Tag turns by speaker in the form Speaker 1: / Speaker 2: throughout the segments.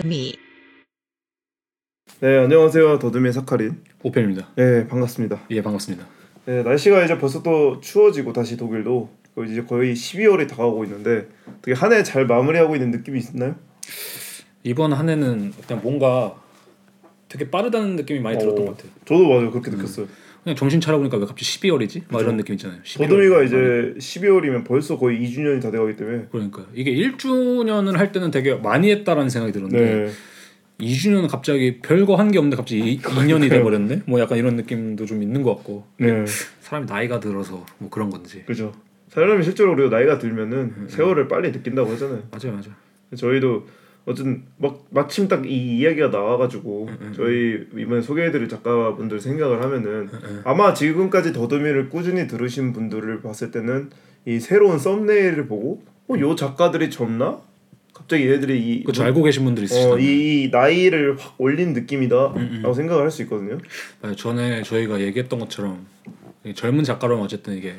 Speaker 1: 더듬이
Speaker 2: 네 안녕하세요 더듬의 사카린
Speaker 3: 오편입니다.
Speaker 2: 네 반갑습니다
Speaker 3: 예 반갑습니다.
Speaker 2: 네 날씨가 이제 벌써 또 추워지고 다시 독일도 그 이제 거의 12월이 다가오고 있는데 되게 한 해 잘 마무리하고 있는 느낌이 있나요?
Speaker 3: 이번 한 해는 일단 뭔가 되게 빠르다는 느낌이 많이 들었던
Speaker 2: 어,
Speaker 3: 것 같아요.
Speaker 2: 저도 맞아요 그렇게 느꼈어요
Speaker 3: 그냥 정신 차려 보니까 왜 갑자기 12월이지? 막 이런 느낌 있잖아요. 11월.
Speaker 2: 더듬이가 이제 12월이면 벌써 거의 2주년이 다 돼가기 때문에
Speaker 3: 그러니까 이게 1주년을 할 때는 되게 많이 했다라는 생각이 들었는데
Speaker 2: 네
Speaker 3: 2주년은 갑자기 별거 한 게 없는데 갑자기 2년이 돼 버렸네. 뭐 약간 이런 느낌도 좀 있는 것 같고
Speaker 2: 네.
Speaker 3: 사람이 나이가 들어서 뭐 그런 건지.
Speaker 2: 그죠 사람이 실제로 우리가 나이가 들면은
Speaker 3: 음,
Speaker 2: 세월을 빨리 느낀다고 하잖아요
Speaker 3: 맞아요, 맞아요.
Speaker 2: 저희도 어쨌든 막 마침 딱 이 이야기가 나와가지고
Speaker 3: 음,
Speaker 2: 저희 이번에 소개해드릴 작가분들 생각을 하면은
Speaker 3: 음,
Speaker 2: 아마 지금까지 더듬이를 꾸준히 들으신 분들을 봤을 때는 이 새로운 썸네일을 보고 어요 작가들이 젊나? 갑자기 얘들이 이,
Speaker 3: 그렇죠. 알고 계신 분들이 있으시잖아요.
Speaker 2: 어, 이 나이를 확 올린
Speaker 3: 음,
Speaker 2: 느낌이다라고 생각을 할 수 있거든요.
Speaker 3: 맞아요. 전에 저희가 얘기했던 것처럼 이 젊은 작가로는 어쨌든 이게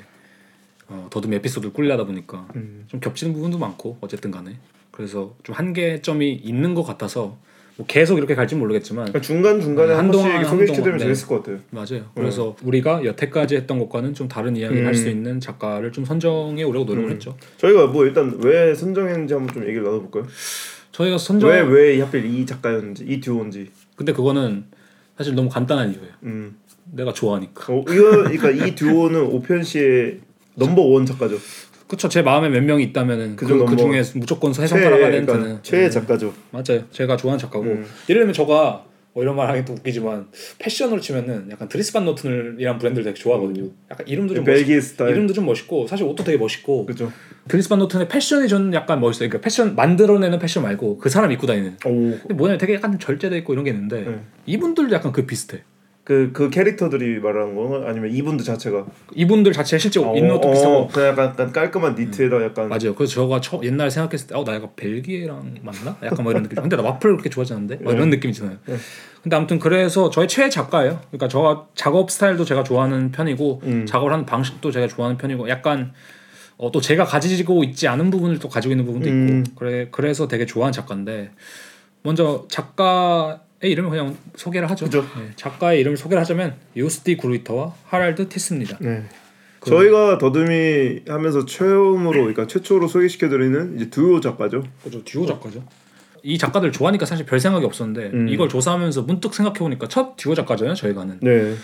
Speaker 3: 어, 더듬이 에피소드를 꿀려다 보니까
Speaker 2: 음.
Speaker 3: 좀 겹치는 부분도 많고 어쨌든 간에 그래서 좀 한계점이 있는 것 같아서 뭐 계속 이렇게 갈지 모르겠지만
Speaker 2: 그러니까 중간 중간에 한
Speaker 3: 한동안,
Speaker 2: 소개시켜드리면
Speaker 3: 네.
Speaker 2: 재밌을 것 같아요.
Speaker 3: 맞아요. 그래서 우리가 여태까지 했던 것과는 좀 다른 이야기를
Speaker 2: 음.
Speaker 3: 할수 있는 작가를 좀 선정해 오려고 노력을
Speaker 2: 음.
Speaker 3: 했죠.
Speaker 2: 저희가 뭐 일단 왜 선정했는지 한번 좀 얘기를 나눠볼까요?
Speaker 3: 저희가 선정
Speaker 2: 왜왜 하필 이 작가였는지 이 듀오인지.
Speaker 3: 근데 그거는 사실 너무 간단한 이유예요.
Speaker 2: 음.
Speaker 3: 내가 좋아하니까.
Speaker 2: 어, 이거 그러니까 이 듀오는 오편 씨의 넘버 원 작가죠.
Speaker 3: 그렇죠. 제 마음에 몇 명이 있다면은 그,
Speaker 2: 그 넘버-
Speaker 3: 중에 무조건 해성가라가 되는
Speaker 2: 그러니까 최애 작가죠.
Speaker 3: 맞아요. 제가 좋아하는 작가고
Speaker 2: 음.
Speaker 3: 예를 들면 저가 뭐 이런 말 하긴 또 웃기지만 패션으로 치면은 약간 Dries Van Noten이라는 브랜드를 되게 좋아하거든요. 약간 이름도 좀 멋있,
Speaker 2: 벨기에 스타일.
Speaker 3: 이름도 좀 멋있고 사실 옷도 되게 멋있고
Speaker 2: 그죠.
Speaker 3: Dries Van Noten의 패션이 저는 약간 멋있어요. 그러니까 패션 만들어내는 패션 말고 그 사람 입고 다니는.
Speaker 2: 오.
Speaker 3: 근데 뭐냐면 되게 약간 절제돼 있고 이런 게 있는데
Speaker 2: 네.
Speaker 3: 이분들도 약간 그 비슷해.
Speaker 2: 그, 그 캐릭터들이 말하는 거 아니면 이분들 자체가
Speaker 3: 이분들 자체 실제
Speaker 2: 어,
Speaker 3: 옷도
Speaker 2: 어,
Speaker 3: 비슷하고
Speaker 2: 그냥 약간, 약간 깔끔한 니트에다 약간
Speaker 3: 맞아요. 그래서 저가 처, 옛날에 생각했을 때, 어, 나 약간 벨기에랑 맞나? 약간 뭐 이런 느낌. 근데 나 와플 그렇게 좋아하지 않는데? 막 이런 느낌 있잖아요.
Speaker 2: 네.
Speaker 3: 근데 아무튼 그래서 저의 최애 작가예요. 그러니까 저 작업 스타일도 제가 좋아하는 편이고
Speaker 2: 음.
Speaker 3: 작업을 하는 방식도 제가 좋아하는 편이고 약간 어, 또 제가 가지고 있지 않은 부분을 또 가지고 있는 부분도
Speaker 2: 음.
Speaker 3: 있고 그래 그래서 되게 좋아하는 작가인데 먼저 작가의 이름을 그냥 소개를 하죠. 네, 작가의 이름을 소개를 하자면 요스티 그루이터와 하랄드 티스입니다.
Speaker 2: 네.
Speaker 3: 그-
Speaker 2: 저희가 더듬이 하면서 처음으로 그러니까 최초로 소개시켜 드리는 이제 듀오 작가죠.
Speaker 3: 그죠 듀오 작가죠. 이 작가들 좋아하니까 사실 별 생각이 없었는데
Speaker 2: 음.
Speaker 3: 이걸 조사하면서 문득 생각해 보니까 첫 듀오 작가잖아요 저희가는
Speaker 2: 네.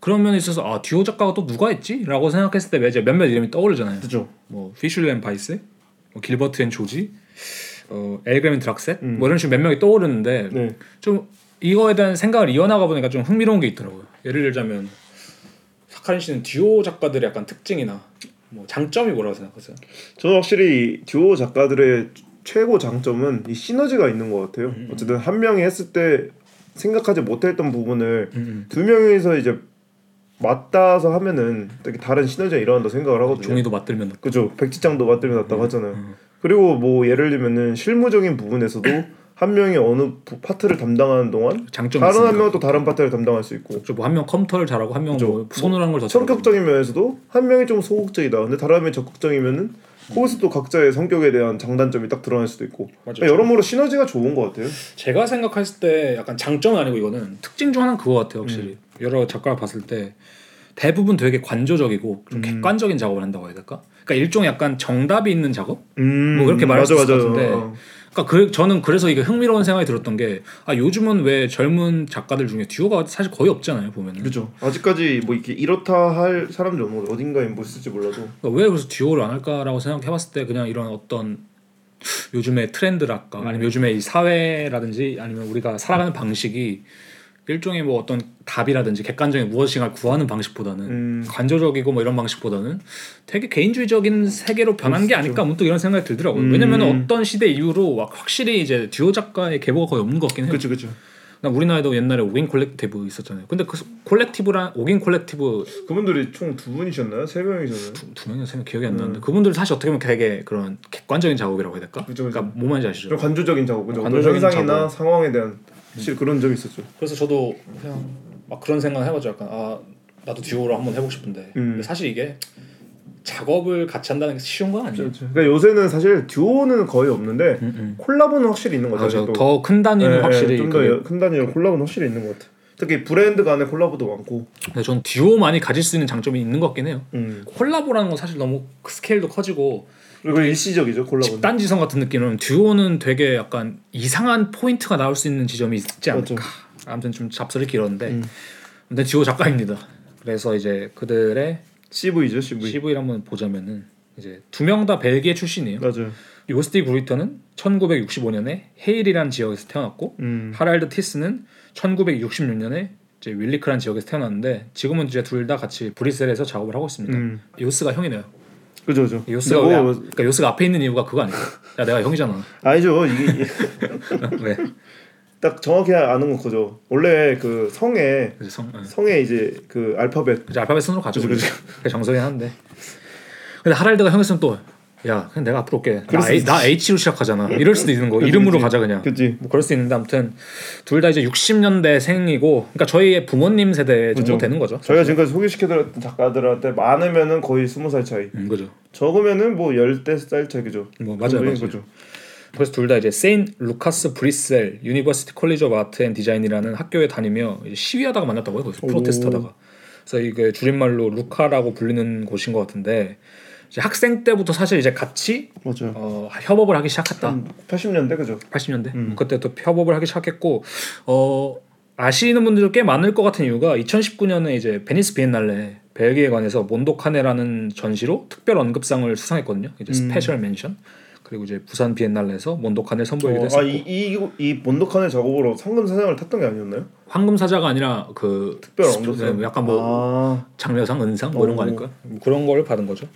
Speaker 3: 그런 면에 있어서 아 듀오 작가가 또 누가 있지?라고 생각했을 때 이제 몇몇 이름이 떠오르잖아요.
Speaker 2: 그죠.
Speaker 3: 뭐 피슐리 앤 바이스, 뭐 Gilbert and George, 어 엘름그린 드락셋
Speaker 2: 음.
Speaker 3: 뭐 이런 식으로 몇 명이 떠오르는데
Speaker 2: 네.
Speaker 3: 좀 이거에 대한 생각을 이어나가 보니까 좀 흥미로운 게 있더라고요. 예를 들자면 사카린 씨는 듀오 작가들의 약간 특징이나 뭐 장점이 뭐라고 생각하세요?
Speaker 2: 저는 확실히 듀오 작가들의 최고 장점은 이 시너지가 있는 것 같아요.
Speaker 3: 음.
Speaker 2: 어쨌든 한 명이 했을 때 생각하지 못했던 부분을
Speaker 3: 음,
Speaker 2: 두 명이서 이제 맞닿아서 하면은 되게 다른 시너지가 일어난다 생각을 하거든요.
Speaker 3: 종이도 맞들면.
Speaker 2: 그죠. 백지장도 맞들면 놨다고 하잖아요.
Speaker 3: 음.
Speaker 2: 그리고 뭐 예를 들면은 실무적인 부분에서도 한 명이 어느 부- 파트를 담당하는 동안
Speaker 3: 장점이
Speaker 2: 다른 한
Speaker 3: 있으니까.
Speaker 2: 명은 또 다른 파트를 담당할 수 있고
Speaker 3: 뭐한 명 컴퓨터를 잘하고 한 명은
Speaker 2: 그죠.
Speaker 3: 뭐 손으로 한걸더
Speaker 2: 성격적인 면에서도 한 명이 좀 소극적이다. 근데 다른 명이 적극적이면은 거기서 또 각자의 성격에 대한 장단점이 딱 드러날 수도 있고. 그러니까 여러모로 시너지가 좋은 것 같아요.
Speaker 3: 제가 생각했을 때 약간 장점은 아니고 이거는 특징 중 하나는 그거 같아요 확실히
Speaker 2: 음.
Speaker 3: 여러 작가를 봤을 때 대부분 되게 관조적이고 좀
Speaker 2: 음.
Speaker 3: 객관적인 작업을 한다고 해야 될까? 그러니까 일종의 약간 정답이 있는 작업?
Speaker 2: 음,
Speaker 3: 뭐 그렇게 말할 수 있을 것 같은데.
Speaker 2: 어.
Speaker 3: 그러니까 그, 저는 그래서 이게 흥미로운 생각이 들었던 게 아, 요즘은 왜 젊은 작가들 중에 듀오가 사실 거의 없잖아요 보면은
Speaker 2: 그죠. 아직까지 뭐 이렇게 이렇다 할 사람들 없는 어딘가에 뭐 있을지 몰라도
Speaker 3: 그러니까 왜 그래서 듀오를 안 할까라고 생각해봤을 때 그냥 이런 어떤 요즘의 트렌드랄까 아니면 요즘의 이 사회라든지 아니면 우리가 살아가는 방식이 일종의 뭐 어떤 답이라든지 객관적인 무엇인가를 구하는 방식보다는
Speaker 2: 음.
Speaker 3: 관조적이고 뭐 이런 방식보다는 되게 개인주의적인 세계로 변한 게 아닐까 문득 이런 생각이 들더라고요.
Speaker 2: 음.
Speaker 3: 왜냐면 어떤 시대 이후로 막 확실히 이제 듀오 작가의 계보가 거의 없는 것 같긴 해요.
Speaker 2: 그렇죠 그렇죠.
Speaker 3: 나 우리나라에도 옛날에 오긴 콜렉티브 있었잖아요. 근데 그 콜렉티브랑 오긴 콜렉티브
Speaker 2: 그분들이 총 두 분이셨나요? 세 명이셨나요?
Speaker 3: 두, 두 명이 세명 기억이 안 나는데 그분들 사실 어떻게 보면 되게 그런 객관적인 작업이라고 해야 될까?
Speaker 2: 그죠, 그죠.
Speaker 3: 그러니까 뭐 말인지 아시죠?
Speaker 2: 좀 관조적인 작업 그죠.
Speaker 3: 관조적인
Speaker 2: 현상이나
Speaker 3: 작업.
Speaker 2: 상황에 대한 확실히 그런 점이 있었죠.
Speaker 3: 그래서 저도 그냥 막 그런 생각 해봤죠. 약간 아 나도 듀오로 한번 해보고 싶은데
Speaker 2: 음.
Speaker 3: 근데 사실 이게 작업을 같이 한다는 게 쉬운 건 아니에요.
Speaker 2: 그렇죠. 그러니까 요새는 사실 듀오는 거의 없는데
Speaker 3: 음, 음.
Speaker 2: 콜라보는 확실히 있는 거죠.
Speaker 3: 맞아.
Speaker 2: 아직도.
Speaker 3: 더큰 단위는
Speaker 2: 예,
Speaker 3: 확실히
Speaker 2: 예,
Speaker 3: 그게-
Speaker 2: 좀더 큰 단위로 콜라보는 확실히 있는 것 같아. 특히 브랜드 간의 콜라보도 많고.
Speaker 3: 근데 전 듀오만이 가질 수 있는 장점이 있는 것 같긴 해요.
Speaker 2: 음.
Speaker 3: 콜라보라는 건 사실 너무 그 스케일도 커지고
Speaker 2: 그리고 일시적이죠 콜라보는.
Speaker 3: 집단 지성 같은 느낌은 듀오는 되게 약간 이상한 포인트가 나올 수 있는 지점이 있지 않을까.
Speaker 2: 맞죠.
Speaker 3: 아무튼 좀 잡설이 길었는데,
Speaker 2: 음.
Speaker 3: 근데 듀오 작가입니다. 그래서 이제 그들의
Speaker 2: CV죠 CV.
Speaker 3: CV를 한번 보자면은 이제 두 명 다 벨기에 출신이에요.
Speaker 2: 맞아요.
Speaker 3: 요스 드 그루이터는 1965년에 헤일이라는 지역에서 태어났고
Speaker 2: 음.
Speaker 3: 하랄드 티스는 1966년에 이제 윌리크라는 지역에서 태어났는데 지금은 이제 둘 다 같이 브뤼셀에서 작업을 하고 있습니다.
Speaker 2: 음.
Speaker 3: 요스가 형이네요.
Speaker 2: 그죠 그죠.
Speaker 3: 요스가 왜,
Speaker 2: 뭐,
Speaker 3: 그러니까 요스가 앞에 있는 이유가 그거 아니야? 야 내가 형이잖아.
Speaker 2: 아니죠. 이게
Speaker 3: 왜?
Speaker 2: 딱 정확히 아는 건 그죠. 원래 그 성에
Speaker 3: 그래서 성, 응.
Speaker 2: 성에 이제 그 알파벳
Speaker 3: 이제 알파벳 순으로 가죠.
Speaker 2: 그죠,
Speaker 3: 그게 정석이긴 한데. 근데 하랄드가 형이었으면 또 야, 그냥 내가 앞으로 올게. 나, A, 나 H로 시작하잖아. 이럴 수도 있는 거.
Speaker 2: 그치,
Speaker 3: 이름으로
Speaker 2: 그치.
Speaker 3: 가자 그냥.
Speaker 2: 그지.
Speaker 3: 뭐 그럴 수 있는데 아무튼 둘 다 이제 60년대 생이고, 그러니까 저희의 부모님 세대 정도
Speaker 2: 그죠.
Speaker 3: 되는 거죠.
Speaker 2: 저희가 지금까지 소개시켜드렸던 작가들한테 많으면은 거의 스무 살 차이.
Speaker 3: 음, 그죠.
Speaker 2: 적으면은 뭐 열댓 살 차이죠.
Speaker 3: 뭐 맞아요, 맞아요.
Speaker 2: 거죠.
Speaker 3: 그래서 둘 다 이제 Saint Lucas Brussels University College of Art and Design이라는 학교에 다니며 시위하다가 만났다고요. 거기서. protest하다가. 그래서 이게 줄임말로 LUCA라고 불리는 곳인 것 같은데 학생 때부터 사실 이제 같이
Speaker 2: 맞아요.
Speaker 3: 어, 협업을 하기 시작했다.
Speaker 2: 한 80년대 그죠.
Speaker 3: 80년대
Speaker 2: 음.
Speaker 3: 그때 또 협업을 하기 시작했고 어 아시는 분들 꽤 많을 것 같은 이유가 2019년에 이제 베니스 비엔날레 벨기에 관에서 Mondo Cane라는 전시로 특별 언급상을 수상했거든요. 이제
Speaker 2: 음.
Speaker 3: special mention 그리고 이제 부산 비엔날레에서 Mondo Cane 선보이기도 했었고
Speaker 2: 아이이이 Mondo Cane 작업으로 황금사자상을 탔던 게 아니었나요?
Speaker 3: 황금 사자가 아니라 그
Speaker 2: 특별
Speaker 3: 스-
Speaker 2: 언급상.
Speaker 3: 네, 약간 뭐
Speaker 2: 아,
Speaker 3: 장려상, 은상 뭐 이런 거
Speaker 2: 오.
Speaker 3: 아닐까요? 뭐 그런 걸 받은 거죠.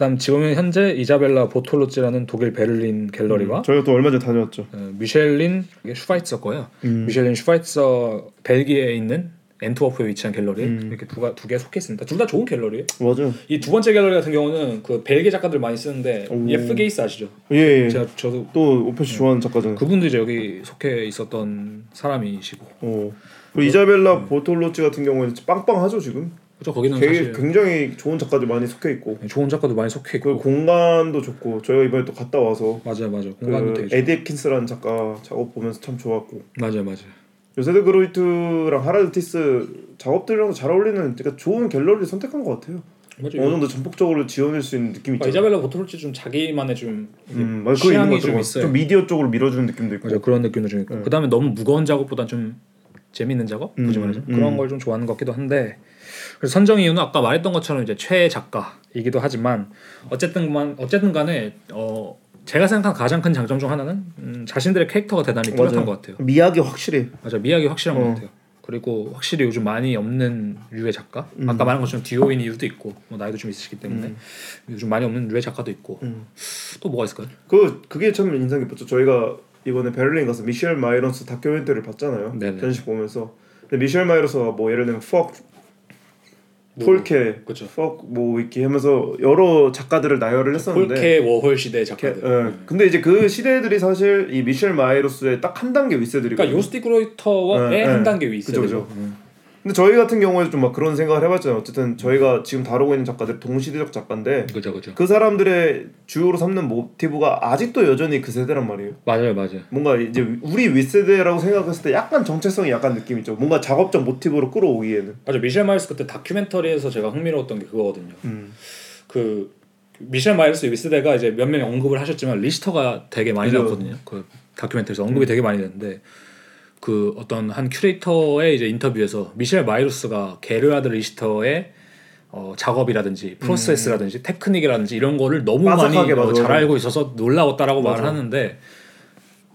Speaker 3: 그다음 지금은 현재 이자벨라 보톨로찌라는 독일 베를린 갤러리와
Speaker 2: 저희가 또 얼마 전에 다녀왔죠.
Speaker 3: 어, 미셸린 슈바이처 거예요.
Speaker 2: 음.
Speaker 3: 미셸린 슈바이처 벨기에에 있는 앤트워프에 위치한 갤러리
Speaker 2: 음.
Speaker 3: 이렇게 두개 속해 있습니다. 둘 다 좋은 갤러리예요.
Speaker 2: 맞아요.
Speaker 3: 이 두 번째 갤러리 같은 경우는 그 벨기에 작가들 많이 쓰는데
Speaker 2: 오.
Speaker 3: 예프 게이스 아시죠?
Speaker 2: 예. 예.
Speaker 3: 제가 저도
Speaker 2: 또 오페시 좋아하는 작가잖아요.
Speaker 3: 그분도 이제 여기 속해 있었던 사람이시고
Speaker 2: 어. 그리고 이자벨라 보톨로치 같은 경우는 빵빵하죠 지금.
Speaker 3: 그죠 거기는
Speaker 2: 되게
Speaker 3: 사실
Speaker 2: 굉장히 좋은 작가들 많이 속해 있고.
Speaker 3: 좋은 작가도 많이 속해 있고
Speaker 2: 그 공간도 좋고 저희가 이번에 또 갔다 와서
Speaker 3: 맞아요 맞아요 공간도
Speaker 2: 그
Speaker 3: 되게 좋
Speaker 2: 에디 앱킨스라는 작가 작업 보면서 참 좋았고
Speaker 3: 맞아요 맞아요
Speaker 2: 요세드 그로이트랑 하랄드 티스 작업들이랑 잘 어울리는 그러니까 좋은 갤러리를 선택한 것 같아요.
Speaker 3: 맞아요
Speaker 2: 어느 정도 전폭적으로 지원할 수 있는 느낌이
Speaker 3: 아,
Speaker 2: 있잖아요.
Speaker 3: 이자벨라 보톨로치 좀 자기만의 좀
Speaker 2: 음, 맞아,
Speaker 3: 취향이
Speaker 2: 것
Speaker 3: 좀. 있어요.
Speaker 2: 좀 미디어 쪽으로 밀어주는 느낌도 있고.
Speaker 3: 맞아 그런 느낌도 좀 있고
Speaker 2: 네.
Speaker 3: 그다음에 너무 무거운 작업보다 좀 재밌는 작업
Speaker 2: 음,
Speaker 3: 굳이 말해서
Speaker 2: 음.
Speaker 3: 그런 걸 좀 좋아하는 것 같기도 한데 그래서 선정 이유는 아까 말했던 것처럼 이제 최애 작가이기도 하지만 어쨌든만 어쨌든 간에 어 제가 생각한 가장 큰 장점 중 하나는 음, 자신들의 캐릭터가 대단히 뚜렷한. 것 같아요.
Speaker 2: 미학이 확실히.
Speaker 3: 맞아 미학이 확실한
Speaker 2: 어.
Speaker 3: 것 같아요. 그리고 확실히 요즘 많이 없는 류의 작가
Speaker 2: 음.
Speaker 3: 아까 말한 것처럼 듀오인 이유도 있고 뭐 나이도 좀 있으시기 때문에
Speaker 2: 음.
Speaker 3: 요즘 많이 없는 류의 작가도 있고
Speaker 2: 음.
Speaker 3: 또 뭐가 있을까요?
Speaker 2: 그 그게 참 인상 깊었죠. 저희가 이번에 베를린 가서 미셸 마이루스 다큐멘터리를 봤잖아요.
Speaker 3: 네네.
Speaker 2: 전시 보면서. 근데 미셸 마이루스가 뭐 예를 들면 fuck 폴케,
Speaker 3: 그쵸.
Speaker 2: fuck 뭐 이렇게 하면서 여러 작가들을 나열을 했었는데.
Speaker 3: 폴케 워홀 시대
Speaker 2: 게-
Speaker 3: 작가들.
Speaker 2: 예. 근데 이제 그 시대들이 사실 이 미셸 마이루스의 딱 한 단계 윗세들이고.
Speaker 3: 그러니까 요스 디 그로이터의
Speaker 2: 네,
Speaker 3: 한
Speaker 2: 네.
Speaker 3: 단계 위 있어요.
Speaker 2: 그죠, 그죠. 근데 저희 같은 경우에 좀막 그런 생각을 해봤잖아요. 어쨌든 저희가 지금 다루고 있는 작가들 동시대적 작가인데
Speaker 3: 그죠, 그죠.
Speaker 2: 그 사람들의 주요로 삼는 모티브가 아직도 여전히 그 세대란 말이에요.
Speaker 3: 맞아요, 맞아요.
Speaker 2: 뭔가 이제 우리 윗세대라고 생각했을 때 약간 정체성이 약간 느낌 있죠. 뭔가 작업적 모티브로 끌어오기에는.
Speaker 3: 맞아. 미셸 마이루스 그때 다큐멘터리에서 제가 흥미로웠던 게 그거거든요.
Speaker 2: 음.
Speaker 3: 그 미셸 마이루스 윗세대가 이제 몇 명이 언급을 하셨지만 리히터가 되게 많이. 나왔거든요. 그 다큐멘터리에서 언급이 되게 많이 됐는데 그 어떤 한 큐레이터의 이제 인터뷰에서 미셸 마이루스가 게르하드 리히터의 어, 작업이라든지 프로세스라든지 테크닉이라든지 이런 거를 너무 많이 어, 잘. 알고 있어서 놀라웠다라고
Speaker 2: 맞아.
Speaker 3: 말을 하는데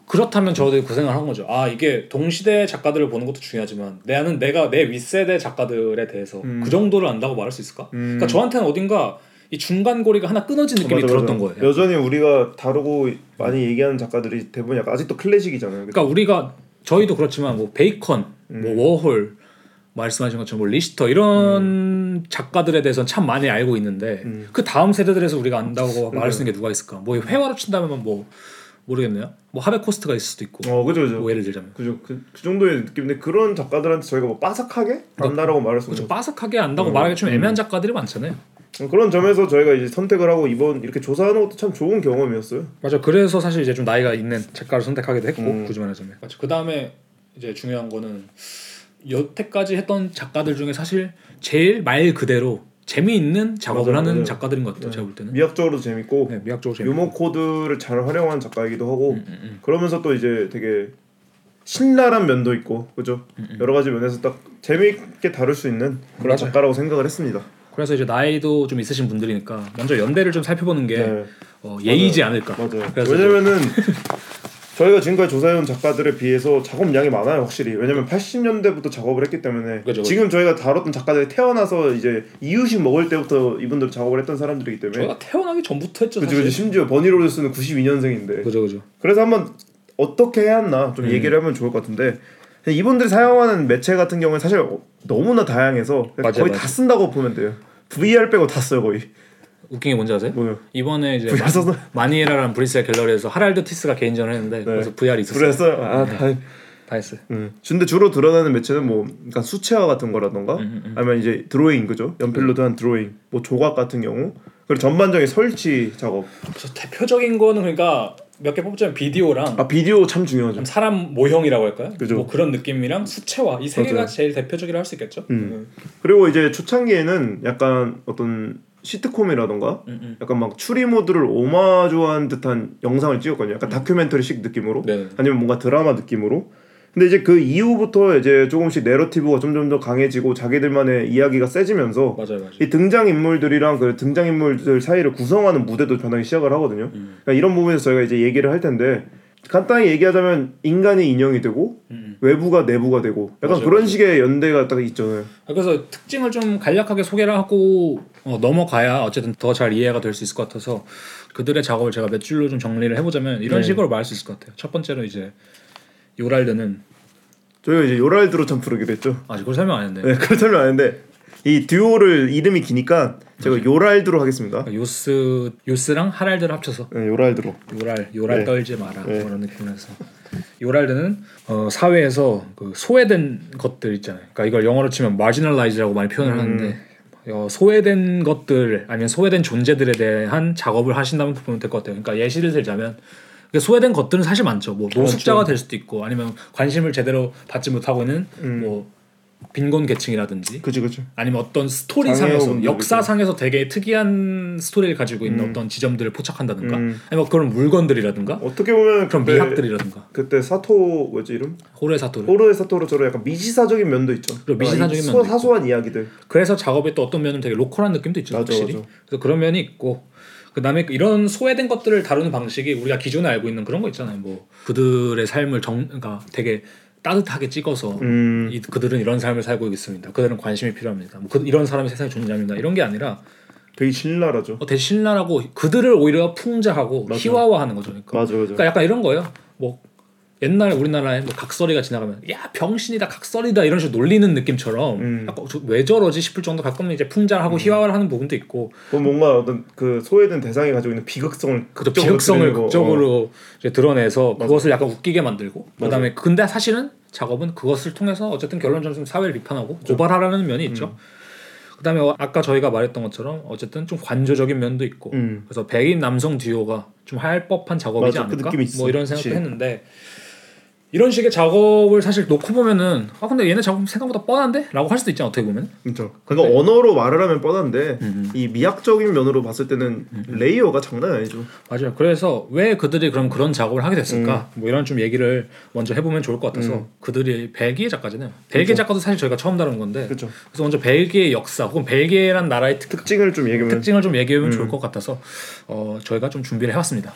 Speaker 3: 그렇다면 저도 그 생각을 한 거죠. 아 이게 동시대 작가들을 보는 것도 중요하지만 나는 내가 내 윗세대 작가들에 대해서
Speaker 2: 음.
Speaker 3: 그 정도를 안다고 말할 수 있을까?
Speaker 2: 음.
Speaker 3: 그러니까 저한테는 어딘가 이 중간 고리가 하나 끊어진 느낌이
Speaker 2: 맞아,
Speaker 3: 들었던
Speaker 2: 맞아.
Speaker 3: 거예요.
Speaker 2: 여전히 우리가 다루고 많이 얘기하는 작가들이 대부분 약간 아직도 클래식이잖아요.
Speaker 3: 그러니까 우리가 저희도 그렇지만 뭐 베이컨,
Speaker 2: 음.
Speaker 3: 뭐 워홀 말씀하신 것처럼 뭐 리히터 이런 작가들에 대해서는 참 많이 알고 있는데
Speaker 2: 음.
Speaker 3: 그 다음 세대들에서 우리가 안다고 말할 수 있는 게 누가 있을까? 뭐 회화로 친다면 뭐 모르겠네요. 뭐 하베 코스트가 있을 수도 있고.
Speaker 2: 어 그죠 그죠.
Speaker 3: 뭐 예를 들자면
Speaker 2: 그죠 그, 그 정도의 느낌인데 그런 작가들한테 저희가 뭐 빠삭하게 안다라고 말할 수
Speaker 3: 그렇죠.
Speaker 2: 없는.
Speaker 3: 빠삭하게 안다고
Speaker 2: 음.
Speaker 3: 말하기 좀 애매한
Speaker 2: 음.
Speaker 3: 작가들이 많잖아요.
Speaker 2: 그런 점에서 저희가 이제 선택을 하고 이번 이렇게 조사하는 것도 참 좋은 경험이었어요.
Speaker 3: 맞아. 그래서 사실 이제 좀 나이가 있는 작가를 선택하기도 했고
Speaker 2: 음.
Speaker 3: 굳이 말하자면. 맞아. 그 다음에 이제 중요한 거는 여태까지 했던 작가들 중에 사실 제일 말 그대로 재미있는 작업을
Speaker 2: 맞아요,
Speaker 3: 하는
Speaker 2: 맞아요.
Speaker 3: 작가들인 것 같아요. 제가 볼 때는.
Speaker 2: 미학적으로도 재밌고
Speaker 3: 네, 미학적으로 재미.
Speaker 2: 유머 코드를 잘 활용한 작가이기도 하고
Speaker 3: 음, 음, 음.
Speaker 2: 그러면서 또 이제 되게 신랄한 면도 있고 그죠 여러 가지 면에서 딱 재미있게 다룰 수 있는 그런
Speaker 3: 맞아요.
Speaker 2: 작가라고 생각을 했습니다.
Speaker 3: 그래서 이제 나이도 좀 있으신 분들이니까 먼저 연대를 좀 살펴보는 게
Speaker 2: 네.
Speaker 3: 어, 예의지 않을까.
Speaker 2: 맞아요. 왜냐면은 저희가 지금까지 조사해온 작가들에 비해서 작업량이 많아요, 확실히. 왜냐면 80년대부터 작업을 했기 때문에
Speaker 3: 그죠.
Speaker 2: 지금 저희가 다뤘던 작가들이 태어나서 이제 이유식 먹을 때부터 이분들 작업을 했던 사람들이기 때문에
Speaker 3: 저희가 태어나기 전부터 했죠.
Speaker 2: 그죠. 그죠. 심지어 버니 로저스는 92년생인데
Speaker 3: 그죠, 그죠.
Speaker 2: 그래서 한번 어떻게 해야 하나 좀
Speaker 3: 음.
Speaker 2: 얘기를 하면 좋을 것 같은데 이분들이 사용하는 매체 같은 경우는 사실 너무나 다양해서
Speaker 3: 맞아요,
Speaker 2: 거의
Speaker 3: 맞아요.
Speaker 2: 다 쓴다고 보면 돼요. VR 빼고 다 써요 거의.
Speaker 3: 웃긴 게 뭔지 아세요?
Speaker 2: 뭐요?
Speaker 3: 이번에 이제
Speaker 2: VR
Speaker 3: 마, 니에라는 브리셀 갤러리에서 하랄드 티스가 개인전을 했는데 그래서 VR이 있었어요.
Speaker 2: VR 써요. 아, 다.
Speaker 3: 다 했어요.
Speaker 2: 음. 근데 주로 드러나는 매체는 뭐 그러니까 수채화 같은 거라던가
Speaker 3: 음,
Speaker 2: 아니면 이제 드로잉 그죠? 연필로 한 드로잉, 뭐 조각 같은 경우 그리고 전반적인 설치 작업.
Speaker 3: 그래서 대표적인 거는 그러니까 몇 개 뽑자면 비디오랑
Speaker 2: 아 비디오 참 중요하죠.
Speaker 3: 좀 사람 모형이라고 할까요?
Speaker 2: 그죠.
Speaker 3: 뭐 그런 느낌이랑 수채화 이 세 개가. 제일 대표적이라 할 수 있겠죠.
Speaker 2: 음. 그리고 이제 초창기에는 약간 어떤 시트콤이라던가
Speaker 3: 음, 음.
Speaker 2: 약간 막 추리 모드를 오마주한 듯한 영상을 찍었거든요. 약간 다큐멘터리식 느낌으로
Speaker 3: 네.
Speaker 2: 아니면 뭔가 드라마 느낌으로. 근데 이제 그 이후부터 이제 조금씩 내러티브가 점점 더 강해지고 자기들만의 이야기가 세지면서
Speaker 3: 맞아요, 맞아요.
Speaker 2: 이 등장 인물들이랑 그 등장 인물들 사이를 구성하는 무대도 변하기 시작을 하거든요.
Speaker 3: 음.
Speaker 2: 그러니까 이런 부분에서 저희가 이제 얘기를 할 텐데 간단히 얘기하자면 인간이 인형이 되고
Speaker 3: 음,
Speaker 2: 외부가 내부가 되고 약간
Speaker 3: 맞아요,
Speaker 2: 그런
Speaker 3: 맞아요.
Speaker 2: 식의 연대가 딱 있잖아요.
Speaker 3: 음. 그래서 특징을 좀 간략하게 소개를 하고 어, 넘어가야 어쨌든 더 잘 이해가 될 수 있을 것 같아서 그들의 작업을 제가 몇 줄로 좀 정리를 해보자면 이런
Speaker 2: 네.
Speaker 3: 식으로 말할 수 있을 것 같아요. 첫 번째로 이제 요랄드는
Speaker 2: 저희가 이제 요랄드로 참 부르기로 했죠.
Speaker 3: 아 이걸 설명 안 했는데
Speaker 2: 네, 그걸 설명 안 했는데 이 듀오를 이름이 기니까 제가 요랄드로 하겠습니다.
Speaker 3: 그러니까 요스 요스랑 하랄드를 합쳐서
Speaker 2: 네, 요랄드로.
Speaker 3: 요랄 요랄
Speaker 2: 네.
Speaker 3: 떨지 마라
Speaker 2: 네.
Speaker 3: 그런 느낌에서 요랄드는 어, 사회에서 그 소외된 것들 있잖아요. 그러니까 이걸 영어로 치면 marginalize라고 많이 표현을
Speaker 2: 음.
Speaker 3: 하는데 어, 소외된 것들 아니면 소외된 존재들에 대한 작업을 하신다면 보면 될 것 같아요. 그러니까 예시를 들자면 그 소외된 것들은 사실 많죠. 뭐 노숙자가
Speaker 2: 많죠.
Speaker 3: 될 수도 있고 아니면 관심을 제대로 받지 못하고 있는
Speaker 2: 음.
Speaker 3: 뭐 빈곤 계층이라든지
Speaker 2: 그치 그치.
Speaker 3: 아니면 어떤 스토리상에서 역사상에서 되게 특이한 스토리를 가지고 있는
Speaker 2: 음.
Speaker 3: 어떤 지점들을 포착한다든가
Speaker 2: 음.
Speaker 3: 아니면 그런 물건들이라든가
Speaker 2: 어떻게 보면
Speaker 3: 그런 미학들이라든가
Speaker 2: 그때 사토 뭐지 이름?
Speaker 3: 호르의 사토를
Speaker 2: 호르의 사토로처럼 약간 미시사적인 면도 있죠.
Speaker 3: 그리고 미시사적인
Speaker 2: 아, 소- 사소한 이야기들.
Speaker 3: 그래서 작업의 또 어떤 면은 되게 로컬한 느낌도 있죠
Speaker 2: 맞아,
Speaker 3: 확실히
Speaker 2: 맞아.
Speaker 3: 그래서 그런 면이 있고 그다음에 이런 소외된 것들을 다루는 방식이 우리가 기존에 알고 있는 그런 거 있잖아요 뭐 그들의 삶을 정 그러니까 되게 따뜻하게 찍어서
Speaker 2: 음.
Speaker 3: 이, 그들은 이런 삶을 살고 있습니다 그들은 관심이 필요합니다 뭐 그, 이런 사람이 세상에 존재합니다 이런 게 아니라
Speaker 2: 되게 신랄하죠.
Speaker 3: 어, 되게 신랄하고 그들을 오히려 풍자하고
Speaker 2: 맞아.
Speaker 3: 희화화하는 거죠. 그러니까.
Speaker 2: 맞아 맞아.
Speaker 3: 그러니까 약간 이런 거예요. 뭐 옛날 우리나라에 뭐 각설이가 지나가면 야 병신이다 각설이다 이런 식으로 놀리는 느낌처럼
Speaker 2: 음.
Speaker 3: 약간 저- 왜 저러지 싶을 정도 가끔은 이제 풍자하고 희화화를 하는 부분도 있고
Speaker 2: 그건 뭔가 어떤 그 소외된 대상이 가지고 있는 비극성을
Speaker 3: 그
Speaker 2: 극적으로
Speaker 3: 비극성을
Speaker 2: 어.
Speaker 3: 극적으로 이제 드러내서
Speaker 2: 맞아.
Speaker 3: 그것을 약간 웃기게 만들고
Speaker 2: 맞아.
Speaker 3: 그다음에 근데 사실은 작업은 그것을 통해서 어쨌든 결론적으로 사회를 비판하고 고발하라는 면이 있죠.
Speaker 2: 음.
Speaker 3: 그다음에 어- 아까 저희가 말했던 것처럼 어쨌든 좀 관조적인 면도 있고
Speaker 2: 음.
Speaker 3: 그래서 백인 남성 듀오가 좀 할 법한 작업이지
Speaker 2: 맞아, 그
Speaker 3: 않을까?
Speaker 2: 있어.
Speaker 3: 뭐 이런 생각도
Speaker 2: 그치.
Speaker 3: 했는데 이런 식의 작업을 사실 놓고 보면은 아 근데 얘네 작업 생각보다 뻔한데? 라고 할 수도 있잖아 어떻게 보면
Speaker 2: 그렇죠. 그러니까 언어로 말을 하면 뻔한데
Speaker 3: 음.
Speaker 2: 이 미학적인 면으로 봤을 때는 layer가 장난 아니죠.
Speaker 3: 맞아요 그래서 왜 그들이 그럼 그런 작업을 하게 됐을까 뭐 이런 좀 얘기를 먼저 해보면 좋을 것 같아서
Speaker 2: 음.
Speaker 3: 그들이 벨기에 작가잖아요 벨기에
Speaker 2: 그쵸.
Speaker 3: 작가도 사실 저희가 처음 다룬 건데
Speaker 2: 그렇죠.
Speaker 3: 그래서 먼저 벨기에 역사 혹은 벨기에란 나라의 특,
Speaker 2: 특징을 좀 얘기하면
Speaker 3: 특징을 좀 얘기하면
Speaker 2: 음.
Speaker 3: 좋을 것 같아서 어, 저희가 좀 준비를 해왔습니다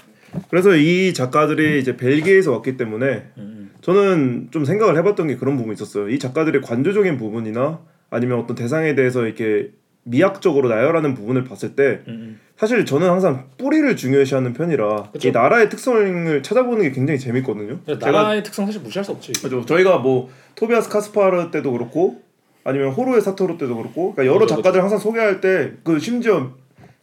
Speaker 2: 그래서 이 작가들이 이제 벨기에에서 왔기 때문에
Speaker 3: 음.
Speaker 2: 저는 좀 생각을 해봤던 게 그런 부분이 있었어요. 이 작가들의 관조적인 부분이나 아니면 어떤 대상에 대해서 이렇게 미학적으로 나열하는 부분을 봤을 때
Speaker 3: 음.
Speaker 2: 사실 저는 항상 뿌리를 중요시하는 편이라
Speaker 3: 그쵸.
Speaker 2: 이 나라의 특성을 찾아보는 게 굉장히 재밌거든요.
Speaker 3: 나라의 특성 사실 무시할 수 없지
Speaker 2: 맞아. 저희가 뭐 토비아스 카스파르 때도 그렇고 아니면 호루의 사토루 때도 그렇고 그러니까 여러
Speaker 3: 그죠,
Speaker 2: 작가들 항상 소개할 때 그 심지어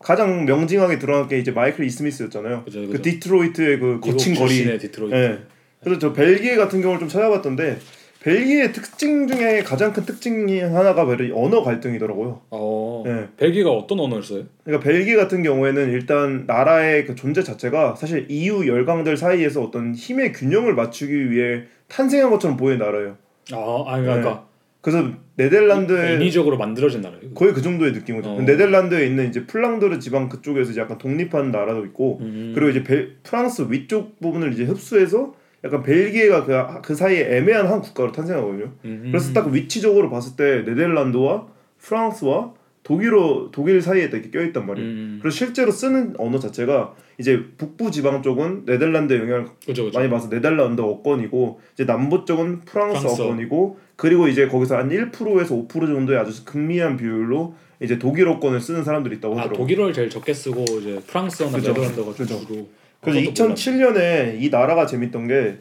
Speaker 2: 가장 명징하게 드러난 게 이제 마이클 이 스미스였잖아요.
Speaker 3: 그죠,
Speaker 2: 그
Speaker 3: 그죠.
Speaker 2: 디트로이트의 그 거친 거리.
Speaker 3: 디트로이트
Speaker 2: 예. 그래서 저 벨기에 같은 경우를 좀 찾아봤던데 벨기에 특징 중에 가장 큰 특징이 하나가 바로 이 언어 갈등이더라고요.
Speaker 3: 어 어.
Speaker 2: 네.
Speaker 3: 벨기에가 어떤 언어를 써요?
Speaker 2: 그러니까 벨기에 같은 경우에는 일단 나라의 그 존재 자체가 사실 EU 열강들 사이에서 어떤 힘의 균형을 맞추기 위해 탄생한 것처럼 보이는 나라예요.
Speaker 3: 아, 아니 그러니까
Speaker 2: 그래서 네덜란드의
Speaker 3: 인위적으로 만들어진 나라예요.
Speaker 2: 거의 그 정도의 느낌이죠.
Speaker 3: 어.
Speaker 2: 네덜란드에 있는 이제 플랑드르 지방 그쪽에서 이제 약간 독립한 나라도 있고
Speaker 3: 음.
Speaker 2: 그리고 이제 벨- 프랑스 위쪽 부분을 이제 흡수해서 약간 벨기에가 그, 그 사이에 애매한 한 국가로 탄생하거든요.
Speaker 3: 음.
Speaker 2: 그래서 딱 위치적으로 봤을 때 네덜란드와 프랑스와 독일어 독일 사이에 이렇게 껴있단 말이에요.
Speaker 3: 음.
Speaker 2: 그래서 실제로 쓰는 언어 자체가 이제 북부 지방 쪽은 네덜란드 영향을
Speaker 3: 그죠 그죠.
Speaker 2: 많이 봐서 네덜란드 어권이고 이제 남부 쪽은 프랑스,
Speaker 3: 프랑스.
Speaker 2: 어권이고 그리고 이제 거기서 한 1%에서 5% 정도의 아주 극미한 비율로 이제 독일 어권을 쓰는 사람들이 있다고
Speaker 3: 아
Speaker 2: 하더라고요.
Speaker 3: 독일어를 제일 적게 쓰고 이제 프랑스어나
Speaker 2: 그죠.
Speaker 3: 네덜란드가. 주로.
Speaker 2: 그래서
Speaker 3: 그것도
Speaker 2: 2007년에 이 나라가 재밌던 게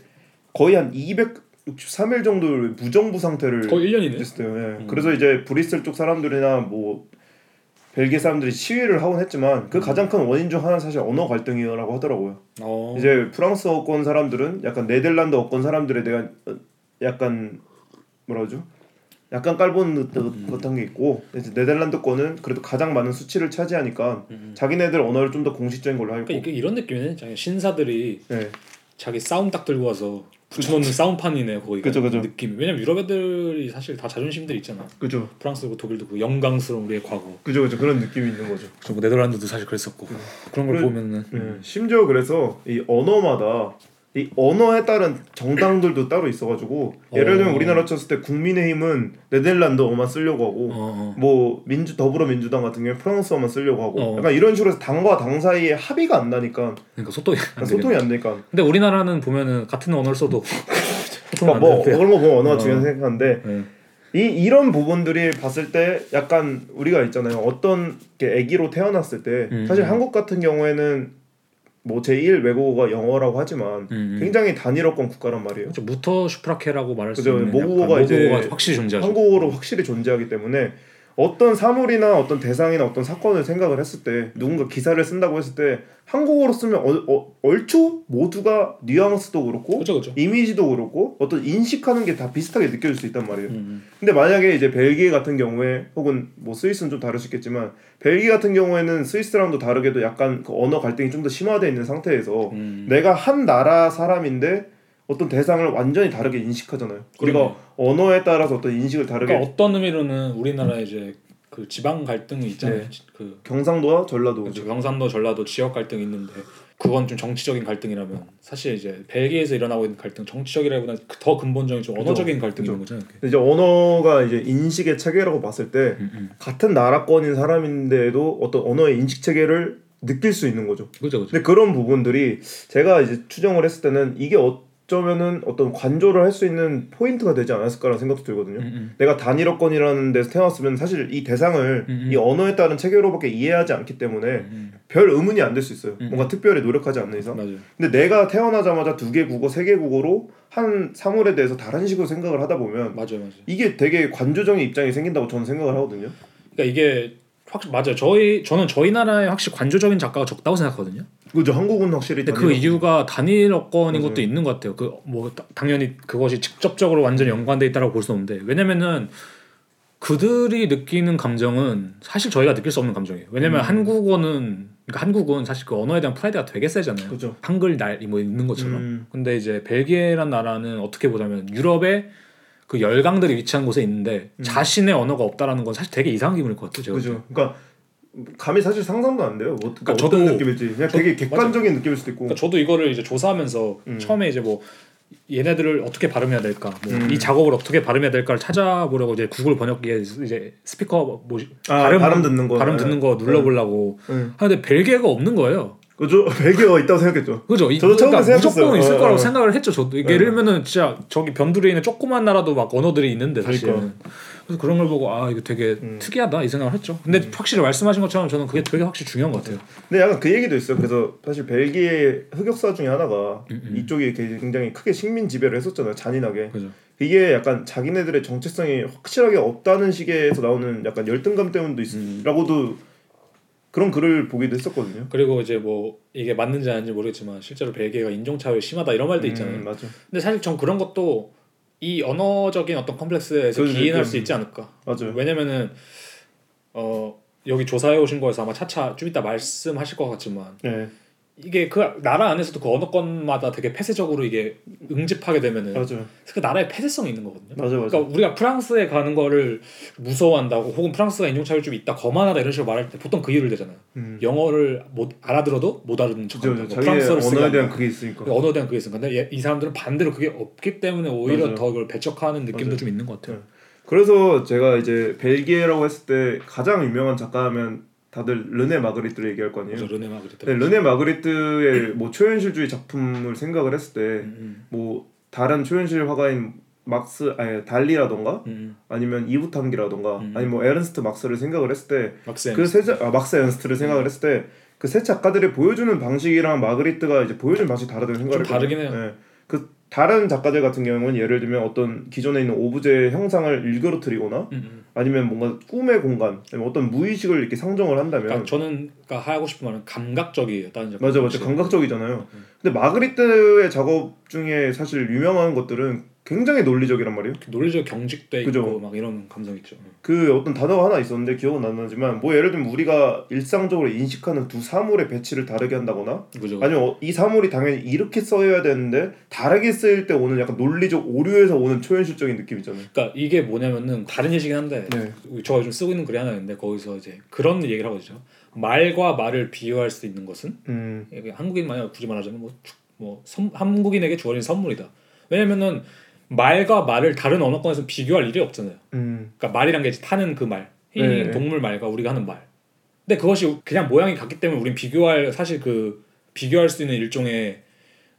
Speaker 2: 거의 한 263일 정도를 무정부 상태를.
Speaker 3: 거의 1년이네.
Speaker 2: 했어요. 예.
Speaker 3: 음.
Speaker 2: 그래서 이제 브리슬 쪽 사람들이나 뭐 벨기에 사람들이 시위를 하곤 했지만 그 가장 큰 원인 중 하나는 사실 언어 갈등이라고 하더라고요.
Speaker 3: 어.
Speaker 2: 이제 프랑스 어권 사람들은 약간 네덜란드 어권 사람들에 대한 어, 약간 뭐라 그러죠? 약간 깔보는 듯-
Speaker 3: 음.
Speaker 2: 듯한 게 있고 이제 네덜란드 거는 그래도 가장 많은 수치를 차지하니까
Speaker 3: 음.
Speaker 2: 자기네들 언어를 좀 더 공식적인 걸로 하고
Speaker 3: 그러니까 이런 느낌이네. 신사들이
Speaker 2: 네.
Speaker 3: 자기 싸움 딱 들고 와서 붙여놓는 싸움판이네 거기.
Speaker 2: 그죠, 그죠.
Speaker 3: 느낌. 왜냐면 유럽 애들이 사실 다 자존심들 있잖아.
Speaker 2: 그죠
Speaker 3: 프랑스고 독일도 그 영광스러운 우리의 과거.
Speaker 2: 그죠 그죠 그런 느낌이 있는 거죠.
Speaker 3: 그리고 뭐 네덜란드도 사실 그랬었고 그런 걸
Speaker 2: 그래-
Speaker 3: 보면은
Speaker 2: 네. 심지어 그래서 이 언어마다 이 언어에 따른 정당들도 따로 있어가지고 예를 들면
Speaker 3: 어.
Speaker 2: 우리나라 쳤을 때 국민의힘은 네덜란드어만 쓰려고 하고
Speaker 3: 어, 어.
Speaker 2: 뭐 민주 더불어민주당 같은 경우에 프랑스어만 쓰려고 하고
Speaker 3: 어.
Speaker 2: 약간 이런 식으로 해서 당과 당 사이에 합의가 안 나니까
Speaker 3: 그러니까 소통이 안 되는
Speaker 2: 소통이 안 되니까
Speaker 3: 근데 우리나라는 보면은 같은 언어를 써도
Speaker 2: 그러니까
Speaker 3: 안
Speaker 2: 뭐. 그런 거 보면 언어가
Speaker 3: 어.
Speaker 2: 중요한 생각하는데
Speaker 3: 네.
Speaker 2: 이 이런 부분들이 봤을 때 약간 우리가 있잖아요 어떤 게 아기로 태어났을 때
Speaker 3: 음.
Speaker 2: 사실 한국 같은 경우에는 뭐 제1 외국어가 영어라고 하지만
Speaker 3: 음, 음.
Speaker 2: 굉장히 단일어권 국가란 말이에요.
Speaker 3: 그렇죠. 무터 슈프라케라고 말할 수
Speaker 2: 그죠.
Speaker 3: 있는
Speaker 2: 모국어가
Speaker 3: 약간
Speaker 2: 이제
Speaker 3: 모국어가 확실히 존재하죠.
Speaker 2: 한국어로 확실히 존재하기 때문에 어떤 사물이나 어떤 대상이나 어떤 사건을 생각을 했을 때 누군가 기사를 쓴다고 했을 때 한국어로 쓰면 어, 어, 얼추 모두가 뉘앙스도 그렇고
Speaker 3: 그죠 그죠.
Speaker 2: 이미지도 그렇고 어떤 인식하는 게 다 비슷하게 느껴질 수 있단 말이에요.
Speaker 3: 음,
Speaker 2: 근데 만약에 이제 벨기에 같은 경우에 혹은 뭐 스위스는 좀 다를 수 있겠지만 벨기에 같은 경우에는 스위스랑도 다르게도 약간 그 언어 갈등이 좀 더 심화되어 있는 상태에서
Speaker 3: 음.
Speaker 2: 내가 한 나라 사람인데 어떤 대상을 완전히 다르게 인식하잖아요. 우리가
Speaker 3: 그러네.
Speaker 2: 언어에 따라서 어떤 인식을 다르게
Speaker 3: 그러니까 어떤 의미로는 우리나라 이제 그 지방 갈등이 있잖아요.
Speaker 2: 네.
Speaker 3: 그
Speaker 2: 경상도와 전라도
Speaker 3: 그렇죠. 경상도 전라도 지역 갈등이 있는데 그건 좀 정치적인 갈등이라면 사실 이제 벨기에에서 일어나고 있는 갈등 정치적이라기보다 더 근본적인 좀. 언어적인 갈등인 거잖아요. 이게.
Speaker 2: 근데 이제 언어가 이제 인식의 체계라고 봤을 때
Speaker 3: 음, 음.
Speaker 2: 같은 나라권인 사람인데도 어떤 언어의 인식 체계를 느낄 수 있는 거죠.
Speaker 3: 그죠 그죠.
Speaker 2: 근데 그런 부분들이 제가 이제 추정을 했을 때는 이게 어쩌면은 어떤 관조를 할 수 있는 포인트가 되지 않았을까라는 생각도 들거든요.
Speaker 3: 음, 음.
Speaker 2: 내가 단일어권이라는 데서 태어났으면 사실 이 대상을
Speaker 3: 음, 음.
Speaker 2: 이 언어에 따른 체계로밖에 이해하지 않기 때문에
Speaker 3: 음,
Speaker 2: 별 의문이 안 될 수 있어요.
Speaker 3: 음.
Speaker 2: 뭔가 특별히 노력하지 않는
Speaker 3: 음.
Speaker 2: 이상.
Speaker 3: 맞아요.
Speaker 2: 근데 내가 태어나자마자 두 개 국어, 세 개 국어로 한 사물에 대해서 다른 식으로 생각을 하다 보면
Speaker 3: 맞아요 맞아요.
Speaker 2: 이게 되게 관조적인 입장이 생긴다고 저는 생각을 하거든요.
Speaker 3: 그러니까 이게 확 맞아요. 저희 저는 저희 나라에 확실히 관조적인 작가가 적다고 생각하거든요.
Speaker 2: 그죠? 한국은 확실히
Speaker 3: 근데 그 이유가 단일어권인. 것도 있는 것 같아요. 그 뭐 당연히 그것이 직접적으로 완전히 연관돼 있다라고 볼 수는 없는데 왜냐면은 그들이 느끼는 감정은 사실 저희가 느낄 수 없는 감정이에요. 왜냐면
Speaker 2: 음.
Speaker 3: 한국어는 그러니까 한국은 사실 그 언어에 대한 프라이드가 되게 세잖아요.
Speaker 2: 그죠.
Speaker 3: 한글 날뭐 있는 것처럼.
Speaker 2: 음.
Speaker 3: 근데 이제 벨기에란 나라는 어떻게 보자면 유럽의 그 열강들이 위치한 곳에 있는데
Speaker 2: 음.
Speaker 3: 자신의 언어가 없다라는 건 사실 되게 이상한 기분일 것 같아요. 제가
Speaker 2: 그죠. 그러니까 감이 사실 상상도 안 돼요. 뭐
Speaker 3: 그러니까
Speaker 2: 어떤
Speaker 3: 저도-
Speaker 2: 느낌일지 그냥
Speaker 3: 저-
Speaker 2: 되게 객관적인 느낌일 수도 있고.
Speaker 3: 그러니까 저도 이거를 이제 조사하면서
Speaker 2: 음.
Speaker 3: 처음에 이제 뭐 얘네들을 어떻게 발음해야 될까, 뭐
Speaker 2: 음.
Speaker 3: 이 작업을 어떻게 발음해야 될까를 찾아보려고 이제 구글 번역기에 이제 스피커 뭐
Speaker 2: 아, 발음, 듣는 거.
Speaker 3: 발음 듣는 거 눌러보려고
Speaker 2: 응.
Speaker 3: 하는데 벨기에가 없는 거예요.
Speaker 2: 그죠. 벨기에가 있다고 생각했죠.
Speaker 3: 그죠? 이-
Speaker 2: 저도 처음에
Speaker 3: 그러니까
Speaker 2: 생각했어요.
Speaker 3: 무조건 있을
Speaker 2: 어,
Speaker 3: 거라고
Speaker 2: 어.
Speaker 3: 생각을 했죠. 저도 이게
Speaker 2: 네.
Speaker 3: 예를 들면은 진짜 저기 변두리에 있는 조그만 나라도 막 언어들이 있는데 사실
Speaker 2: 그러니까.
Speaker 3: 그래서 그런 걸 보고 아 이거 되게
Speaker 2: 음.
Speaker 3: 특이하다 이 생각을 했죠. 근데 확실히 말씀하신 것처럼 저는 그게 되게 확실히 중요한 것 같아요.
Speaker 2: 근데 약간 그 얘기도 있어요. 그래서 사실 벨기에 흑역사 중에 하나가
Speaker 3: 음, 음.
Speaker 2: 이쪽이 굉장히 크게 식민 지배를 했었잖아요. 잔인하게.
Speaker 3: 그죠?
Speaker 2: 이게 약간 자기네들의 정체성이 확실하게 없다는 식에서 나오는 약간 열등감 때문도
Speaker 3: 음.
Speaker 2: 있라고도 그런 글을 보기도 했었거든요.
Speaker 3: 그리고 이제 뭐 이게 맞는지 아닌지 모르겠지만 실제로 벨기에가 인종차별이 심하다 이런 말도 있잖아요.
Speaker 2: 음, 맞아.
Speaker 3: 근데 사실 전 그런 것도 이 언어적인 어떤 컴플렉스에서 기인할
Speaker 2: 그-
Speaker 3: 수 있지 않을까.
Speaker 2: 맞아요.
Speaker 3: 왜냐면은 어 여기 조사해 오신 거에서 아마 차차 좀 이따 말씀하실 것 같지만
Speaker 2: 네,
Speaker 3: 이게 그 나라 안에서도 그 언어권마다 되게 폐쇄적으로 이게 응집하게 되면은
Speaker 2: 맞아요,
Speaker 3: 그 나라의 폐쇄성이 있는 거거든요.
Speaker 2: 맞아요, 맞아요.
Speaker 3: 그러니까 우리가 프랑스에 가는 거를 무서워한다고 혹은 프랑스가 인종차별 좀 있다 거만하다 이런 식으로 말할 때 보통 그 이유를 대잖아요.
Speaker 2: 음.
Speaker 3: 영어를 못 알아들어도 못 알아듣는 척한다. 프랑스어를 쓰게
Speaker 2: 언어에 대한. 그게 있으니까.
Speaker 3: 그 언어에 대한 그게 있으니까 근데 얘- 이 사람들은 반대로 그게 없기 때문에 오히려
Speaker 2: 맞아요.
Speaker 3: 더 그걸 배척하는 느낌도
Speaker 2: 맞아요.
Speaker 3: 좀 있는 것 같아요.
Speaker 2: 그래서 제가 이제 벨기에라고 했을 때 가장 유명한 작가 하면 다들 르네 마그리트를 얘기할 거 아니에요.
Speaker 3: 르네 마그리트.
Speaker 2: 네, 르네 마그리트의 뭐 초현실주의 작품을 생각을 했을 때
Speaker 3: 음,
Speaker 2: 뭐 다른 초현실 화가인 막스 아니 달리라던가
Speaker 3: 음, 음.
Speaker 2: 아니면 이브 탕기라던가
Speaker 3: 음.
Speaker 2: 아니 뭐 에른스트 막스를 생각을 했을
Speaker 3: 막스
Speaker 2: 때그세 아, 막스 에른스트를 생각을 했을 때 그 세 작가들이 보여주는 방식이랑 마그리트가 이제 보여주는 방식 이 다르다고 생각을
Speaker 3: 좀 다르긴. 해요.
Speaker 2: 네. 그 다른 작가들 같은 경우는 예를 들면 어떤 기존에 있는 오브제 형상을 일그러뜨리거나
Speaker 3: 음, 음.
Speaker 2: 아니면 뭔가 꿈의 공간 어떤 무의식을 이렇게 상정을 한다면
Speaker 3: 그러니까 저는 그러니까 하고 싶은 말은 감각적이에요. 다른 작품.
Speaker 2: 맞아 맞아 감각적이잖아요. 근데 마그리트의 작업 중에 사실 유명한 것들은 굉장히 논리적이란 말이에요.
Speaker 3: 논리적 경직돼
Speaker 2: 그죠.
Speaker 3: 있고 막 이런 감성 있죠.
Speaker 2: 그 어떤 단어가 하나 있었는데 기억은 안 나지만 뭐 예를 들면 우리가 일상적으로 인식하는 두 사물의 배치를 다르게 한다거나
Speaker 3: 그죠.
Speaker 2: 아니면 어, 이 사물이 당연히 이렇게 써야 되는데 다르게 쓰일 때 오는 약간 논리적 오류에서 오는 초현실적인 느낌 있잖아요.
Speaker 3: 그러니까 이게 뭐냐면은 다른 예시긴 한데
Speaker 2: 네.
Speaker 3: 제가 요즘 쓰고 있는 글이 하나 있는데 거기서 이제 그런 얘기를 하고 있죠. 말과 말을 비유할 수 있는 것은
Speaker 2: 음.
Speaker 3: 한국인 만약 굳이 말하자면 뭐, 뭐 선, 한국인에게 주어진 선물이다. 왜냐면은 말과 말을 다른 언어권에서 비교할 일이 없잖아요.
Speaker 2: 음.
Speaker 3: 그러니까 말이란 게 타는 그 말, 이
Speaker 2: 네.
Speaker 3: 동물 말과 우리가 하는 말. 근데 그것이 그냥 모양이 같기 때문에 우린 비교할 사실 그 비교할 수 있는 일종의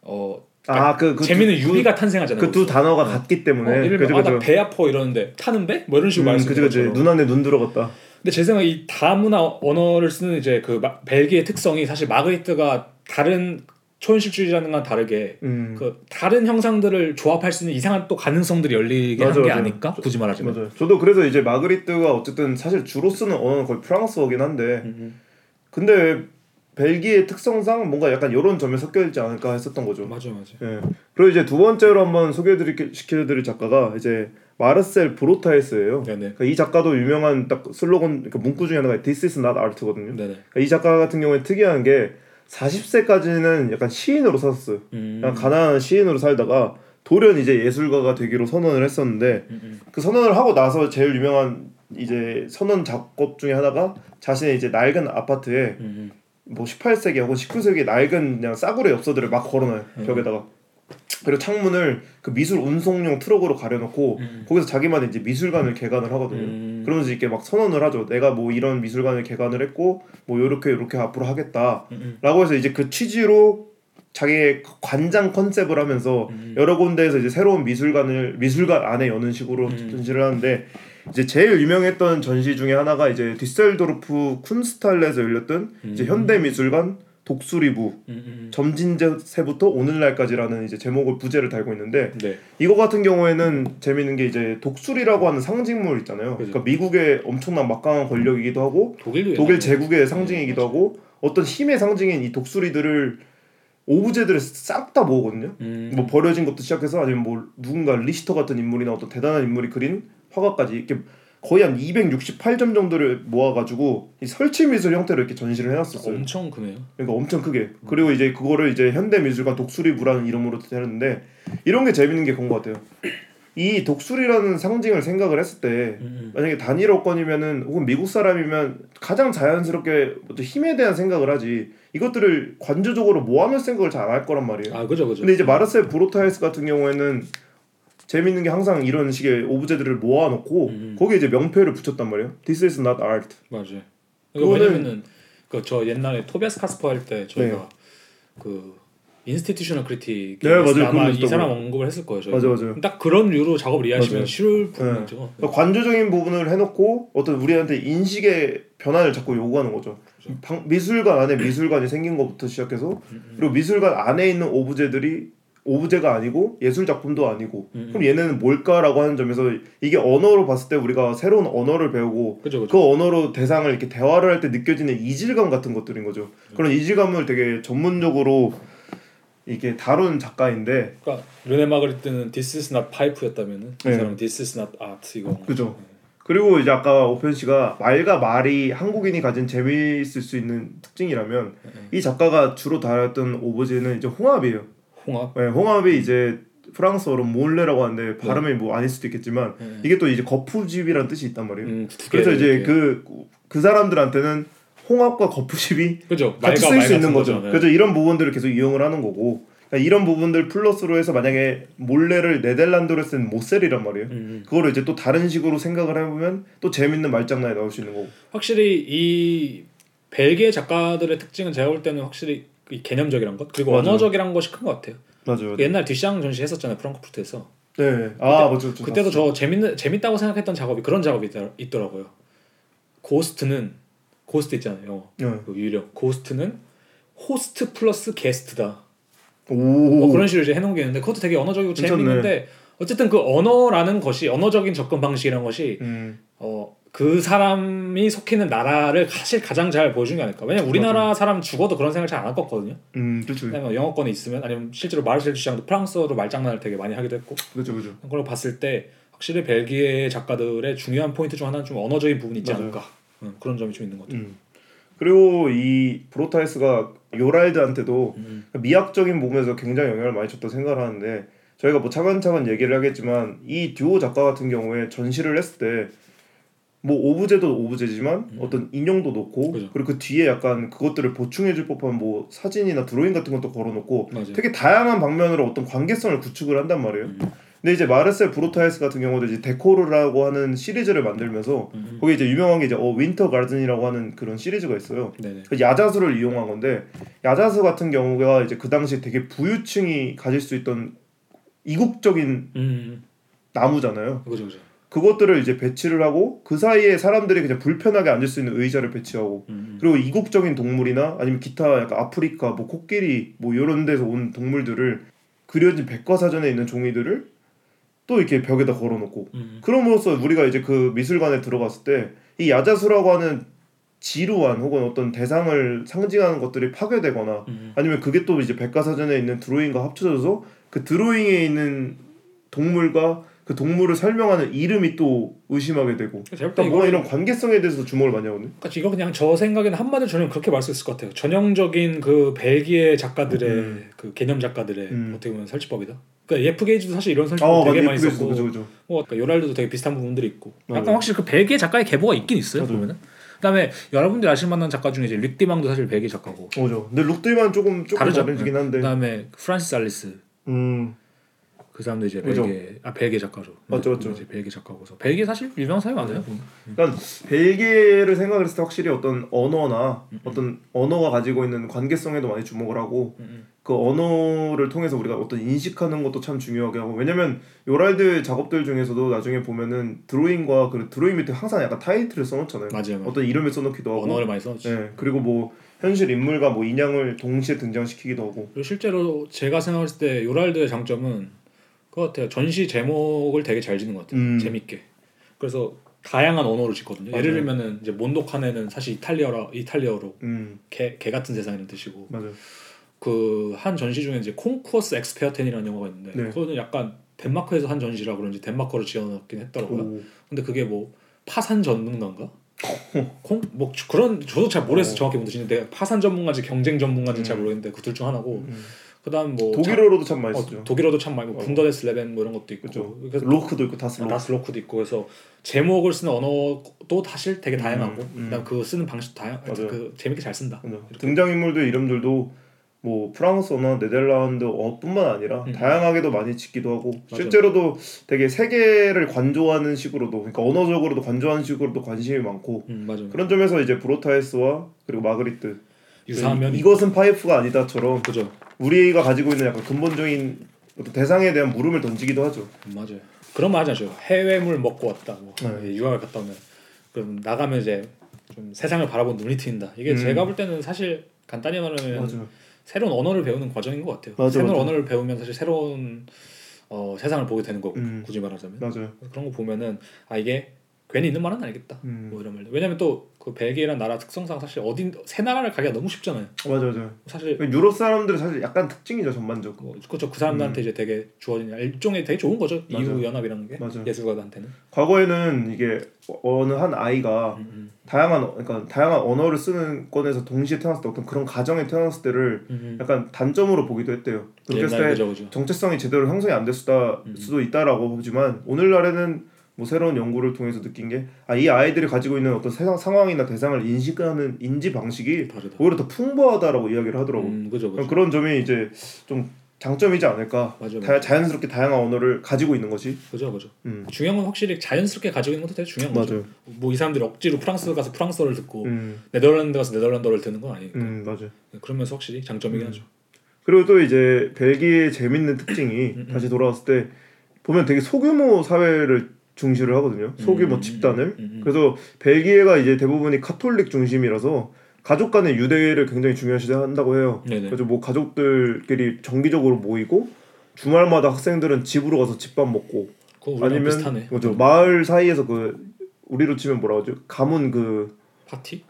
Speaker 3: 어
Speaker 2: 아그 그
Speaker 3: 재미는
Speaker 2: 두-
Speaker 3: 유리가 탄생하잖아요.
Speaker 2: 그 두. 단어가
Speaker 3: 어.
Speaker 2: 같기 때문에
Speaker 3: 어, 예를 들면. 아나배 아파 이러는데 타는 배? 뭐 이런 식으로
Speaker 2: 음,
Speaker 3: 말씀
Speaker 2: 그죠 그죠. 눈 안에 눈 들어갔다.
Speaker 3: 근데 제 생각에 이 다문화 언어를 쓰는 이제 그 마- 벨기에 특성이 사실 마그리트가 다른 초현실주의자는 건 다르게
Speaker 2: 음.
Speaker 3: 그 다른 형상들을 조합할 수 있는 이상한 또 가능성들이 열리게 한 게. 아닐까? 굳이 말하자면.
Speaker 2: 맞아요. 저도 그래서 이제 마그리트가 어쨌든 사실 주로 쓰는 언어는 거의 프랑스어긴 한데
Speaker 3: 음,
Speaker 2: 근데 벨기에 특성상 뭔가 약간 이런 점에 섞여 있지 않을까 했었던 거죠.
Speaker 3: 맞아 맞아.
Speaker 2: 예. 그리고 이제 두 번째로 한번 소개해드릴 시켜드릴 작가가 이제 마르셀 브로타에스예요. 그러니까 이 작가도 유명한 딱 슬로건 그러니까 문구 중에 하나가 This is not art거든요.
Speaker 3: 네네.
Speaker 2: 그러니까 이 작가 같은 경우에 특이한 게 40세까지는 약간 시인으로 살았어요.
Speaker 3: 음.
Speaker 2: 그냥 가난한 시인으로 살다가 돌연 이제 예술가가 되기로 선언을 했었는데
Speaker 3: 음, 음.
Speaker 2: 그 선언을 하고 나서 제일 유명한 이제 선언 작업 중에 하나가 자신의 이제 낡은 아파트에
Speaker 3: 음,
Speaker 2: 뭐 18세기 혹은 19세기 낡은 그냥 싸구려 엽서들을 막 걸어놔요
Speaker 3: 음.
Speaker 2: 벽에다가 그리고 창문을 그 미술 운송용 트럭으로 가려놓고
Speaker 3: 음.
Speaker 2: 거기서 자기만의 이제 미술관을 개관을 하거든요.
Speaker 3: 음.
Speaker 2: 그러면서 이렇게 막 선언을 하죠. 내가 뭐 이런 미술관을 개관을 했고 뭐 요렇게 요렇게 앞으로 하겠다라고
Speaker 3: 음, 음.
Speaker 2: 해서 이제 그 취지로 자기의 관장 컨셉을 하면서
Speaker 3: 음.
Speaker 2: 여러 군데에서 이제 새로운 미술관을 미술관 안에 여는 식으로
Speaker 3: 음.
Speaker 2: 전시를 하는데 이제 제일 유명했던 전시 중에 하나가 이제 뒤셀도르프 쿤스트할레에 열렸던 이제
Speaker 3: 음.
Speaker 2: 현대 미술관 독수리부
Speaker 3: 음, 음.
Speaker 2: 점신세부터 오늘날까지라는 이제 제목을 부제를 달고 있는데
Speaker 3: 네.
Speaker 2: 이거 같은 경우에는 재밌는 게 이제 독수리라고 하는 상징물 있잖아요.
Speaker 3: 그죠.
Speaker 2: 그러니까 미국의 엄청난 막강한 권력이기도 하고
Speaker 3: 독일도
Speaker 2: 독일 제국의 상징이기도
Speaker 3: 네,
Speaker 2: 하고 어떤 힘의 상징인 이 독수리들을 오브제들을 싹 다 모으거든요.
Speaker 3: 음.
Speaker 2: 뭐 버려진 것도 시작해서 아니면 뭐 누군가 리히터 같은 인물이나 어떤 대단한 인물이 그린 화가까지 이렇게 거의 한 268점 정도를 모아가지고 이 설치 미술 형태로 이렇게 전시를 해놨었어요.
Speaker 3: 엄청 크네요.
Speaker 2: 그러니까 엄청 크게. 그리고 이제 그거를 이제 현대 미술관 독수리부라는 이름으로 했는데 이런 게 재밌는 게 그런 것 같아요. 이 독수리라는 상징을 생각을 했을 때
Speaker 3: 음,
Speaker 2: 만약에 단일어권이면은 혹은 미국 사람이면 가장 자연스럽게 힘에 대한 생각을 하지 이것들을 관조적으로 모아놓을 생각을 잘 안 할 거란 말이에요.
Speaker 3: 아 그죠 그죠.
Speaker 2: 근데 이제 마르셀 브로타이스 같은 경우에는 재밌는 게 항상 이런 식의 오브제들을 모아놓고
Speaker 3: 음.
Speaker 2: 거기에 이제 명패를 붙였단 말이에요. This is not art.
Speaker 3: 맞아요.
Speaker 2: 그거는-
Speaker 3: 왜냐면은 그저 옛날에 토비아스 카스퍼 할 때 저희가
Speaker 2: 네.
Speaker 3: 그 institutional critique
Speaker 2: 네, 맞아요.
Speaker 3: 아마 이. 사람 언급을 했을 거예요. 저희가.
Speaker 2: 맞아, 맞아요.
Speaker 3: 딱 그런 이유로 작업을 이해하시면. 쉬울 부분이죠.
Speaker 2: 그러니까 관조적인 부분을 해놓고 어떤 우리한테 인식의 변화를 자꾸 요구하는 거죠.
Speaker 3: 그렇죠.
Speaker 2: 방- 미술관 안에 미술관이 생긴 것부터 시작해서
Speaker 3: 음,
Speaker 2: 그리고 미술관 안에 있는 오브제들이 오브제가 아니고 예술 작품도 아니고
Speaker 3: 음,
Speaker 2: 그럼 얘네는 뭘까라고 하는 점에서 이게 언어로 봤을 때 우리가 새로운 언어를 배우고
Speaker 3: 그죠 그죠.
Speaker 2: 그 언어로 대상을 이렇게 대화를 할 때 느껴지는 이질감 같은 것들인 거죠. 그런 이질감을 되게 전문적으로 이게 다룬 작가인데
Speaker 3: 그러니까 르네 마그리트는 This is not pipe였다면은 이
Speaker 2: 네.
Speaker 3: 사람은 This is not art 이거.
Speaker 2: 그죠. 그리고 이제 아까 오펜 씨가 말과 말이 한국인이 가진 재미있을 수 있는 특징이라면 이 작가가 주로 다뤘던 오브제는 이제 홍합이에요.
Speaker 3: 홍합.
Speaker 2: 네, 홍합이 이제 프랑스어로 몰레라고 하는데 발음이 뭐 아닐 수도 있겠지만
Speaker 3: 네.
Speaker 2: 이게 또 이제 거푸집이라는 뜻이 있단 말이에요.
Speaker 3: 음, 두
Speaker 2: 그래서 이제
Speaker 3: 이렇게.
Speaker 2: 그그 사람들한테는 홍합과 거푸집이
Speaker 3: 그죠.
Speaker 2: 같이
Speaker 3: 쓸수말
Speaker 2: 있는
Speaker 3: 같은
Speaker 2: 거죠.
Speaker 3: 네.
Speaker 2: 그래서 이런 부분들을 계속 이용을 하는 거고 그러니까 이런 부분들 플러스로 해서 만약에 몰레를 네덜란드로 쓴 모셀이란 말이에요.
Speaker 3: 음, 음.
Speaker 2: 그거를 이제 또 다른 식으로 생각을 해보면 또 재밌는 말장난이 나올 수 있는 거고.
Speaker 3: 확실히 이 벨기에 작가들의 특징은 제가 볼 때는 확실히 이 개념적이란 것 그리고
Speaker 2: 맞아요.
Speaker 3: 언어적이란 것이 큰 것 같아요.
Speaker 2: 맞아요.
Speaker 3: 옛날 뒤샹 전시 했었잖아요 프랑크푸르트에서.
Speaker 2: 네. 아 맞죠. 맞죠.
Speaker 3: 그때도 저 재밌는 재밌다고 생각했던 작업이 그런 작업이 있더, 있더라고요. ghost는 ghost 있잖아요. 영어.
Speaker 2: 네.
Speaker 3: 그 유령 ghost는 host plus guest다.
Speaker 2: 오.
Speaker 3: 뭐 그런 식으로 이제 해놓은 게 있는데 그것도 되게 언어적이고
Speaker 2: 괜찮네.
Speaker 3: 재밌는데 어쨌든 그 언어라는 것이 언어적인 접근 방식이라는 것이
Speaker 2: 음.
Speaker 3: 어 그 사람이 속해 있는 나라를 사실 가장 잘 보여준 게 아닐까. 왜냐면 우리나라 사람 죽어도 그런 생각 잘안 할 거거든요.
Speaker 2: 음. 그렇죠.
Speaker 3: 영어권에 있으면 아니면 실제로 마르셀 뒤샹도 프랑스어로 말장난을 되게 많이 하기도 했고
Speaker 2: 그렇죠. 그렇죠.
Speaker 3: 그런 걸 봤을 때 확실히 벨기에 작가들의 중요한 포인트 중 하나는 좀 언어적인 부분이 있지
Speaker 2: 맞아요.
Speaker 3: 않을까. 음, 그런 점이 좀 있는 것 같아요.
Speaker 2: 음. 그리고 이 브로타에스가 요랄드한테도
Speaker 3: 음.
Speaker 2: 미학적인 부분에서 굉장히 영향을 많이 줬다고 생각을 하는데 저희가 뭐 차근차근 얘기를 하겠지만 이 듀오 작가 같은 경우에 전시를 했을 때 뭐 오브제도 오브제지만 어떤 인형도 놓고
Speaker 3: 음. 그죠.
Speaker 2: 그리고 그 뒤에 약간 그것들을 보충해줄 법한 뭐 사진이나 드로잉 같은 것도 걸어놓고
Speaker 3: 맞아요.
Speaker 2: 되게 다양한 방면으로 어떤 관계성을 구축을 한단 말이에요.
Speaker 3: 음.
Speaker 2: 근데 이제 마르셀 브로타에스 같은 경우도 이제 Décor라고 하는 시리즈를 만들면서
Speaker 3: 음.
Speaker 2: 거기 이제 유명한 게 이제 어 Winter Garden이라고 하는 그런 시리즈가 있어요.
Speaker 3: 네네.
Speaker 2: 그 야자수를 이용한 건데 야자수 같은 경우가 이제 그 당시 되게 부유층이 가질 수 있던 이국적인
Speaker 3: 음.
Speaker 2: 나무잖아요.
Speaker 3: 그죠 그죠.
Speaker 2: 그것들을 이제 배치를 하고 그 사이에 사람들이 그냥 불편하게 앉을 수 있는 의자를 배치하고
Speaker 3: 음.
Speaker 2: 그리고 이국적인 동물이나 아니면 기타 약간 아프리카 뭐 코끼리 뭐 이런 데서 온 동물들을 그려진 백과사전에 있는 종이들을 또 이렇게 벽에다 걸어놓고
Speaker 3: 음.
Speaker 2: 그럼으로써 우리가 이제 그 미술관에 들어갔을 때 이 야자수라고 하는 지루한 혹은 어떤 대상을 상징하는 것들이 파괴되거나
Speaker 3: 음.
Speaker 2: 아니면 그게 또 이제 백과사전에 있는 드로잉과 합쳐져서 그 드로잉에 있는 동물과 그 동물을 설명하는 이름이 또 의심하게 되고 그러니까
Speaker 3: 때
Speaker 2: 뭔가
Speaker 3: 이거
Speaker 2: 이런 관계성에 대해서 주목을 많이 하거든요.
Speaker 3: 그러니까 이거 그냥 저 생각에는 한마디로 저는 그렇게 말할 수 있을 것 같아요. 전형적인 그 벨기에 작가들의
Speaker 2: 음.
Speaker 3: 그 개념 작가들의
Speaker 2: 음.
Speaker 3: 어떻게 보면 설치법이다. 그러니까 예프 게이스도 사실 이런 설치법
Speaker 2: 아,
Speaker 3: 되게. 많이 썼고,
Speaker 2: 그죠, 그죠.
Speaker 3: 뭐 그러니까 요랄드도 되게 비슷한 부분들이 있고. 약간
Speaker 2: 맞아요.
Speaker 3: 확실히 그 벨기에 작가의 계보가 있긴 있어요.
Speaker 2: 맞아요.
Speaker 3: 보면은. 그다음에 여러분들이 아실 만한 작가 중에 이제 뤽 튀망도 사실 벨기에 작가고.
Speaker 2: 그죠. 근데 뤽 튀망만 조금 조금
Speaker 3: 다르죠.
Speaker 2: 다르긴 한데.
Speaker 3: 그다음에 프란시스 알리스
Speaker 2: 음,
Speaker 3: 그 사람도 이제
Speaker 2: 그죠.
Speaker 3: 벨기에 아 벨기에 작가죠.
Speaker 2: 맞죠, 맞죠.
Speaker 3: 이제 벨기에 작가고서 벨기에 사실 유명 사회 많아요.
Speaker 2: 그러니까 벨기에를 생각했을 때 확실히 어떤 언어나
Speaker 3: 음,
Speaker 2: 어떤 언어가 가지고 있는 관계성에도 많이 주목을 하고
Speaker 3: 음,
Speaker 2: 그 언어를 통해서 우리가 어떤 인식하는 것도 참 중요하게 하고 왜냐면 요랄드 작업들 중에서도 나중에 보면은 드로잉과 그 드로잉 밑에 항상 약간 타이틀을 써놓잖아요.
Speaker 3: 맞아요. 맞아요.
Speaker 2: 어떤 이름을 써놓기도 하고.
Speaker 3: 언어를 많이 써놨지.
Speaker 2: 네. 그리고 뭐 현실 인물과 뭐 인양을 동시에 등장시키기도 하고.
Speaker 3: 그리고 실제로 제가 생각했을 때 요랄드의 장점은 그거 같아요. 전시 제목을 되게 잘 짓는 것 같아요.
Speaker 2: 음.
Speaker 3: 재밌게. 그래서 다양한 언어로 짓거든요. 예를
Speaker 2: 맞아요.
Speaker 3: 들면은 이제 몬도카네는 사실 이탈리아라 이탈리아로
Speaker 2: 음
Speaker 3: 개, 개 같은 세상이라는 뜻이고. 그 한 전시 중에 이제 Konkurs Eksperten이라는 영화가 있는데
Speaker 2: 네.
Speaker 3: 그거는 약간 덴마크에서 한 전시라 그런지 덴마크로 지어놨긴 했더라고요.
Speaker 2: 오.
Speaker 3: 근데 그게 뭐 파산 전문가인가? 콩뭐 그런 저도 잘 모르겠어
Speaker 2: 어.
Speaker 3: 정확히 뭔지 근데 파산 전문가인지 경쟁 전문가인지 잘
Speaker 2: 음.
Speaker 3: 모르겠는데 그 둘 중 하나고
Speaker 2: 음.
Speaker 3: 그다음 뭐
Speaker 2: 독일어로도 참 많이
Speaker 3: 어,
Speaker 2: 쓰죠.
Speaker 3: 독일어도 참 많이 뭐
Speaker 2: 어.
Speaker 3: Wunder des Lebens 뭐 이런 것도 있고
Speaker 2: 그렇죠.
Speaker 3: 그래서
Speaker 2: Loch도 있고
Speaker 3: das Loch. das Loch도 있고 그래서 제목을 쓰는 언어도 사실 되게 다양하고
Speaker 2: 음, 음.
Speaker 3: 그다음 그 쓰는 방식도 다양. 그 재밌게 잘 쓴다.
Speaker 2: 맞아. 등장 인물들 이름들도 뭐 프랑스어나 네덜란드어뿐만 아니라
Speaker 3: 음.
Speaker 2: 다양하게도 많이 짓기도 하고
Speaker 3: 맞아요.
Speaker 2: 실제로도 되게 세계를 관조하는 식으로도 그러니까 언어적으로도 관조하는 식으로도 관심이 많고
Speaker 3: 음.
Speaker 2: 그런 점에서 이제 브로타이스와 그리고 마그리트
Speaker 3: 유사한 면이
Speaker 2: 이것은 파이프가 아니다처럼
Speaker 3: 그죠.
Speaker 2: 우리가 가지고 있는 약간 근본적인 어떤 대상에 대한 물음을 던지기도 하죠.
Speaker 3: 음, 맞아요. 그런 말 하죠. 해외물 먹고 왔다. 뭐
Speaker 2: 네.
Speaker 3: 유학을 갔다 오면 그럼 나가면 이제 좀 세상을 바라본 눈이 트인다. 이게
Speaker 2: 음.
Speaker 3: 제가 볼 때는 사실 간단히 말하면
Speaker 2: 맞아요.
Speaker 3: 새로운 언어를 배우는 과정인 것 같아요.
Speaker 2: 맞아,
Speaker 3: 새로운
Speaker 2: 맞아.
Speaker 3: 언어를 배우면 사실 새로운 어, 세상을 보게 되는 거고
Speaker 2: 음.
Speaker 3: 굳이 말하자면
Speaker 2: 맞아요.
Speaker 3: 그런 거 보면은 아 이게 괜히 있는 말은 아니겠다.
Speaker 2: 음.
Speaker 3: 뭐 이런 말. 왜냐면 또 그 벨기에란 나라 특성상 사실 어딘 새 나라를 가기가 너무 쉽잖아요.
Speaker 2: 맞아 맞아.
Speaker 3: 사실
Speaker 2: 유럽 사람들은 사실 약간 특징이죠 전반적으로.
Speaker 3: 그, 그렇죠. 그 사람들한테 이제 되게 주어진 일종의 되게 좋은 거죠.
Speaker 2: 음. 맞아.
Speaker 3: EU 연합이라는 게
Speaker 2: 맞아.
Speaker 3: 예술가들한테는.
Speaker 2: 과거에는 이게 어느 한 아이가
Speaker 3: 음, 음.
Speaker 2: 다양한 그러니까 다양한 언어를 쓰는 건에서 동시에 태어났을 때 어떤 그런 가정에 태어났을 때를
Speaker 3: 음,
Speaker 2: 약간 단점으로 보기도 했대요. 그렇게 했을 때. 정체성이 제대로 형성이 안
Speaker 3: 음.
Speaker 2: 수도 있다라고 보지만 오늘날에는 뭐 새로운 연구를 통해서 느낀 게 아 이 아이들이 가지고 있는 어떤 세상 상황이나 대상을 인식하는 인지 방식이
Speaker 3: 다르다.
Speaker 2: 오히려 더 풍부하다라고 이야기를 하더라고.
Speaker 3: 음, 그죠 그죠.
Speaker 2: 그런 점이 이제 좀 장점이지 않을까.
Speaker 3: 맞아
Speaker 2: 다, 자연스럽게 다양한 언어를 가지고 있는 것이.
Speaker 3: 그죠 그죠.
Speaker 2: 음.
Speaker 3: 중요한 건 확실히 자연스럽게 가지고 있는 것도 되게 중요한 거죠.
Speaker 2: 맞아요.
Speaker 3: 뭐이 사람들이 억지로 프랑스 가서 프랑스어를 듣고
Speaker 2: 음,
Speaker 3: 네덜란드 가서 네덜란드어를 듣는 건 아니니까.
Speaker 2: 음 맞아.
Speaker 3: 그러면서 확실히 장점이긴
Speaker 2: 음.
Speaker 3: 하죠.
Speaker 2: 그리고 또 이제 벨기에의 재밌는 특징이
Speaker 3: 음, 음.
Speaker 2: 다시 돌아왔을 때 보면 되게 소규모 사회를 중시를 하거든요. 소규모
Speaker 3: 음,
Speaker 2: 집단을.
Speaker 3: 음, 음.
Speaker 2: 그래서 벨기에가 이제 대부분이 카톨릭 중심이라서 가족 간의 유대를 굉장히 중요시한다고 해요.
Speaker 3: 네네.
Speaker 2: 그래서 뭐 가족들끼리 정기적으로 모이고 주말마다 학생들은 집으로 가서 집밥 먹고 아니면
Speaker 3: 비슷하네.
Speaker 2: 뭐죠 마을 사이에서 그 우리로 치면 뭐라 하죠 가문 그
Speaker 3: 파티?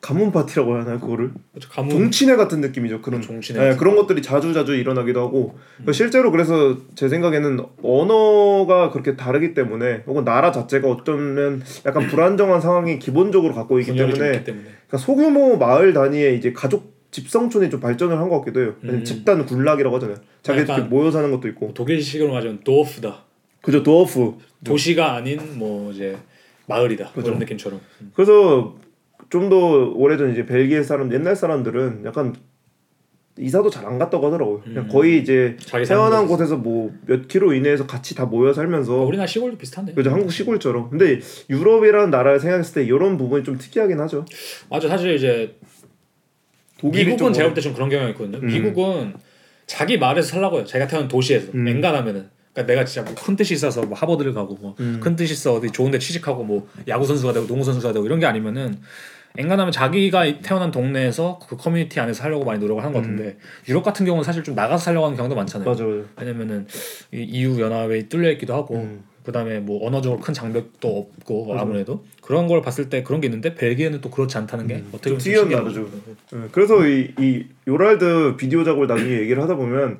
Speaker 2: 가문 파티라고 해야 하나요 그거를
Speaker 3: 그렇죠. 가문
Speaker 2: 종친회 같은 느낌이죠 그런
Speaker 3: 종친회
Speaker 2: 네, 그런 것들이 자주 자주 일어나기도 하고
Speaker 3: 음.
Speaker 2: 실제로 그래서 제 생각에는 언어가 그렇게 다르기 때문에 혹은 나라 자체가 어쩌면 약간 불안정한 상황이 기본적으로 갖고 있기 때문에
Speaker 3: 때문에.
Speaker 2: 그러니까 소규모 마을 단위의 이제 가족 집성촌이 좀 발전을 한 것 같기도 해요.
Speaker 3: 음.
Speaker 2: 집단 군락이라고 하잖아요.
Speaker 3: 약간
Speaker 2: 모여 사는 것도 있고.
Speaker 3: 독일식으로 말하면 도어프다.
Speaker 2: 그죠 도어프.
Speaker 3: 도시가 아닌 뭐 이제 마을이다.
Speaker 2: 그죠.
Speaker 3: 그런 느낌처럼. 음.
Speaker 2: 그래서 좀 더 오래전 이제 벨기에 사람 옛날 사람들은 약간 이사도 잘 안 갔다고 하더라고요. 그냥
Speaker 3: 음.
Speaker 2: 거의 이제 태어난
Speaker 3: 곳에서.
Speaker 2: 곳에서 뭐 몇 킬로 이내에서 같이 다 모여 살면서
Speaker 3: 우리나라 시골도 비슷한데.
Speaker 2: 그죠 한국 시골처럼. 근데 유럽이라는 나라를 생각했을 때 이런 부분이 좀 특이하긴 하죠.
Speaker 3: 맞아. 사실 이제 미국은
Speaker 2: 좀
Speaker 3: 제가 볼 때 좀 그런 경향이 있거든요.
Speaker 2: 음.
Speaker 3: 미국은 자기 말에서 살라고요. 자기가 태어난 도시에서
Speaker 2: 음.
Speaker 3: 앵간하면은. 그러니까 내가 진짜 뭐 큰 뜻이 있어서 뭐 하버드를 가고 뭐큰
Speaker 2: 음.
Speaker 3: 뜻이 있어 어디 좋은 데 취직하고 뭐 야구 선수가 되고 농구 선수가 되고 이런 게 아니면은 앵간하면 자기가 태어난 동네에서 그 커뮤니티 안에서 살려고 많이 노력을 하는 것 같은데 유럽 같은 경우는 사실 좀 나가서 살려고 하는 경우도 많잖아요.
Speaker 2: 음. 맞아 맞아.
Speaker 3: 왜냐면은 이 EU 연합에 뚫려 있기도 하고
Speaker 2: 음.
Speaker 3: 그다음에 뭐 언어적으로 큰 장벽도 없고
Speaker 2: 맞아.
Speaker 3: 아무래도 그런 걸 봤을 때 그런 게 있는데 벨기에는 또 그렇지 않다는 게 어떻게 보면 좀
Speaker 2: 특이한 나라죠. 네, 그래서 이, 이 요랄드 비디오 작업을 나중에 얘기를 하다 보면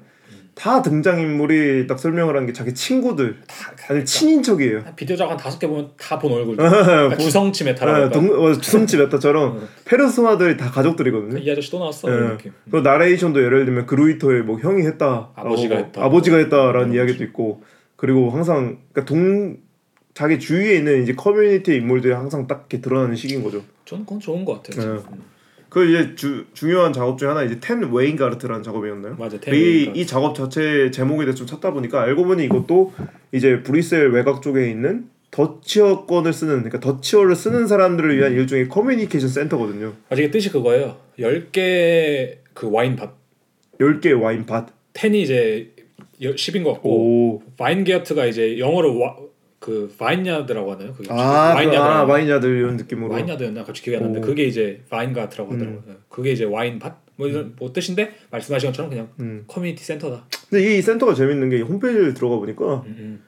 Speaker 2: 다 등장 인물이 딱 설명을 하는 게 자기 친구들
Speaker 3: 다
Speaker 2: 아니 친인척이에요.
Speaker 3: 한 비디오 작업 한 다섯 개 보면 다 본 얼굴. 그러니까 주성치 meta라고
Speaker 2: 네? 동, 어, 주성치 meta처럼
Speaker 3: 어.
Speaker 2: 페르소나들이 다 가족들이거든요.
Speaker 3: 이 아저씨 또 나왔어
Speaker 2: 네. 그 나레이션도 예를 들면 그루이터의 뭐 형이 했다,
Speaker 3: 아버지가 했다.
Speaker 2: 아버지가 했다라는
Speaker 3: 그런
Speaker 2: 이야기도
Speaker 3: 거지.
Speaker 2: 있고 그리고 항상 그러니까 동 자기 주위에 있는 이제 커뮤니티 인물들이 항상 딱 이렇게 드러나는 식인 거죠.
Speaker 3: 저는 그건 좋은 것 같아요.
Speaker 2: 네.
Speaker 3: 음.
Speaker 2: 그 이제 주, 중요한 작업 중에 하나 이제 Ten Weyngaert라는 작업이었나요?
Speaker 3: 맞아.
Speaker 2: 이. 이 작업 자체 제목에 대해서 좀 찾다 보니까 알고 보니 이것도 이제 브뤼셀 외곽 쪽에 있는 Dutch어권을 쓰는 그러니까 Dutch어를 쓰는 사람들을 위한 일종의 커뮤니케이션 센터거든요.
Speaker 3: 아직 뜻이 그거예요. 10개 그 와인 밭
Speaker 2: 10개 와인 밭.
Speaker 3: Ten이 이제 10인 것 같고
Speaker 2: 오.
Speaker 3: Weyngaert가 이제 영어로 와, 그 vineyard라고 하나요? 그게
Speaker 2: 아, 그,
Speaker 3: vineyard
Speaker 2: 아 vineyard 이런 느낌으로.
Speaker 3: vineyard였나 갑자기 기억이 안 나는데
Speaker 2: 오.
Speaker 3: 그게 이제 Weyngaert라고 하더라고요. 그게 이제 와인 밭? 뭐 이런 뭐 뜻인데 말씀하신 것처럼 그냥
Speaker 2: 음.
Speaker 3: 커뮤니티 센터다.
Speaker 2: 근데 이 센터가 재밌는 게 홈페이지를 들어가 보니까
Speaker 3: 음, 음.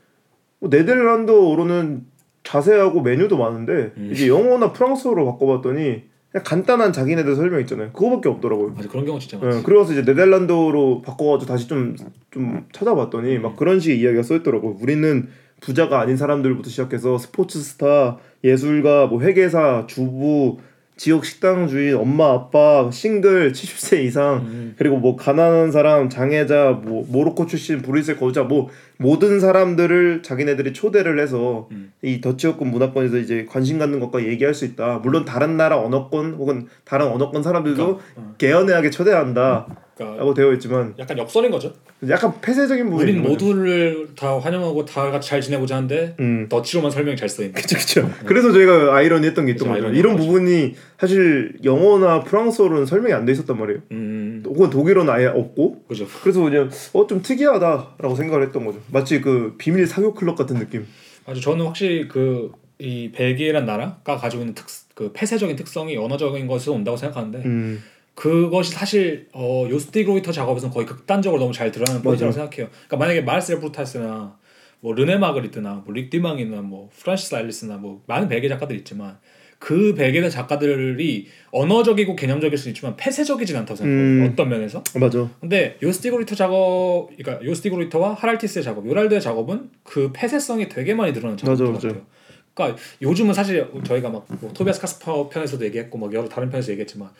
Speaker 2: 뭐 네덜란드어로는 자세하고 메뉴도 많은데
Speaker 3: 음.
Speaker 2: 이제 영어나 프랑스어로 바꿔봤더니 그냥 간단한 자기네들 설명 있잖아요. 그거밖에 없더라고요.
Speaker 3: 맞아 그런 경우 진짜 많지.
Speaker 2: 예, 그래서 이제 네덜란드어로 바꿔가지고 다시 좀좀 찾아봤더니 막 그런 식의 이야기가 써있더라고. 우리는 부자가 아닌 사람들부터 시작해서 스포츠 스타, 예술가, 뭐 회계사, 주부, 지역 식당 주인, 엄마, 아빠, 싱글, 70세 이상,
Speaker 3: 음.
Speaker 2: 그리고 뭐 가난한 사람, 장애자, 뭐 모로코 출신, 브뤼셀 거주자, 뭐 모든 사람들을 자기네들이 초대를 해서
Speaker 3: 음.
Speaker 2: 이 더치어권 문화권에서 이제 관심 갖는 것과 얘기할 수 있다. 물론 다른 나라 언어권 혹은 다른 언어권 사람들도
Speaker 3: 그러니까, 어.
Speaker 2: 개연하게 초대한다.
Speaker 3: 그러니까
Speaker 2: 라고 되어 있지만
Speaker 3: 약간 역설인 거죠.
Speaker 2: 약간 폐쇄적인 부분이
Speaker 3: 우린
Speaker 2: 거죠.
Speaker 3: 모두를 다 환영하고 다 같이 잘 지내고자 하는데
Speaker 2: 음.
Speaker 3: Dutch로만 설명이 잘 써 있는.
Speaker 2: 그쵸 그쵸. 그래서 저희가 아이러니했던 게 있던 거죠. 이런. 부분이 사실 영어나 프랑스어로는 설명이 안 돼 있었단 말이에요.
Speaker 3: 음,
Speaker 2: 혹은 독일어는 아예 없고.
Speaker 3: 그죠.
Speaker 2: 그래서 그냥 어 좀 특이하다라고 생각을 했던 거죠. 마치 그 비밀 사교 클럽 같은 느낌.
Speaker 3: 아주 저는 확실히 그 이 벨기에란 나라가 가지고 있는 특, 그 폐쇄적인 특성이 언어적인 것에서 온다고 생각하는데
Speaker 2: 음.
Speaker 3: 그것이 사실 어 요스 드 그로이터 작업에서는 거의 극단적으로 너무 잘 드러나는 포인트라고 생각해요. 그러니까 만약에 마르셀 브로타에스나 뭐 르네 마그리트나 뭐 뤽 튀망이나 뭐 프란시스 알리스나 뭐 많은 벨기에 작가들 있지만 그 벨기에 작가들이 언어적이고 개념적일 수 있지만 폐쇄적이진 않다고 생각해요.
Speaker 2: 음.
Speaker 3: 어떤 면에서.
Speaker 2: 맞아.
Speaker 3: 근데 요스 드 그로이터 작업, 그러니까 요스 드 그로이터와 하랄드 티스의 작업, 요랄드의 작업은 그 폐쇄성이 되게 많이 늘어난 작업
Speaker 2: 맞아,
Speaker 3: 같아요.
Speaker 2: 맞아.
Speaker 3: 그러니까 요즘은 사실 저희가 막 뭐 토비아스 카스퍼 편에서도 얘기했고 막 여러 다른 편에서 얘기했지만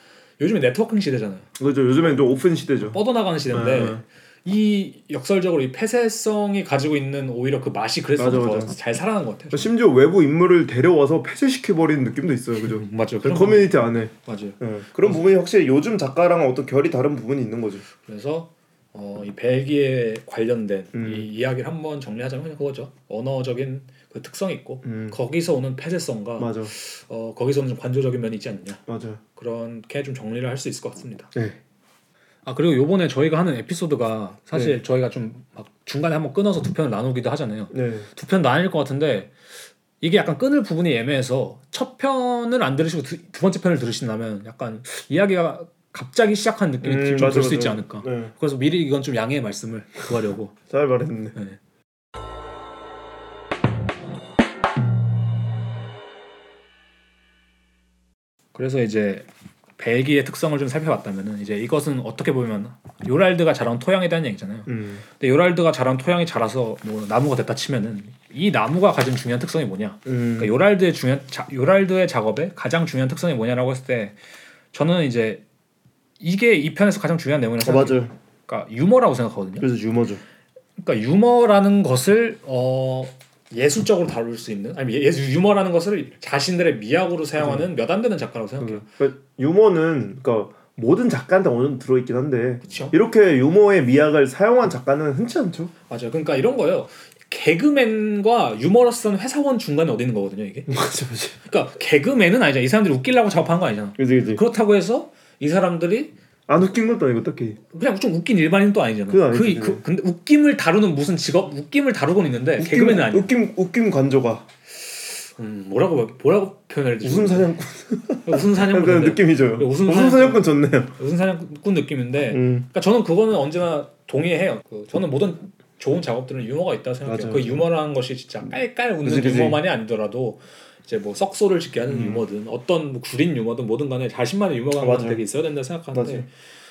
Speaker 3: 요즘에 네트워킹 시대잖아요.
Speaker 2: 그죠. 요즘엔 좀 오픈 시대죠.
Speaker 3: 뻗어나가는 시대인데
Speaker 2: 네.
Speaker 3: 이 역설적으로 이 폐쇄성이 가지고 있는 오히려 그 맛이 그래서
Speaker 2: 맞아,
Speaker 3: 더
Speaker 2: 맞아.
Speaker 3: 잘 살아난 것 같아요.
Speaker 2: 심지어 외부 인물을 데려와서 폐쇄시켜 버리는 느낌도 있어요. 그죠.
Speaker 3: 맞죠.
Speaker 2: 그 커뮤니티 안에
Speaker 3: 맞아요.
Speaker 2: 예. 그런 부분이 확실히 요즘 작가랑 어떤 결이 다른 부분이 있는 거죠.
Speaker 3: 그래서 어, 이 벨기에 관련된
Speaker 2: 음.
Speaker 3: 이 이야기를 한번 정리하자면 그냥 그거죠. 언어적인 그 특성이 있고
Speaker 2: 음.
Speaker 3: 거기서 오는 폐쇄성과
Speaker 2: 맞아,
Speaker 3: 어, 거기서 오는 좀 관조적인 면이 있지 않느냐
Speaker 2: 맞아.
Speaker 3: 그렇게 좀 정리를 할 수 있을 것 같습니다.
Speaker 2: 네.
Speaker 3: 아 그리고 요번에 저희가 하는 에피소드가 사실
Speaker 2: 네.
Speaker 3: 저희가 좀 막 중간에 한번 끊어서 두 편을 나누기도 하잖아요.
Speaker 2: 네.
Speaker 3: 두편 나뉠 것 같은데 이게 약간 끊을 부분이 애매해서 첫 편을 안 들으시고 두, 두 번째 편을 들으신다면 약간 이야기가 갑자기 시작한 느낌이
Speaker 2: 음,
Speaker 3: 좀 들 수. 있지 않을까.
Speaker 2: 네.
Speaker 3: 그래서 미리 이건 좀 양해의 말씀을 구하려고.
Speaker 2: 잘 말했네.
Speaker 3: 네. 그래서 이제 벨기의 특성을 좀 살펴봤다면은 이제 이것은 어떻게 보면 요랄드가 자란 토양에 대한 얘기잖아요.
Speaker 2: 음.
Speaker 3: 근데 요랄드가 자란 토양이 자라서 뭐 나무가 됐다 치면은 이 나무가 가진 중요한 특성이 뭐냐?
Speaker 2: 음.
Speaker 3: 그러니까 요랄드의 중요한 자, 요랄드의 작업의 가장 중요한 특성이 뭐냐라고 했을 때 저는 이제 이게 이 편에서 가장 중요한 내용이라고
Speaker 2: 어. 맞아요.
Speaker 3: 그러니까 유머라고 생각하거든요.
Speaker 2: 그래서 유머죠.
Speaker 3: 그러니까 유머라는 것을 어 예술적으로 다룰 수 있는 아니 예 유머라는 것을 자신들의 미학으로 사용하는 몇 안 되는 작가라고 생각해요.
Speaker 2: 그러니까 유머는 그러니까 모든 작가한테 어느 정도 들어 있긴 한데
Speaker 3: 그렇죠.
Speaker 2: 이렇게 유머의 미학을 사용한 작가는 흔치 않죠.
Speaker 3: 맞아요. 그러니까 이런 거예요. 개그맨과 유머러스한 회사원 중간에 어디 있는 거거든요, 이게.
Speaker 2: 맞아, 맞아.
Speaker 3: 그러니까 개그맨은 아니잖아. 이 사람들이 웃기려고 작업한 거 아니잖아.
Speaker 2: 그지, 그지.
Speaker 3: 그렇다고 해서 이 사람들이
Speaker 2: 안 웃긴 것도 아니고 딱히.
Speaker 3: 그냥 좀 웃긴 일반인도 아니잖아.
Speaker 2: 그건 아니지,
Speaker 3: 그, 그 근데 웃김을 다루는 무슨 직업 웃김을 다루고는 있는데
Speaker 2: 웃김,
Speaker 3: 개그맨은 아니야.
Speaker 2: 웃김 웃김 관조가
Speaker 3: 음, 뭐라고 뭐라고 표현해야 되지?
Speaker 2: 웃음 사냥꾼
Speaker 3: 웃음
Speaker 2: 그런
Speaker 3: 사냥꾼
Speaker 2: 느낌이죠.
Speaker 3: 웃음
Speaker 2: 웃음 사냥꾼 좋네요.
Speaker 3: 웃음 사냥꾼 느낌인데
Speaker 2: 음.
Speaker 3: 그러니까 저는 그거는 언제나 동의해요. 그 저는 모든 좋은 작업들은 유머가 있다 고 생각해요.
Speaker 2: 맞아,
Speaker 3: 그. 유머라는 것이 진짜 깔깔 웃는
Speaker 2: 그지, 그지.
Speaker 3: 유머만이 아니더라도 이제 뭐 썩소를 짓게 하는
Speaker 2: 음.
Speaker 3: 유머든 어떤 뭐 구린 유머든 뭐든 간에 자신만의 유머가. 되게 있어야 된다 생각하는데
Speaker 2: 맞아.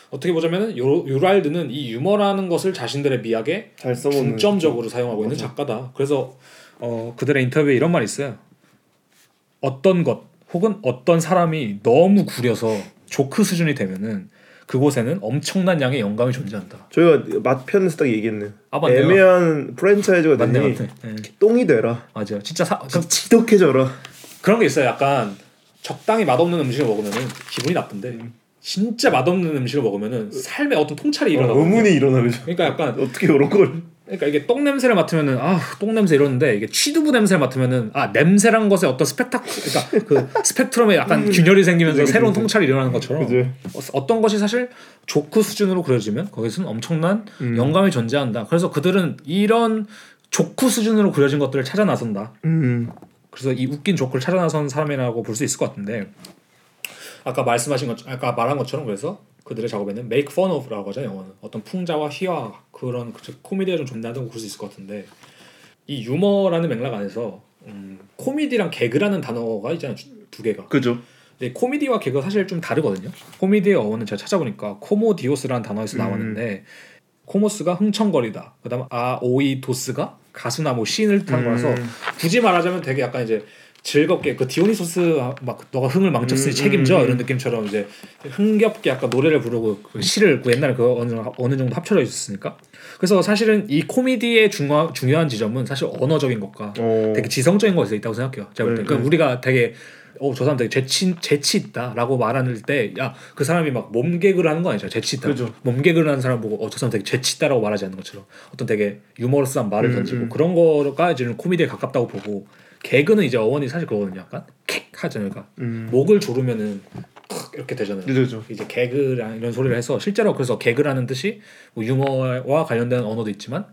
Speaker 3: 어떻게 보자면은 요 요랄드는 이 유머라는 것을 자신들의 미학에. 중점적으로 사용하고 있는
Speaker 2: 맞아.
Speaker 3: 작가다. 그래서 어, 그들의 인터뷰에 이런 말이 있어요. 어떤 것 혹은 어떤 사람이 너무 구려서 조크 수준이 되면은 그곳에는 엄청난 양의 영감이 존재한다.
Speaker 2: 저희가 맛편에서 딱 얘기했네요.
Speaker 3: 아, 맞네요.
Speaker 2: 애매한 프랜차이즈가
Speaker 3: 맞네,
Speaker 2: 되니
Speaker 3: 맞네. 예.
Speaker 2: 똥이 되라.
Speaker 3: 맞아요. 진짜 사, 그,
Speaker 2: 지독해져라.
Speaker 3: 그런 게 있어요. 약간 적당히 맛없는 음식을 먹으면은 기분이 나쁜데 진짜 맛없는 음식을 먹으면은 삶에 어떤 통찰이 일어나.
Speaker 2: 어, 의문이 일어나 그죠.
Speaker 3: 그러니까 약간
Speaker 2: 어떻게 이런 걸?
Speaker 3: 그러니까 이게 똥 냄새를 맡으면은 아똥 냄새 이러는데 이게 취두부 냄새를 맡으면은 아 냄새란 것에 어떤 스펙타 그러니까 그 스펙트럼에 약간 균열이 생기면서
Speaker 2: 그치, 그치,
Speaker 3: 새로운
Speaker 2: 그치.
Speaker 3: 통찰이 일어나는 것처럼
Speaker 2: 그죠.
Speaker 3: 어, 어떤 것이 사실 조크 수준으로 그려지면 거기서는 엄청난
Speaker 2: 음.
Speaker 3: 영감이 존재한다. 그래서 그들은 이런 조크 수준으로 그려진 것들을 찾아 나선다.
Speaker 2: 음.
Speaker 3: 그래서 이 웃긴 조크를 찾아 나선 사람이라고 볼 수 있을 것 같은데 아까 말씀하신 것 아까 말한 것처럼 그래서 그들의 작업에는 make fun of라고 하죠 영어는 어떤 풍자와 희화 그런 그 코미디가 좀 존재한다고 볼 수 있을 것 같은데 이 유머라는 맥락 안에서 음, 코미디랑 개그라는 단어가 있잖아요 두- 두 개가
Speaker 2: 그죠.
Speaker 3: 근데 코미디와 개그가 사실 좀 다르거든요 코미디의 어원은 제가 찾아보니까 코모디오스라는 단어에서
Speaker 2: 음.
Speaker 3: 나왔는데 코모스가 흥청거리다 그다음 아오이도스가 가수나 뭐 시인을 뜻하는 거라서
Speaker 2: 음.
Speaker 3: 굳이 말하자면 되게 약간 이제 즐겁게 그 디오니소스 막 너가 흥을 망쳤으니
Speaker 2: 음,
Speaker 3: 책임져
Speaker 2: 음, 음.
Speaker 3: 이런 느낌처럼 이제 흥겹게 약간 노래를 부르고 그 시를 그 옛날에 그 어느 어느 정도 합쳐져 있었으니까 그래서 사실은 이 코미디의 중요 중요한 지점은 사실 언어적인 것과
Speaker 2: 어.
Speaker 3: 되게 지성적인 것에 있다고 생각해요. 제가 볼 때.
Speaker 2: 네,
Speaker 3: 그러니까
Speaker 2: 네.
Speaker 3: 우리가 되게 어저 사람 되게 재치 재치 있다라고 말하는 때 야 그 사람이 막 몸개그를 하는 거 아니죠 재치 있다
Speaker 2: 그죠.
Speaker 3: 몸개그를 하는 사람 보고 어 저 사람 되게 재치 있다라고 말하지 않는 것처럼 어떤 되게 유머러스한 말을
Speaker 2: 음,
Speaker 3: 던지고
Speaker 2: 음.
Speaker 3: 그런 거가 이제 코미디에 가깝다고 보고 개그는 이제 어원이 사실 그거거든요 약간 킥 하잖아요 그러니까
Speaker 2: 음.
Speaker 3: 목을 조르면은 탁 이렇게 되잖아요
Speaker 2: 그죠.
Speaker 3: 이제 개그랑 이런 소리를 해서 실제로 그래서 개그라는 뜻이 뭐 유머와 관련된 언어도 있지만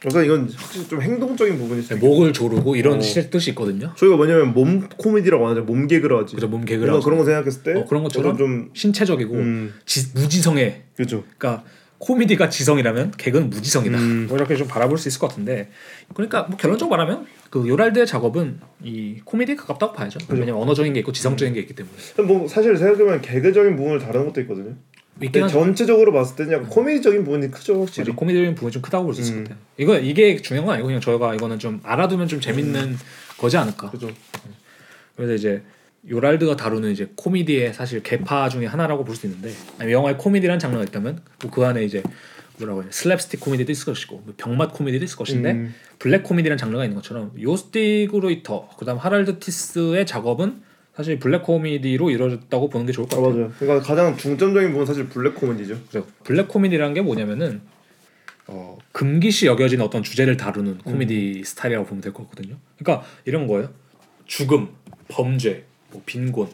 Speaker 2: 그러니까 이건 확실히 좀 행동적인 부분이 있어요.
Speaker 3: 목을 조르고 이런
Speaker 2: 어.
Speaker 3: 시- 뜻이 있거든요
Speaker 2: 저희가 뭐냐면 몸 코미디라고 하는데 몸 개그를 하지.
Speaker 3: 그래서 몸
Speaker 2: 뭔가
Speaker 3: 개그라고
Speaker 2: 그런 거 생각했을 때
Speaker 3: 어, 그런 것처럼
Speaker 2: 좀
Speaker 3: 신체적이고
Speaker 2: 음,
Speaker 3: 지, 무지성애
Speaker 2: 그죠.
Speaker 3: 그러니까 코미디가 지성이라면 개그는 무지성이다.
Speaker 2: 음.
Speaker 3: 뭐 이렇게 좀 바라볼 수 있을 것 같은데 그러니까 뭐 결론적으로 말하면 그 요랄드의 작업은 이 코미디에 가깝다고 봐야죠. 왜냐면 언어적인 게 있고 지성적인 게 있기 때문에
Speaker 2: 뭐 사실 생각해보면 개그적인 부분을 다루는 것도 있거든요.
Speaker 3: 있긴 하죠.
Speaker 2: 전체적으로 봤을 때는 약간 코미디적인 부분이 크죠 확실히.
Speaker 3: 맞아, 코미디적인 부분이 좀 크다고 볼 수 있을
Speaker 2: 음.
Speaker 3: 것 같아요. 이거 이게 중요한 건 아니고 그냥 저희가 이거는 좀 알아두면 좀 재밌는 거지 않을까.
Speaker 2: 그죠.
Speaker 3: 그래서 이제 요랄드가 다루는 이제 코미디의 사실 계파 중에 하나라고 볼 수 있는데 아니, 영화에 코미디라는 장르가 있다면 뭐그 안에 이제 뭐라고 하냐 슬랩스틱 코미디도 있을 것이고 뭐 병맛 코미디도 있을 것인데
Speaker 2: 음.
Speaker 3: 블랙 코미디라는 장르가 있는 것처럼 요스 드 그로이터 그다음 하랄드 티스의 작업은 사실 블랙 코미디로 이루어졌다고 보는 게 좋을 것 같아요.
Speaker 2: 맞아요. 그러니까 가장 중점적인 부분 은 사실 블랙 코미디죠.
Speaker 3: 그래서 블랙 코미디라는 게 뭐냐면은 어, 금기시 여겨지는 어떤 주제를 다루는 코미디 스타일이라고 보면 될 것 같거든요. 그러니까 이런 거예요. 죽음, 범죄, 뭐 빈곤,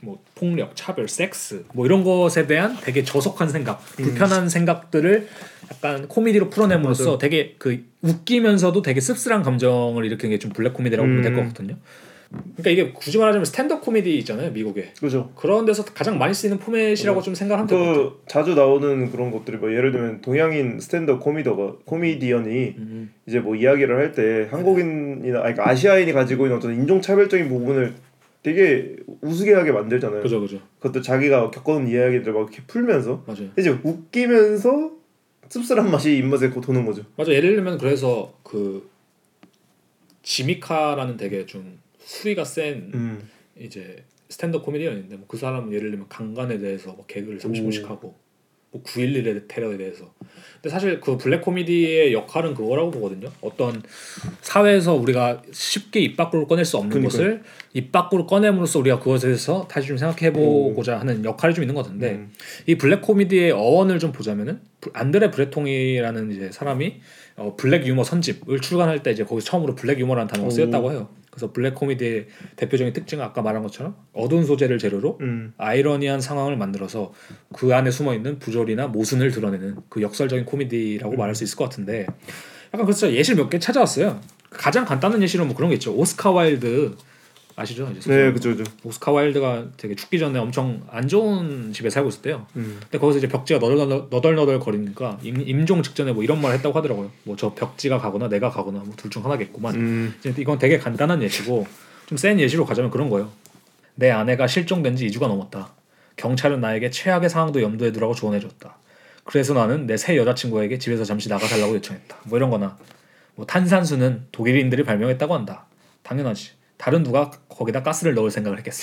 Speaker 3: 뭐 폭력, 차별, 섹스 뭐 이런 것에 대한 되게 저속한 생각, 불편한 생각들을 약간 코미디로 풀어냄으로써
Speaker 2: 맞아요.
Speaker 3: 되게 그 웃기면서도 되게 씁쓸한 감정을 일으키는 게 좀 블랙 코미디라고 보면 될것
Speaker 2: 음.
Speaker 3: 같거든요. 그러니까 이게 굳이 말하자면 스탠드업 코미디 있잖아요, 미국에.
Speaker 2: 그죠.
Speaker 3: 그런 데서 가장 많이 쓰이는 포맷이라고 좀 생각하면 될것 같아요.
Speaker 2: 그 자주 나오는 그런 것들이 뭐 예를 들면 동양인 스탠드업 코미더가 코미디언이
Speaker 3: 음.
Speaker 2: 이제 뭐 이야기를 할 때 한국인이나 아니 그러니까 아시아인이 가지고 있는 어떤 인종 차별적인 부분을 되게 우스개하게 만들잖아요.
Speaker 3: 그죠, 그죠.
Speaker 2: 그것도 자기가 겪어온 이야기들 막 이렇게 풀면서
Speaker 3: 맞아요.
Speaker 2: 이제 웃기면서 씁쓸한 맛이 입맛에 감도는 거죠.
Speaker 3: 맞아. 예를 들면 그래서 그 지미 카라는 되게 좀 수위가 센
Speaker 2: 음.
Speaker 3: 이제 스탠드 코미디언인데 뭐 그 사람은 예를 들면 강간에 대해서 뭐 개그를 30분씩
Speaker 2: 오.
Speaker 3: 하고 뭐 9.11의 테러에 대해서 근데 사실 그 블랙 코미디의 역할은 그거라고 보거든요 어떤 사회에서 우리가 쉽게 입 밖으로 꺼낼 수 없는
Speaker 2: 그러니까요.
Speaker 3: 것을 입 밖으로 꺼냄으로써 우리가 그것에 대해서 다시 좀 생각해 보고자 하는 역할이 좀 있는 것 같은데
Speaker 2: 음.
Speaker 3: 이 블랙 코미디의 어원을 좀 보자면은 브- 안드레 브레통이라는 이제 사람이 어, 블랙 유머 선집을 출간할 때 이제 거기서 처음으로 블랙 유머라는 단어가
Speaker 2: 오.
Speaker 3: 쓰였다고 해요. 그래서 블랙 코미디의 대표적인 특징은 아까 말한 것처럼 어두운 소재를 재료로
Speaker 2: 음.
Speaker 3: 아이러니한 상황을 만들어서 그 안에 숨어 있는 부조리나 모순을 드러내는 그 역설적인 코미디라고
Speaker 2: 음.
Speaker 3: 말할 수 있을 것 같은데 약간 그래서 예시를 몇 개 찾아왔어요. 가장 간단한 예시는 뭐 그런 게 있죠. 오스카 와일드 아시죠?
Speaker 2: 네, 그죠, 그죠.
Speaker 3: 오스카 와일드가 되게 죽기 전에 엄청 안 좋은 집에 살고 있었대요.
Speaker 2: 음.
Speaker 3: 근데 거기서 이제 벽지가 너덜너덜, 너덜너덜 거리니까 임, 임종 직전에 뭐 이런 말 했다고 하더라고요. 뭐 저 벽지가 가거나 내가 가거나 뭐 둘 중 하나겠구만.
Speaker 2: 음.
Speaker 3: 이건 되게 간단한 예시고 좀 센 예시로 가자면 그런 거예요. 내 아내가 실종된 지 2주가 넘었다. 경찰은 나에게 최악의 상황도 염두에 두라고 조언해줬다. 그래서 나는 내 새 여자친구에게 집에서 잠시 나가달라고 요청했다. 뭐 이런 거나 뭐 탄산수는 독일인들이 발명했다고 한다. 당연하지. 다른 누가 거기다 가스를 넣을 생각을 했겠어.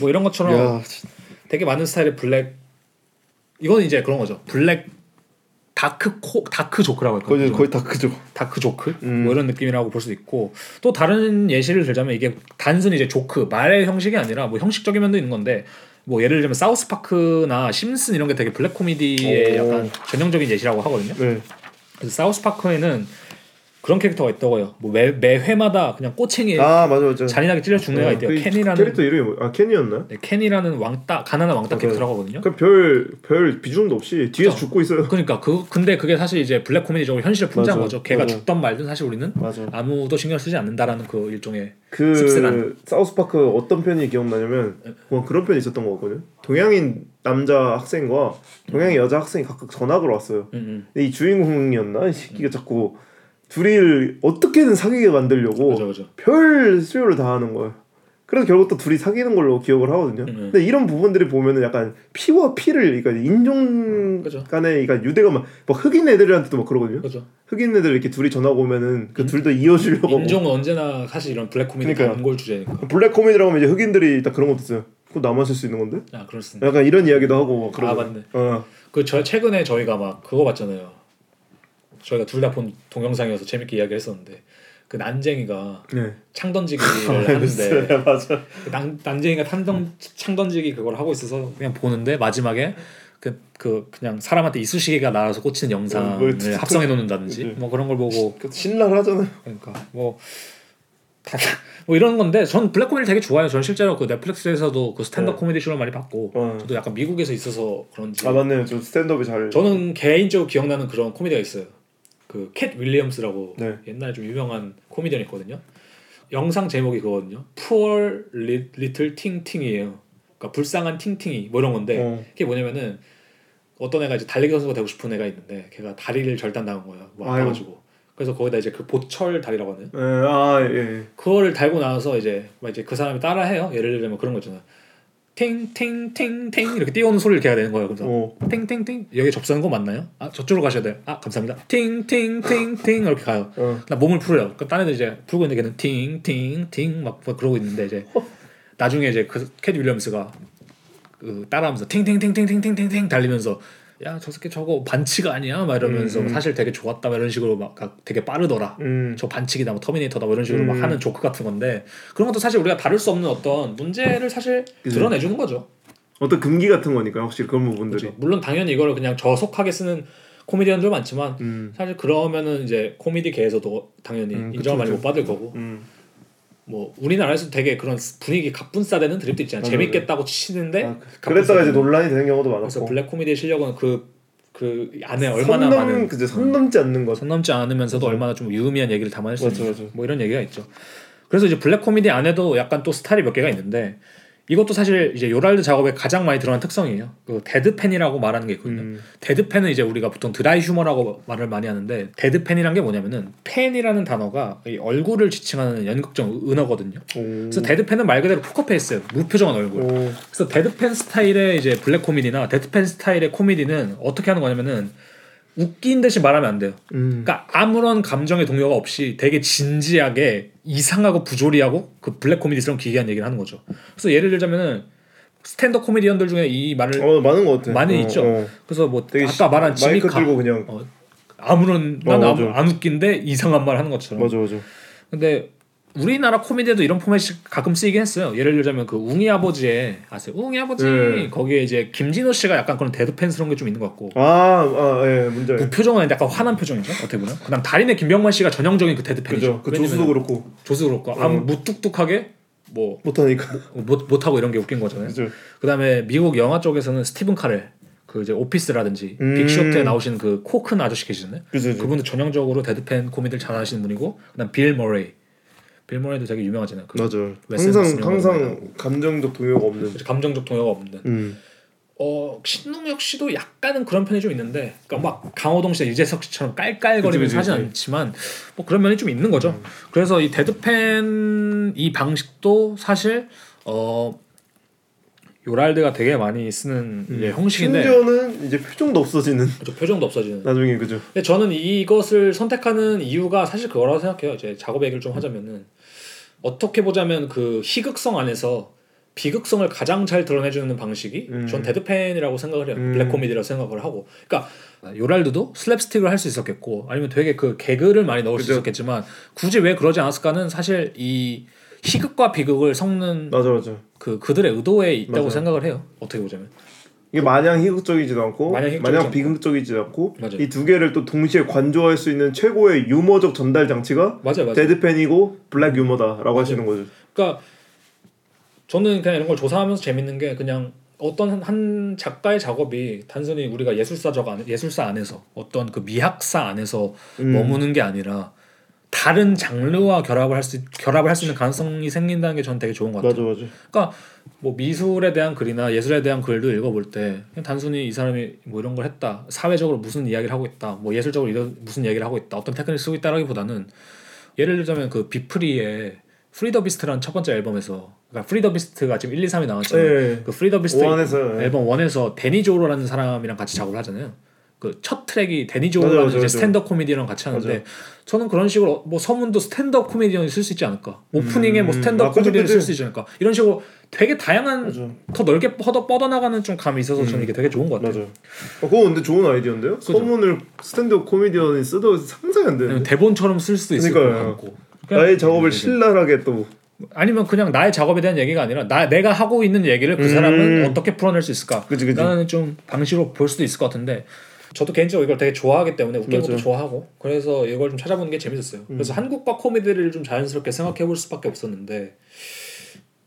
Speaker 3: 뭐 이런 것처럼
Speaker 2: 야, 진-
Speaker 3: 되게 많은 스타일의 블랙 이건 이제 그런 거죠. 블랙 dark co- dark joke라고
Speaker 2: 거의
Speaker 3: 할까요?
Speaker 2: 거의 dark죠.
Speaker 3: dark joke
Speaker 2: 음.
Speaker 3: 뭐 이런 느낌이라고 볼수 있고 또 다른 예시를 들자면 이게 단순히 이제 조크 말의 형식이 아니라 뭐 형식적인 면도 있는 건데 뭐 예를 들면 사우스 파크나 심슨 이런 게 되게 블랙 코미디의
Speaker 2: 오.
Speaker 3: 약간 전형적인 예시라고 하거든요.
Speaker 2: 네.
Speaker 3: 그래서 사우스 파크에는 그런 캐릭터가 있다고요. 뭐 매 매 회마다 그냥 꼬챙이에
Speaker 2: 아 맞아 맞아.
Speaker 3: 잔인하게 찔려 죽는 애가 있대요.
Speaker 2: 그
Speaker 3: 켄이라는
Speaker 2: 캐릭터 이름이 뭐? 아 켄이었나?
Speaker 3: 네, 켄이라는 왕따 가난한 왕따
Speaker 2: 맞아요.
Speaker 3: 캐릭터라고 하거든요.
Speaker 2: 그별별 비중도 없이 뒤에서
Speaker 3: 어.
Speaker 2: 죽고 있어요.
Speaker 3: 그러니까 그 근데 그게 사실 이제 블랙 코미디적으로 현실을 풍자한
Speaker 2: 맞아.
Speaker 3: 거죠. 걔가
Speaker 2: 맞아.
Speaker 3: 죽던 말든 사실 우리는
Speaker 2: 맞아.
Speaker 3: 아무도 신경 쓰지 않는다라는 그 일종의
Speaker 2: 그
Speaker 3: 씁쓸한.
Speaker 2: 사우스 파크 어떤 편이 기억나냐면 뭐 그런 편이 있었던 거거든요. 동양인 남자 학생과 동양인 여자 학생이 각각 전학을 왔어요.
Speaker 3: 음, 음.
Speaker 2: 근데 이 주인공이었나 이 새끼가 자꾸 둘이를 어떻게든 사귀게 만들려고
Speaker 3: 그죠 그죠.
Speaker 2: 별 수요를 다 하는 거예요. 그래서 결국 또 둘이 사귀는 걸로 기억을 하거든요.
Speaker 3: 음.
Speaker 2: 근데 이런 부분들이 보면은 약간 피와 피를 그러니까 인종
Speaker 3: 그죠.
Speaker 2: 간의 그러니까 유대가 막, 막 흑인 애들한테도 막 그러거든요.
Speaker 3: 그죠.
Speaker 2: 흑인 애들 이렇게 둘이 전화 오면은 그 둘도 이어주려고.
Speaker 3: 인종은 언제나 사실 이런 블랙 코미디. 단골 주제니까.
Speaker 2: 블랙 코미디라고 하면 이제 흑인들이 딱 그런 것도 있어요. 그거 나만 쓸 수 있는 건데?
Speaker 3: 아 그렇습니다.
Speaker 2: 약간 이런 이야기도 하고 막 그러고.
Speaker 3: 아, 맞네.
Speaker 2: 어.
Speaker 3: 그 저 최근에 저희가 막 그거 봤잖아요. 저희가 둘 다 본 동영상이어서 재밌게 이야기를 했었는데 그 난쟁이가
Speaker 2: 네.
Speaker 3: 창 던지기를 하는데
Speaker 2: 네.
Speaker 3: 그 난, 난쟁이가 탄던, 창 던지기 그걸 하고 있어서 그냥 보는데 마지막에 그, 그 그냥 사람한테 이쑤시개가 날아서 꽂히는 영상을
Speaker 2: 뭐 진짜
Speaker 3: 합성해 놓는다든지
Speaker 2: 그치.
Speaker 3: 뭐 그런 걸 보고
Speaker 2: 그 신랄 하잖아요.
Speaker 3: 그러니까 뭐. 다, 뭐 이런 건데 전 블랙 코미디 되게 좋아해요. 전 실제로 그 넷플릭스에서도 그 스탠드업
Speaker 2: 네.
Speaker 3: 코미디 쇼를 많이 봤고
Speaker 2: 어.
Speaker 3: 저도 약간 미국에서 있어서 그런지
Speaker 2: 아 맞네요. 저 스탠드업이 잘.
Speaker 3: 저는 개인적으로 기억나는 그런 코미디가 있어요. 그 캣 윌리엄스라고
Speaker 2: 네.
Speaker 3: 옛날에 좀 유명한 코미디언 있거든요. 영상 제목이 그거거든요. Poor Li- Little Tink Tink이에요. 그러니까 불쌍한 팅팅이 뭐 이런 건데
Speaker 2: 어.
Speaker 3: 그게 뭐냐면은 어떤 애가 이제 달리기 선수가 되고 싶은 애가 있는데 걔가 다리를 절단당한 거야. 뭐. 아파가지고. 그래서 거기다 이제 그 보철 다리라고 하는
Speaker 2: 예, 아 예.
Speaker 3: 그거를 달고 나와서 이제 막 이제 그 사람이 따라해요. 예를 들면 그런 거 있잖아. 팅팅팅팅 이렇게 뛰어오는 소리를 걔가 내는 거예요. 그래서
Speaker 2: 어.
Speaker 3: 팅팅팅 여기 접수하는 거 맞나요? 아 저쪽으로 가셔야 돼요. 아 감사합니다. 팅팅팅팅 이렇게 가요.
Speaker 2: 어.
Speaker 3: 나 몸을 풀어요. 그딴 애들 이제 풀고 있는데 걔는 팅팅팅 막 그러고 있는데 이제 나중에 이제 그캣 윌리엄스가 그 따라하면서 팅팅팅팅팅팅팅 달리면서 야 저 새끼 저거 반칙 아니야? 막 이러면서
Speaker 2: 음, 음.
Speaker 3: 사실 되게 좋았다 막 이런 식으로 막 되게 빠르더라.
Speaker 2: 음.
Speaker 3: 저 반칙이다 뭐 터미네이터다 뭐 이런 식으로 막
Speaker 2: 음.
Speaker 3: 하는 조크 같은 건데 그런 것도 사실 우리가 다룰 수 없는 어떤 문제를 사실
Speaker 2: 그죠.
Speaker 3: 드러내주는 거죠.
Speaker 2: 어떤 금기 같은 거니까 확실히 그런 부분들이.
Speaker 3: 그렇죠. 물론 당연히 이거를 그냥 저속하게 쓰는 코미디언들 많지만
Speaker 2: 음.
Speaker 3: 사실 그러면은 이제 코미디계에서도 당연히
Speaker 2: 음,
Speaker 3: 인정을 많이. 못 받을 거고
Speaker 2: 음.
Speaker 3: 뭐 우리나라에서 되게 그런 분위기 갑분싸되는 드립도 있잖아요. 재밌겠다고 치는데
Speaker 2: 아, 그랬다가 이제. 논란이 되는 경우도
Speaker 3: 그래서
Speaker 2: 많았고.
Speaker 3: 블랙 코미디의 실력은 그그 안에 얼마나
Speaker 2: 선 넘,
Speaker 3: 많은
Speaker 2: 그죠 선 넘지 않는 것.
Speaker 3: 선 넘지 않으면서도
Speaker 2: 맞아요.
Speaker 3: 얼마나 좀 유의미한 얘기를 담아낼 수
Speaker 2: 맞죠.
Speaker 3: 뭐 이런 얘기가 있죠. 그래서 이제 블랙 코미디 안에도 약간 또 스타일이 몇 개가 있는데 이것도 사실 이제 요랄드 작업에 가장 많이 들어간 특성이에요. 그 deadpan이라고 말하는 게 있거든요.
Speaker 2: 음.
Speaker 3: deadpan은 이제 우리가 보통 dry humor라고 말을 많이 하는데 deadpan이란 게 뭐냐면은 pan이라는 단어가 이 얼굴을 지칭하는 연극적 은어거든요.
Speaker 2: 오.
Speaker 3: 그래서 deadpan은 말 그대로 포커페이스예요. 무표정한 얼굴.
Speaker 2: 오.
Speaker 3: 그래서 deadpan 스타일의 이제 블랙 코미디나 deadpan 스타일의 코미디는 어떻게 하는 거냐면은 웃긴 듯이 말하면 안 돼요.
Speaker 2: 음.
Speaker 3: 그러니까 아무런 감정의 동요가 없이 되게 진지하게 이상하고 부조리하고 그 블랙 코미디스러운 기괴한 얘기를 하는 거죠. 그래서 예를 들자면은 스탠드업 코미디언들 중에 이 말을
Speaker 2: 어 많은 것 같아.
Speaker 3: 많이
Speaker 2: 어,
Speaker 3: 있죠.
Speaker 2: 어.
Speaker 3: 그래서 뭐 아까 말한 지미
Speaker 2: 마이크
Speaker 3: 카
Speaker 2: 들고 그냥.
Speaker 3: 어, 아무런
Speaker 2: 어,
Speaker 3: 난
Speaker 2: 맞아.
Speaker 3: 아무, 안 웃긴데 이상한 말 하는 것처럼.
Speaker 2: 맞아 맞아.
Speaker 3: 근데 우리나라 코미디에도 이런 포맷이 가끔 쓰이긴 했어요. 예를 들자면 그 웅이 아버지의 아세요? 웅이 아버지
Speaker 2: 네.
Speaker 3: 거기에 이제 이진호 씨가 약간 그런 deadpan스러운 게 좀 있는 것 같고
Speaker 2: 아 아 예 문제.
Speaker 3: 무표정은 약간 화난 표정이죠. 어떻게 보면. 그다음 달인의 김병만 씨가 전형적인 그 데드펜이죠.
Speaker 2: 그죠. 그 조수도 그렇고
Speaker 3: 조수 그렇고 아무
Speaker 2: 어.
Speaker 3: 무뚝뚝하게 뭐
Speaker 2: 못하니까.
Speaker 3: 못 못하고 이런 게 웃긴 거잖아요.
Speaker 2: 그죠.
Speaker 3: 그다음에 미국 영화 쪽에서는 스티븐 카렐 그 이제 오피스라든지
Speaker 2: 음.
Speaker 3: 빅쇼트에 나오시는 그 코 큰 아저씨 계시잖아요. 그분도 전형적으로 deadpan 코미디를 잘하시는 분이고 그다음 빌 머레이. 빌 머레이도 되게 유명하잖아요. 그
Speaker 2: 맞아.
Speaker 3: 웨스
Speaker 2: 항상 항상. 감정적 동요가 없는.
Speaker 3: 감정적 동요가 없는.
Speaker 2: 음.
Speaker 3: 어 신동엽 씨도 약간은 그런 편이 좀 있는데, 그러니까 막 강호동 씨나 유재석 씨처럼 깔깔거리면서 하진. 않지만 뭐 그런 면이 좀 있는 거죠.
Speaker 2: 음.
Speaker 3: 그래서 이 deadpan 이 방식도 사실 어 요랄드가 되게 많이 쓰는 이제 형식인데
Speaker 2: 심지어는 이제 표정도 없어지는
Speaker 3: 그렇죠, 표정도 없어지는.
Speaker 2: 나중에 그죠.
Speaker 3: 근데 저는 이것을 선택하는 이유가 사실 그거라고 생각해요. 이제 작업 얘기를 좀 하자면은 어떻게 보자면 그 희극성 안에서 비극성을 가장 잘 드러내주는 방식이
Speaker 2: 음.
Speaker 3: 전 deadpan이라고 생각을 해요.
Speaker 2: 음.
Speaker 3: 블랙 코미디라고 생각을 하고. 그러니까 요랄드도 슬랩스틱을 할 수 있었겠고 아니면 되게 그 개그를 많이 넣을 수
Speaker 2: 그죠.
Speaker 3: 있었겠지만 굳이 왜 그러지 않았을까는 사실 이 희극과 비극을 섞는
Speaker 2: 맞아 맞아.
Speaker 3: 그 그들의 의도에 있다고
Speaker 2: 맞아요.
Speaker 3: 생각을 해요. 어떻게 보자면.
Speaker 2: 이게 마냥 희극적이지도 않고
Speaker 3: 마냥
Speaker 2: 마냥,
Speaker 3: 희극적이지.
Speaker 2: 비극적이지도 않고. 이 두 개를 또 동시에 관조할 수 있는 최고의 유머적 전달 장치가
Speaker 3: 맞아요, 맞아요.
Speaker 2: 데드펜이고 블랙 유머다라고 하시는 거죠.
Speaker 3: 그러니까 저는 그냥 이런 걸 조사하면서 재밌는 게 그냥 어떤 한- 한 작가의 작업이 단순히 우리가 예술사적 안 예술사 안에서 어떤 그 미학사 안에서
Speaker 2: 음.
Speaker 3: 머무는 게 아니라 다른 장르와 결합을 할 수 결합을 할 수 있는 가능성이 생긴다는 게 저는 되게 좋은 것 같아요.
Speaker 2: 맞아 맞아.
Speaker 3: 그러니까 뭐 미술에 대한 글이나 예술에 대한 글도 읽어볼 때 단순히 이 사람이 뭐 이런 걸 했다 사회적으로 무슨 이야기를 하고 있다 뭐 예술적으로 이런 무슨 이야기를 하고 있다 어떤 테크닉을 쓰고 있다라기보다는 예를 들자면 그 비프리의 프리더 비스트라는 첫 번째 앨범에서 그러니까 프리더 비스트가 지금 1, 2, 3이 나왔잖아요.
Speaker 2: 네.
Speaker 3: 그 프리더 비스트
Speaker 2: one에서 예.
Speaker 3: 앨범 1에서 데니 조로라는 사람이랑 같이 작업을 하잖아요. 그 첫 트랙이 데니
Speaker 2: 맞아요,
Speaker 3: 이제. 스탠드업 코미디랑 같이 하는데
Speaker 2: 맞아요.
Speaker 3: 저는 그런 식으로 뭐 서문도 스탠드업 코미디언이 쓸 수 있지 않을까? 오프닝에 뭐
Speaker 2: 음. 스탠드업 아,
Speaker 3: 코미디언이
Speaker 2: 그치.
Speaker 3: 쓸 수 있지 않을까? 이런 식으로 되게 다양한
Speaker 2: 맞아.
Speaker 3: 더 넓게 뻗어 뻗어나가는 좀 감이 있어서 저는 이게 되게 좋은 것 같아요.
Speaker 2: 맞아. 어, 그거 근데 좋은 아이디어인데요? 서문을 스탠드업 코미디언이 쓰도 상상이 안 되는데.
Speaker 3: 대본처럼 쓸 수도 있을 것
Speaker 2: 그러니까요.
Speaker 3: 같고. 그냥-
Speaker 2: 나의 작업을 신랄하게 또
Speaker 3: 아니면 그냥 나의 작업에 대한 얘기가 아니라 나 내가 하고 있는 얘기를 그
Speaker 2: 음.
Speaker 3: 사람은 어떻게 풀어낼 수 있을까?
Speaker 2: 그치, 그치.
Speaker 3: 라는 좀 방식으로 볼 수도 있을 것 같은데 저도 개인적으로 이걸 되게 좋아하기 때문에 웃긴
Speaker 2: 맞아.
Speaker 3: 것도 좋아하고 그래서 이걸 좀 찾아보는 게 재밌었어요.
Speaker 2: 음.
Speaker 3: 그래서 한국과 코미디를 좀 자연스럽게 생각해 볼 수밖에 없었는데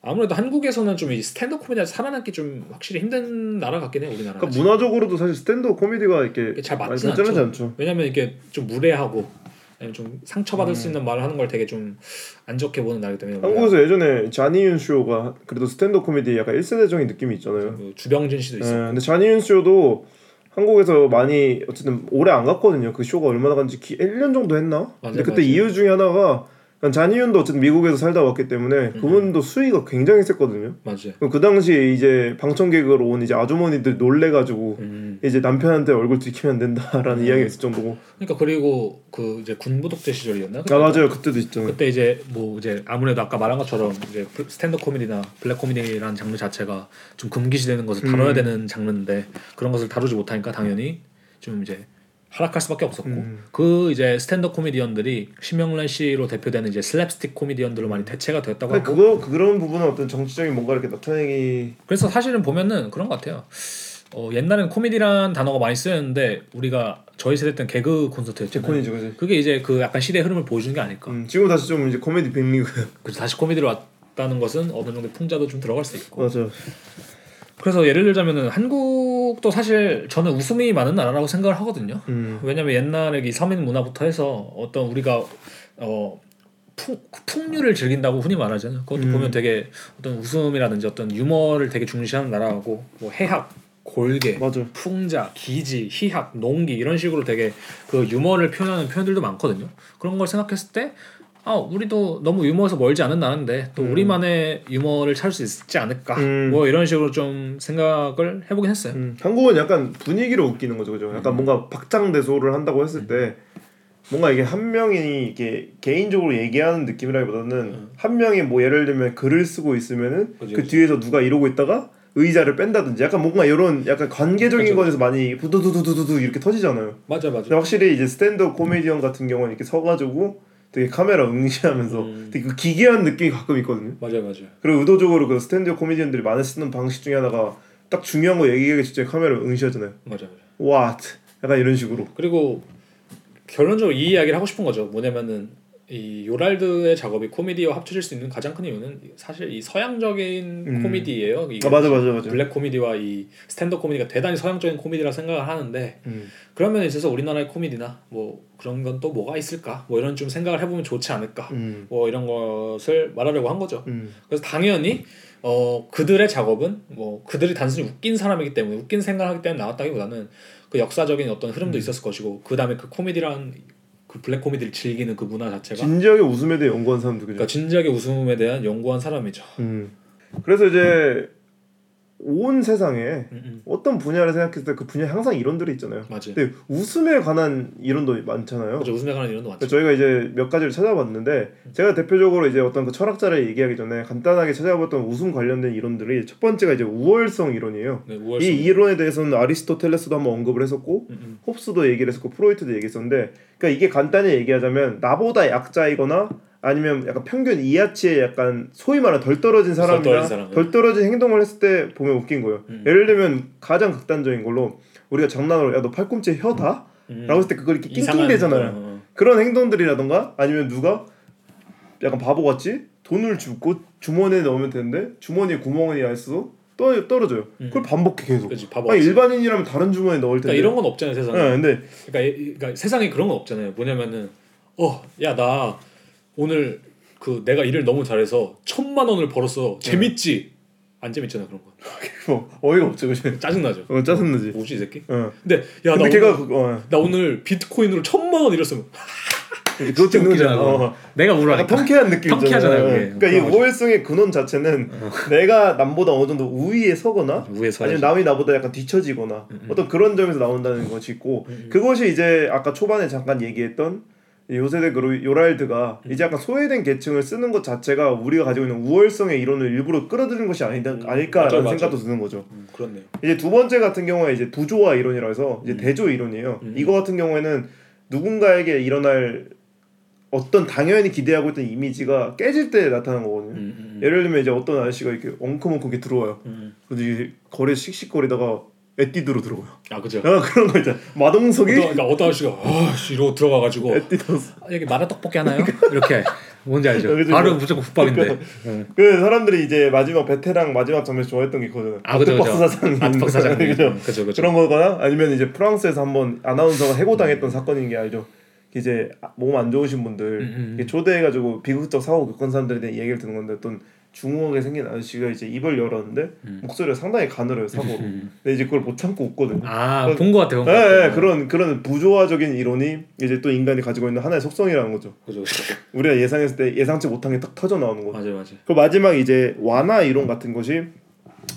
Speaker 3: 아무래도 한국에서는 좀 이 스탠드업 코미디가 살아남기 좀 확실히 힘든 나라 같긴 해요 우리나라.
Speaker 2: 그러니까 문화적으로도 사실 스탠드업 코미디가 이렇게
Speaker 3: 잘 맞지는 않죠.
Speaker 2: 않죠.
Speaker 3: 왜냐면 이게 좀 무례하고 좀 상처받을
Speaker 2: 음.
Speaker 3: 수 있는 말을 하는 걸 되게 좀 안 좋게 보는 나라기 때문에
Speaker 2: 한국에서 예전에 자니윤 쇼가 그래도 스탠드업 코미디 약간 1세대적인 느낌이 있잖아요.
Speaker 3: 그 주병진 씨도
Speaker 2: 예,
Speaker 3: 있었고
Speaker 2: 근데 자니윤 쇼도 한국에서 많이 어쨌든 오래 안 갔거든요. 그 쇼가 얼마나 간지 기, 1년 정도 했나? 근데 그때
Speaker 3: 맞아요.
Speaker 2: 이유 중에 하나가 잔이윤도 어쨌든 미국에서 살다 왔기 때문에
Speaker 3: 음.
Speaker 2: 그분도 수위가 굉장히 셌거든요.
Speaker 3: 맞아요.
Speaker 2: 그그 당시에 이제 방청객으로 온 이제 아주머니들 놀래가지고
Speaker 3: 음.
Speaker 2: 이제 남편한테 얼굴 들키면 안 된다라는
Speaker 3: 음.
Speaker 2: 이야기가 있을 정도고
Speaker 3: 그러니까 그리고 그 이제 군부 독재 시절이었나?
Speaker 2: 아 맞아요 그때도 있잖아요.
Speaker 3: 그때 이제 뭐 이제 아무래도 아까 말한 것처럼 이제 스탠드업 코미디나 블랙 코미디라는 장르 자체가 좀 금기시되는 것을 다뤄야
Speaker 2: 음.
Speaker 3: 되는 장르인데 그런 것을 다루지 못하니까 당연히 좀 이제 하락할 수밖에 없었고
Speaker 2: 음.
Speaker 3: 그 이제 스탠드업 코미디언들이 심형래 씨로 대표되는 이제 슬랩스틱 코미디언들로 많이 대체가 되었다고
Speaker 2: 근데
Speaker 3: 하고
Speaker 2: 그거 그런 부분은 어떤 정치적인 뭔가 이렇게 나타내기
Speaker 3: 그래서 사실은 보면은 그런 것 같아요. 어, 옛날에는 코미디란 단어가 많이 쓰였는데 우리가 저희 세대 때는 개그 콘서트였잖아요.
Speaker 2: 제콘이죠, 그지?
Speaker 3: 그게 이제 그 약간 시대의 흐름을 보여주는 게 아닐까.
Speaker 2: 음, 지금 다시 좀 이제 코미디 빅리그
Speaker 3: 그래서 다시 코미디로 왔다는 것은 어느 정도 풍자도 좀 들어갈 수 있고.
Speaker 2: 맞아.
Speaker 3: 그래서 예를 들자면은 한국 도 사실 저는 웃음이 많은 나라라고 생각을 하거든요.
Speaker 2: 음.
Speaker 3: 왜냐면 옛날에 이 서민 문화부터 해서 어떤 우리가 어 풍, 풍류를 즐긴다고 흔히 말하잖아요. 그것도
Speaker 2: 음.
Speaker 3: 보면 되게 어떤 웃음이라든지 어떤 유머를 되게 중시하는 나라고 뭐 해학, 골계,
Speaker 2: 맞아.
Speaker 3: 풍자, 기지, 희학, 농기 이런 식으로 되게 그 유머를 표현하는 표현들도 많거든요. 그런 걸 생각했을 때 아, 우리도 너무 유머에서 멀지 않은 나라인데 또
Speaker 2: 음.
Speaker 3: 우리만의 유머를 찾을 수 있지 않을까
Speaker 2: 음.
Speaker 3: 뭐 이런 식으로 좀 생각을 해보긴 했어요.
Speaker 2: 음, 한국은 약간 분위기로 웃기는 거죠, 그죠? 약간 뭔가 박장대소를 한다고 했을 때 뭔가 이게 한 명이 이게 개인적으로 얘기하는 느낌이라기보다는 한 명이 뭐 예를 들면 글을 쓰고 있으면은
Speaker 3: 그지,
Speaker 2: 그. 뒤에서 누가 이러고 있다가 의자를 뺀다든지 약간 뭔가 이런 약간 관계적인. 것에서 많이 부두두두두두 이렇게 터지잖아요.
Speaker 3: 맞아 맞아.
Speaker 2: 확실히 이제 스탠드업 코미디언 같은 경우는 이렇게 서가지고 되게 카메라 응시하면서
Speaker 3: 음.
Speaker 2: 되게 그 기괴한 느낌이 가끔 있거든요.
Speaker 3: 맞아 맞아.
Speaker 2: 그리고 의도적으로 그 스탠드업 코미디언들이 많이 쓰는 방식 중에 하나가 딱 중요한 거 얘기하기 직전에 카메라 응시하잖아요.
Speaker 3: 맞아 맞아.
Speaker 2: What? 약간 이런 식으로.
Speaker 3: 그리고 결론적으로 이 이야기를 하고 싶은 거죠. 뭐냐면은 이 요랄드의 작업이 코미디와 합쳐질 수 있는 가장 큰 이유는 사실 이 서양적인
Speaker 2: 음.
Speaker 3: 코미디예요.
Speaker 2: 아 맞아 맞아 맞아.
Speaker 3: 블랙 코미디와 이 스탠드업 코미디가 대단히 서양적인 코미디라 생각을 하는데
Speaker 2: 음.
Speaker 3: 그런 면에 있어서 우리나라의 코미디나 뭐 그런 건 또 뭐가 있을까? 뭐 이런 좀 생각을 해보면 좋지 않을까?
Speaker 2: 음.
Speaker 3: 뭐 이런 것을 말하려고 한 거죠.
Speaker 2: 음.
Speaker 3: 그래서 당연히 어 그들의 작업은 뭐 그들이 단순히 웃긴 사람이기 때문에 웃긴 생각을 하기 때문에 나왔다기보다는 그 역사적인 어떤 흐름도 있었을 것이고 그 다음에 그 코미디란 그 블랙 코미디를 즐기는 그 문화 자체가
Speaker 2: 진지하게 웃음에 대해 연구한 사람들 그죠.
Speaker 3: 그러니까 진지하게 웃음에 대한 연구한 사람이죠.
Speaker 2: 음. 그래서 이제 온 세상에
Speaker 3: 음, 음.
Speaker 2: 어떤 분야를 생각했을 때 그 분야에 항상 이론들이 있잖아요.
Speaker 3: 맞아요.
Speaker 2: 근데 웃음에 관한 이론도 많잖아요.
Speaker 3: 그죠 웃음에 관한 이론도 많죠.
Speaker 2: 저희가 이제 몇 가지를 찾아봤는데 제가 대표적으로 이제 어떤 그 철학자를 얘기하기 전에 간단하게 찾아봤던 웃음 관련된 이론들이 첫 번째가 이제 우월성 이론이에요.
Speaker 3: 네, 우월성.
Speaker 2: 이 이론에 대해서는 아리스토텔레스도 한번 언급을 했었고
Speaker 3: 음, 음.
Speaker 2: 홉스도 얘기를 했었고 프로이트도 얘기했었는데 그러니까 이게 간단히 얘기하자면 나보다 약자이거나 아니면 약간 평균 이하치의 약간 소위 말하는 덜 떨어진
Speaker 3: 덜
Speaker 2: 사람이나
Speaker 3: 떨어진 사람,
Speaker 2: 덜 떨어진 행동을 했을 때 보면 웃긴 거예요.
Speaker 3: 음.
Speaker 2: 예를 들면 가장 극단적인 걸로 우리가 장난으로 야 너 팔꿈치에 혀다?
Speaker 3: 음.
Speaker 2: 라고 했을 때 그걸 이렇게 낑낑대잖아요.
Speaker 3: 거, 어,
Speaker 2: 그런 행동들이라던가 아니면 누가 약간 바보같이 돈을 주고 주머니에 넣으면 되는데 주머니에 구멍이 나 있어서 떠, 떨어져요.
Speaker 3: 음.
Speaker 2: 그걸 반복해 계속.
Speaker 3: 바보.
Speaker 2: 아니. 일반인이라면 다른 주머니에 넣을 텐데.
Speaker 3: 그러니까 이런 건 없잖아요 세상에.
Speaker 2: 네, 근데
Speaker 3: 그러니까, 이- 그러니까 세상에 그런 건 없잖아요. 뭐냐면은 어 야 나 오늘 그 내가 일을 너무 잘해서 천만 원을 벌었어. 재밌지? 안 재밌잖아 그런 거.
Speaker 2: 뭐 어이가 없죠, 그지?
Speaker 3: 짜증 나죠.
Speaker 2: 어 짜증나지.
Speaker 3: 뭐지 이 새끼?
Speaker 2: 어.
Speaker 3: 근데 야나
Speaker 2: 근데
Speaker 3: 오늘
Speaker 2: 걔가 그, 어,
Speaker 3: 나 오늘 비트코인으로 천만 원 잃었으면
Speaker 2: 그것도
Speaker 3: 웃기잖아. 그거.
Speaker 2: 어.
Speaker 3: 내가
Speaker 2: 약간
Speaker 3: 우울하니까.
Speaker 2: 통쾌한 느낌
Speaker 3: 통쾌하잖아요, 그게.
Speaker 2: 그러니까 이. 우월성의 근원 자체는 내가 남보다 어느 정도 우위에 서거나
Speaker 3: 우에서
Speaker 2: 아니면 남이 나보다 약간 뒤처지거나
Speaker 3: 음, 음.
Speaker 2: 어떤 그런 점에서 나온다는 것이 있고
Speaker 3: 음, 음.
Speaker 2: 그것이 이제 아까 초반에 잠깐 얘기했던 이 요세대 그로 요랄드가
Speaker 3: 음.
Speaker 2: 이제 약간 소외된 계층을 쓰는 것 자체가 우리가 가지고 있는 우월성의 이론을 일부러 끌어들이는 것이 아니다
Speaker 3: 음,
Speaker 2: 아닐까라는
Speaker 3: 맞아.
Speaker 2: 생각도 드는 거죠.
Speaker 3: 음, 그렇네요.
Speaker 2: 이제 두 번째 같은 경우에 이제 부조화 이론이라 해서 이제
Speaker 3: 음.
Speaker 2: 대조 이론이에요.
Speaker 3: 음.
Speaker 2: 이거 같은 경우에는 누군가에게 일어날 어떤 당연히 기대하고 있던 이미지가 깨질 때 나타나는 거거든요.
Speaker 3: 음.
Speaker 2: 예를 들면 이제 어떤 아저씨가 이렇게 엉큼엉큼 이렇게 들어와요.
Speaker 3: 음.
Speaker 2: 근데 이제 거리에 씩씩거리다가 에뛰드로 들어와요.
Speaker 3: 아 그죠.
Speaker 2: 아 그런 거 있잖아. 마동석이
Speaker 3: 어떤, 그러니까 어떤 아저씨가 아씨 이러고 들어가가지고
Speaker 2: 에뛰드.
Speaker 3: 아, 여기 마라 떡볶이 하나요? 이렇게 뭔지 알죠?
Speaker 2: 그죠,
Speaker 3: 바로
Speaker 2: 그죠.
Speaker 3: 무조건 국밥인데. 응.
Speaker 2: 그 사람들이 이제 마지막 베테랑 마지막 장면에서 좋아했던 게 그거잖아요.
Speaker 3: 아 그죠
Speaker 2: 아트박스
Speaker 3: 그죠.
Speaker 2: 사장님.
Speaker 3: 아트박스 사장님.
Speaker 2: 그죠.
Speaker 3: 응, 그죠 그죠.
Speaker 2: 그런 거거나 아니면 이제 프랑스에서 한번 아나운서가 해고당했던 사건인 게 알죠. 이제 몸 안 좋으신 분들
Speaker 3: 음, 음.
Speaker 2: 이게 초대해가지고 비극적 사고 겪은 사람들에 대한 얘기를 듣는 건데 어떤 중후하게 생긴 아저씨가 이제 입을 열었는데
Speaker 3: 음.
Speaker 2: 목소리가 상당히 가늘어요 사고로. 근데 이제 그걸 못 참고 웃거든요.
Speaker 3: 아본 것 같아요.
Speaker 2: 예, 예, 그런 그런 부조화적인 이론이 이제 또 인간이 가지고 있는 하나의 속성이라는 거죠.
Speaker 3: 그죠.
Speaker 2: 우리가 예상했을 때 예상치 못한 게 딱 터져 나오는 거죠.
Speaker 3: 맞아요, 맞아요.
Speaker 2: 그 마지막 이제 완화 이론 같은 것이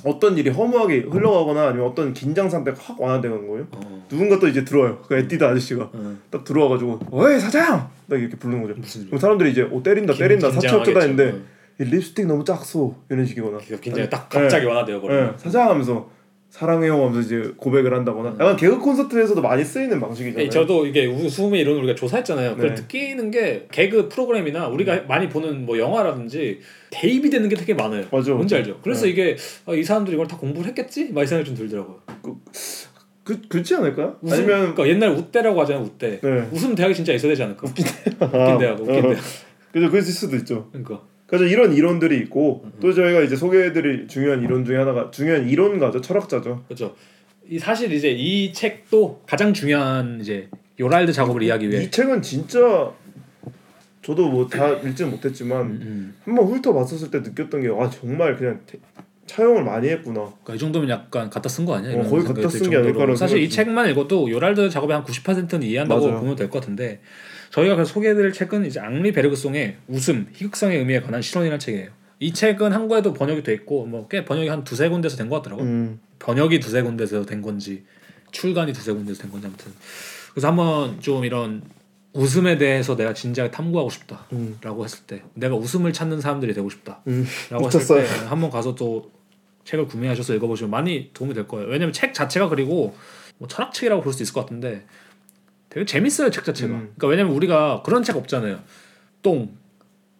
Speaker 2: 어떤 일이 허무하게 흘러가거나 아니면 어떤 긴장 상태가 확 완화되는 거예요.
Speaker 3: 어.
Speaker 2: 누군가 또 이제 들어와요. 그 에뛰드 아저씨가
Speaker 3: 어.
Speaker 2: 딱 들어와가지고 어이 사장 딱 이렇게 부르는 거죠.
Speaker 3: 무슨
Speaker 2: 그럼 사람들이 이제 어 때린다 때린다 어쩌다 했는데
Speaker 3: 어.
Speaker 2: 이 립스틱 너무 작소 이런 식이거나
Speaker 3: 굉장히 딱 갑자기 완화되어
Speaker 2: 예,
Speaker 3: 버려.
Speaker 2: 사장 하면서 사랑해요 하면서 이제 고백을 한다거나 약간 개그 콘서트에서도 많이 쓰이는 방식이잖아요.
Speaker 3: 예, 저도 이게 웃음의 이론을 우리가 조사했잖아요. 그걸
Speaker 2: 네.
Speaker 3: 느끼는 게 개그 프로그램이나 우리가 많이 보는 뭐 영화라든지 대입이 되는 게 되게 많아요.
Speaker 2: 맞아.
Speaker 3: 뭔지 알죠? 그래서
Speaker 2: 네.
Speaker 3: 이게 아, 이 사람들이 이걸 다 공부를 했겠지? 막 이 생각이 좀 들더라고요.
Speaker 2: 그 그렇지 않을까요?
Speaker 3: 웃음,
Speaker 2: 아니면
Speaker 3: 그러니까 옛날 웃대라고 하잖아요. 웃대.
Speaker 2: 네.
Speaker 3: 웃음 대학이 진짜 있어야 되지 않을까? 웃긴
Speaker 2: 아,
Speaker 3: 대학, 웃긴
Speaker 2: 어.
Speaker 3: 대학.
Speaker 2: 그죠 그럴 수도 있죠.
Speaker 3: 그러니까
Speaker 2: 그래서 이런 이론들이 있고 또 저희가 이제 소개해드릴 중요한 이론 중에 하나가 중요한 이론가죠 철학자죠.
Speaker 3: 그렇죠. 이 사실 이제 이 책도 가장 중요한 이제 요랄드 작업을 이해하기 위해
Speaker 2: 이 책은 진짜 저도 뭐 다 읽지는 못했지만
Speaker 3: 음,
Speaker 2: 한번 훑어봤었을 때 느꼈던 게아 정말 그냥 대- 차용을 많이 했구나.
Speaker 3: 그러니까 이 정도면 약간 갖다 쓴 거 아니야?
Speaker 2: 어, 거의 갖다
Speaker 3: 들
Speaker 2: 쓴게
Speaker 3: 정도로.
Speaker 2: 아닐까라는
Speaker 3: 사실 이
Speaker 2: 생각이
Speaker 3: 책만 읽어도 요랄드 작업의 한 90%는 이해한다고
Speaker 2: 맞아요.
Speaker 3: 보면 될 것 같은데 저희가 그래서 소개해드릴 책은 이제 앙리 베르그송의 웃음, 희극성의 의미에 관한 실론이라는 책이에요. 이 책은 한국에도 번역이 돼 있고 뭐 꽤 번역이 한 두세 군데서 된 것 같더라고. 요
Speaker 2: 음.
Speaker 3: 번역이 두세 군데서 된 건지 출간이 두세 군데서 된 건지 아무튼 그래서 한번 좀 이런 웃음에 대해서 내가 진지하게 탐구하고 싶다라고
Speaker 2: 음.
Speaker 3: 했을 때 내가 웃음을 찾는 사람들이 되고 싶다라고
Speaker 2: 음.
Speaker 3: 했을. 때 한번 가서 또 책을 구매하셔서 읽어보시면 많이 도움이 될 거예요. 왜냐면 책 자체가 그리고 뭐 철학책이라고 볼 수 있을 것 같은데 되게 재밌어요 책 자체가.
Speaker 2: 음.
Speaker 3: 그러니까 왜냐면 우리가 그런 책 없잖아요. 똥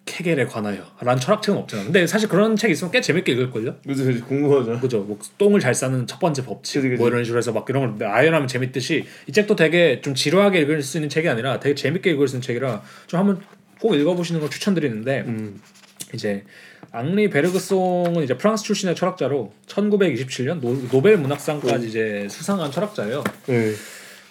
Speaker 3: 케겔에 관하여 라는 철학책은 없잖아. 근데 사실 그런 책 있으면 꽤 재밌게 읽을걸요?
Speaker 2: 그죠 그죠 궁금하죠.
Speaker 3: 그죠. 뭐 똥을 잘 싸는 첫 번째 법칙
Speaker 2: 그치, 그치.
Speaker 3: 뭐 이런 식으로 해서 막 이런 걸 아이언하면 재밌듯이 이 책도 되게 좀 지루하게 읽을 수 있는 책이 아니라 되게 재밌게 읽을 수 있는 책이라 좀 한번 꼭 읽어보시는 걸 추천드리는데
Speaker 2: 음.
Speaker 3: 이제 앙리 베르그송은 이제 프랑스 출신의 철학자로 1927년 노, 노벨 문학상까지 이제 수상한 철학자예요.
Speaker 2: 네.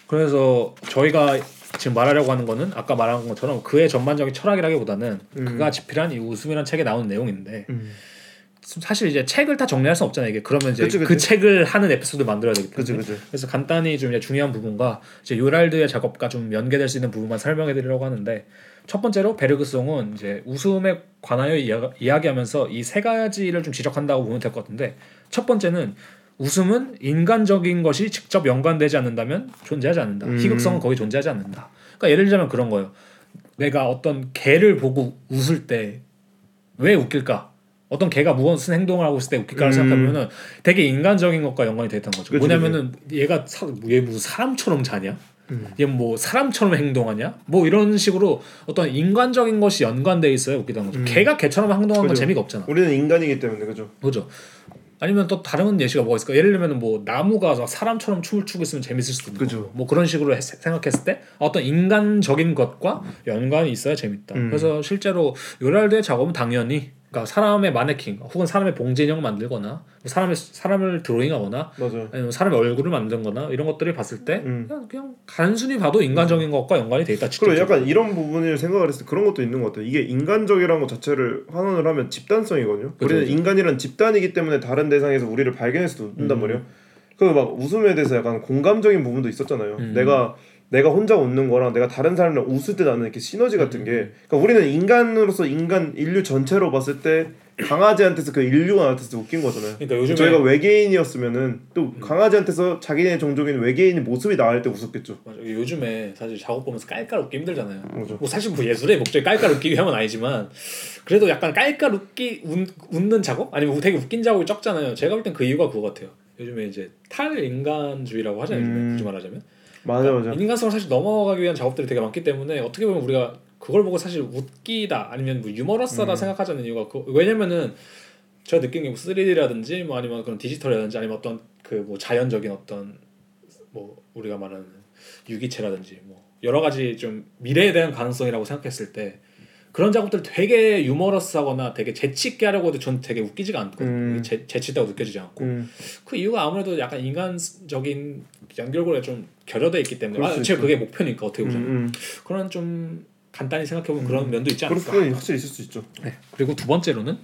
Speaker 3: 그래서 저희가 지금 말하려고 하는 거는 아까 말한 것처럼 그의 전반적인 철학이라기보다는
Speaker 2: 음.
Speaker 3: 그가 집필한 이 웃음이라는 책에 나오는 내용인데
Speaker 2: 음.
Speaker 3: 사실 이제 책을 다 정리할 수 없잖아요. 이게 그러면 이제
Speaker 2: 그치,
Speaker 3: 그
Speaker 2: 그치.
Speaker 3: 책을 하는 에피소드 만들어야 되기 때문에.
Speaker 2: 그죠.
Speaker 3: 그래서 간단히 좀 이제 중요한 부분과 이제 요랄드의 작업과 좀 연계될 수 있는 부분만 설명해 드리려고 하는데 첫 번째로 베르그송은 이제 웃음에 관하여 이야, 이야기하면서 이 세 가지를 좀 지적한다고 보면 될 것 같은데 첫 번째는 웃음은 인간적인 것이 직접 연관되지 않는다면 존재하지 않는다.
Speaker 2: 음.
Speaker 3: 희극성은 거의 존재하지 않는다. 그러니까 예를 들자면 그런 거예요. 내가 어떤 개를 보고 웃을 때 왜 웃길까? 어떤 개가 무슨 행동을 하고 있을 때 웃길까를
Speaker 2: 음.
Speaker 3: 생각해보면은 되게 인간적인 것과 연관이 돼 있던 거죠.
Speaker 2: 그치,
Speaker 3: 뭐냐면은 얘가 사, 얘 무슨 사람처럼 자냐?
Speaker 2: 음.
Speaker 3: 얘뭐 사람처럼 행동하냐? 뭐 이런 식으로 어떤 인간적인 것이 연관돼 있어요. 웃기다는 거죠.
Speaker 2: 음.
Speaker 3: 개가 개처럼 행동하는 건
Speaker 2: 그죠.
Speaker 3: 재미가 없잖아.
Speaker 2: 우리는 인간이기 때문에 그죠.
Speaker 3: 그죠? 아니면 또 다른 예시가 뭐가 있을까? 예를 들면 뭐 나무가 막 사람처럼 춤을 추고 있으면 재밌을 수도 있고
Speaker 2: 그죠.
Speaker 3: 뭐 그런 식으로 했- 생각했을 때 어떤 인간적인 것과 연관이 있어야 재밌다.
Speaker 2: 음.
Speaker 3: 그래서 실제로 요랄드의 작업은 당연히 그러니까 사람의 마네킹 혹은 사람의 봉제 인형을 만들거나 뭐 사람의 사람을 드로잉하거나
Speaker 2: 맞아.
Speaker 3: 아니면 사람의 얼굴을 만든거나 이런 것들을 봤을 때
Speaker 2: 음.
Speaker 3: 그냥, 그냥 단순히 봐도 인간적인 것과 연관이 돼 있다.
Speaker 2: 그리고. 약간 이런 부분을 생각을 했을 때 그런 것도 있는 것 같아요. 이게 인간적이라는 것 자체를 환원을 하면 집단성이거든요.
Speaker 3: 그죠,
Speaker 2: 우리는. 인간이란 집단이기 때문에 다른 대상에서 우리를 발견할 수도 있단
Speaker 3: 음.
Speaker 2: 말이에요. 그막 웃음에 대해서 약간 공감적인 부분도 있었잖아요.
Speaker 3: 음.
Speaker 2: 내가 내가 혼자 웃는 거랑 내가 다른 사람이랑 웃을 때 나는 이렇게 시너지 같은 게 그러니까 우리는 인간으로서 인간 인류 전체로 봤을 때 강아지한테서 그 인류가 나한테서 웃긴 거잖아요.
Speaker 3: 그러니까 요즘에
Speaker 2: 저희가 외계인이었으면은 또 강아지한테서 자기네 종족인 외계인 모습이 나올 때 웃었겠죠.
Speaker 3: 맞아. 요즘에 사실 작업 보면서 깔깔 웃기 힘들잖아요.
Speaker 2: 그죠.
Speaker 3: 뭐 사실 뭐 예술의 목적이 깔깔 웃기 위함은 아니지만 그래도 약간 깔깔 웃기 웃, 웃는 작업 아니면 되게 웃긴 작업이 적잖아요. 제가 볼 땐 그 이유가 그거 같아요. 요즘에 이제 탈인간주의라고 하잖아요.
Speaker 2: 음.
Speaker 3: 굳이 말하자면
Speaker 2: 맞아 맞아.
Speaker 3: 인간성을 사실 넘어가기 위한 작업들이 되게 많기 때문에 어떻게 보면 우리가 그걸 보고 사실 웃기다 아니면 뭐 유머러스하다
Speaker 2: 음.
Speaker 3: 생각하자는 이유가 그 왜냐면은 제가 느낀 게 뭐 3D라든지 뭐 아니면 그런 디지털이라든지 아니면 어떤 그 뭐 자연적인 어떤 뭐 우리가 말하는 유기체라든지 뭐 여러 가지 좀 미래에 대한 가능성이라고 생각했을 때 그런 작업들 되게 유머러스하거나 되게 재치 있게 하려고 해도 전 되게 웃기지가 않거든요.
Speaker 2: 음.
Speaker 3: 재, 재치 있다고 느껴지지 않고
Speaker 2: 음.
Speaker 3: 그 이유가 아무래도 약간 인간적인 연결고리가 좀 결여돼 있기 때문에
Speaker 2: 그럴
Speaker 3: 아,
Speaker 2: 있죠.
Speaker 3: 그게 목표니까 어떻게 보면
Speaker 2: 음,
Speaker 3: 그런 좀 간단히 생각해보면 그런 면도 있지
Speaker 2: 그럴
Speaker 3: 않을까
Speaker 2: 수 확실히 있을 수 있죠.
Speaker 3: 네. 그리고 두 번째로는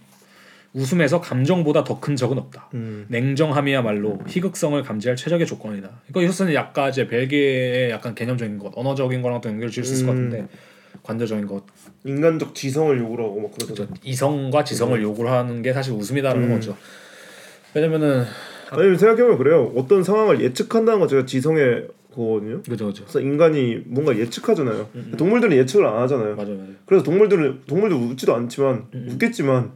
Speaker 3: 웃음에서 감정보다 더 큰 적은 없다.
Speaker 2: 음.
Speaker 3: 냉정함이야말로 희극성을 감지할 최적의 조건이다. 이거 이것은 약간 이제 벨기에의 약간 개념적인 것, 언어적인 거랑 또 연결 지을 수 있을 것
Speaker 2: 음.
Speaker 3: 같은데 관조적인 것,
Speaker 2: 인간적 지성을 요구하고 막 그러죠.
Speaker 3: 저 이성과 지성을 요구를 하는 게 사실 웃음이다라는
Speaker 2: 음.
Speaker 3: 거죠. 왜냐면은
Speaker 2: 아니 생각해보면 그래요. 어떤 상황을 예측한다는 거 제가 지성의 그거거든요.
Speaker 3: 그죠 그죠.
Speaker 2: 그래서 인간이 뭔가 예측하잖아요. 동물들은 예측을 안 하잖아요.
Speaker 3: 맞아요 맞아요.
Speaker 2: 그래서 동물들은 동물도 웃지도 않지만 웃겠지만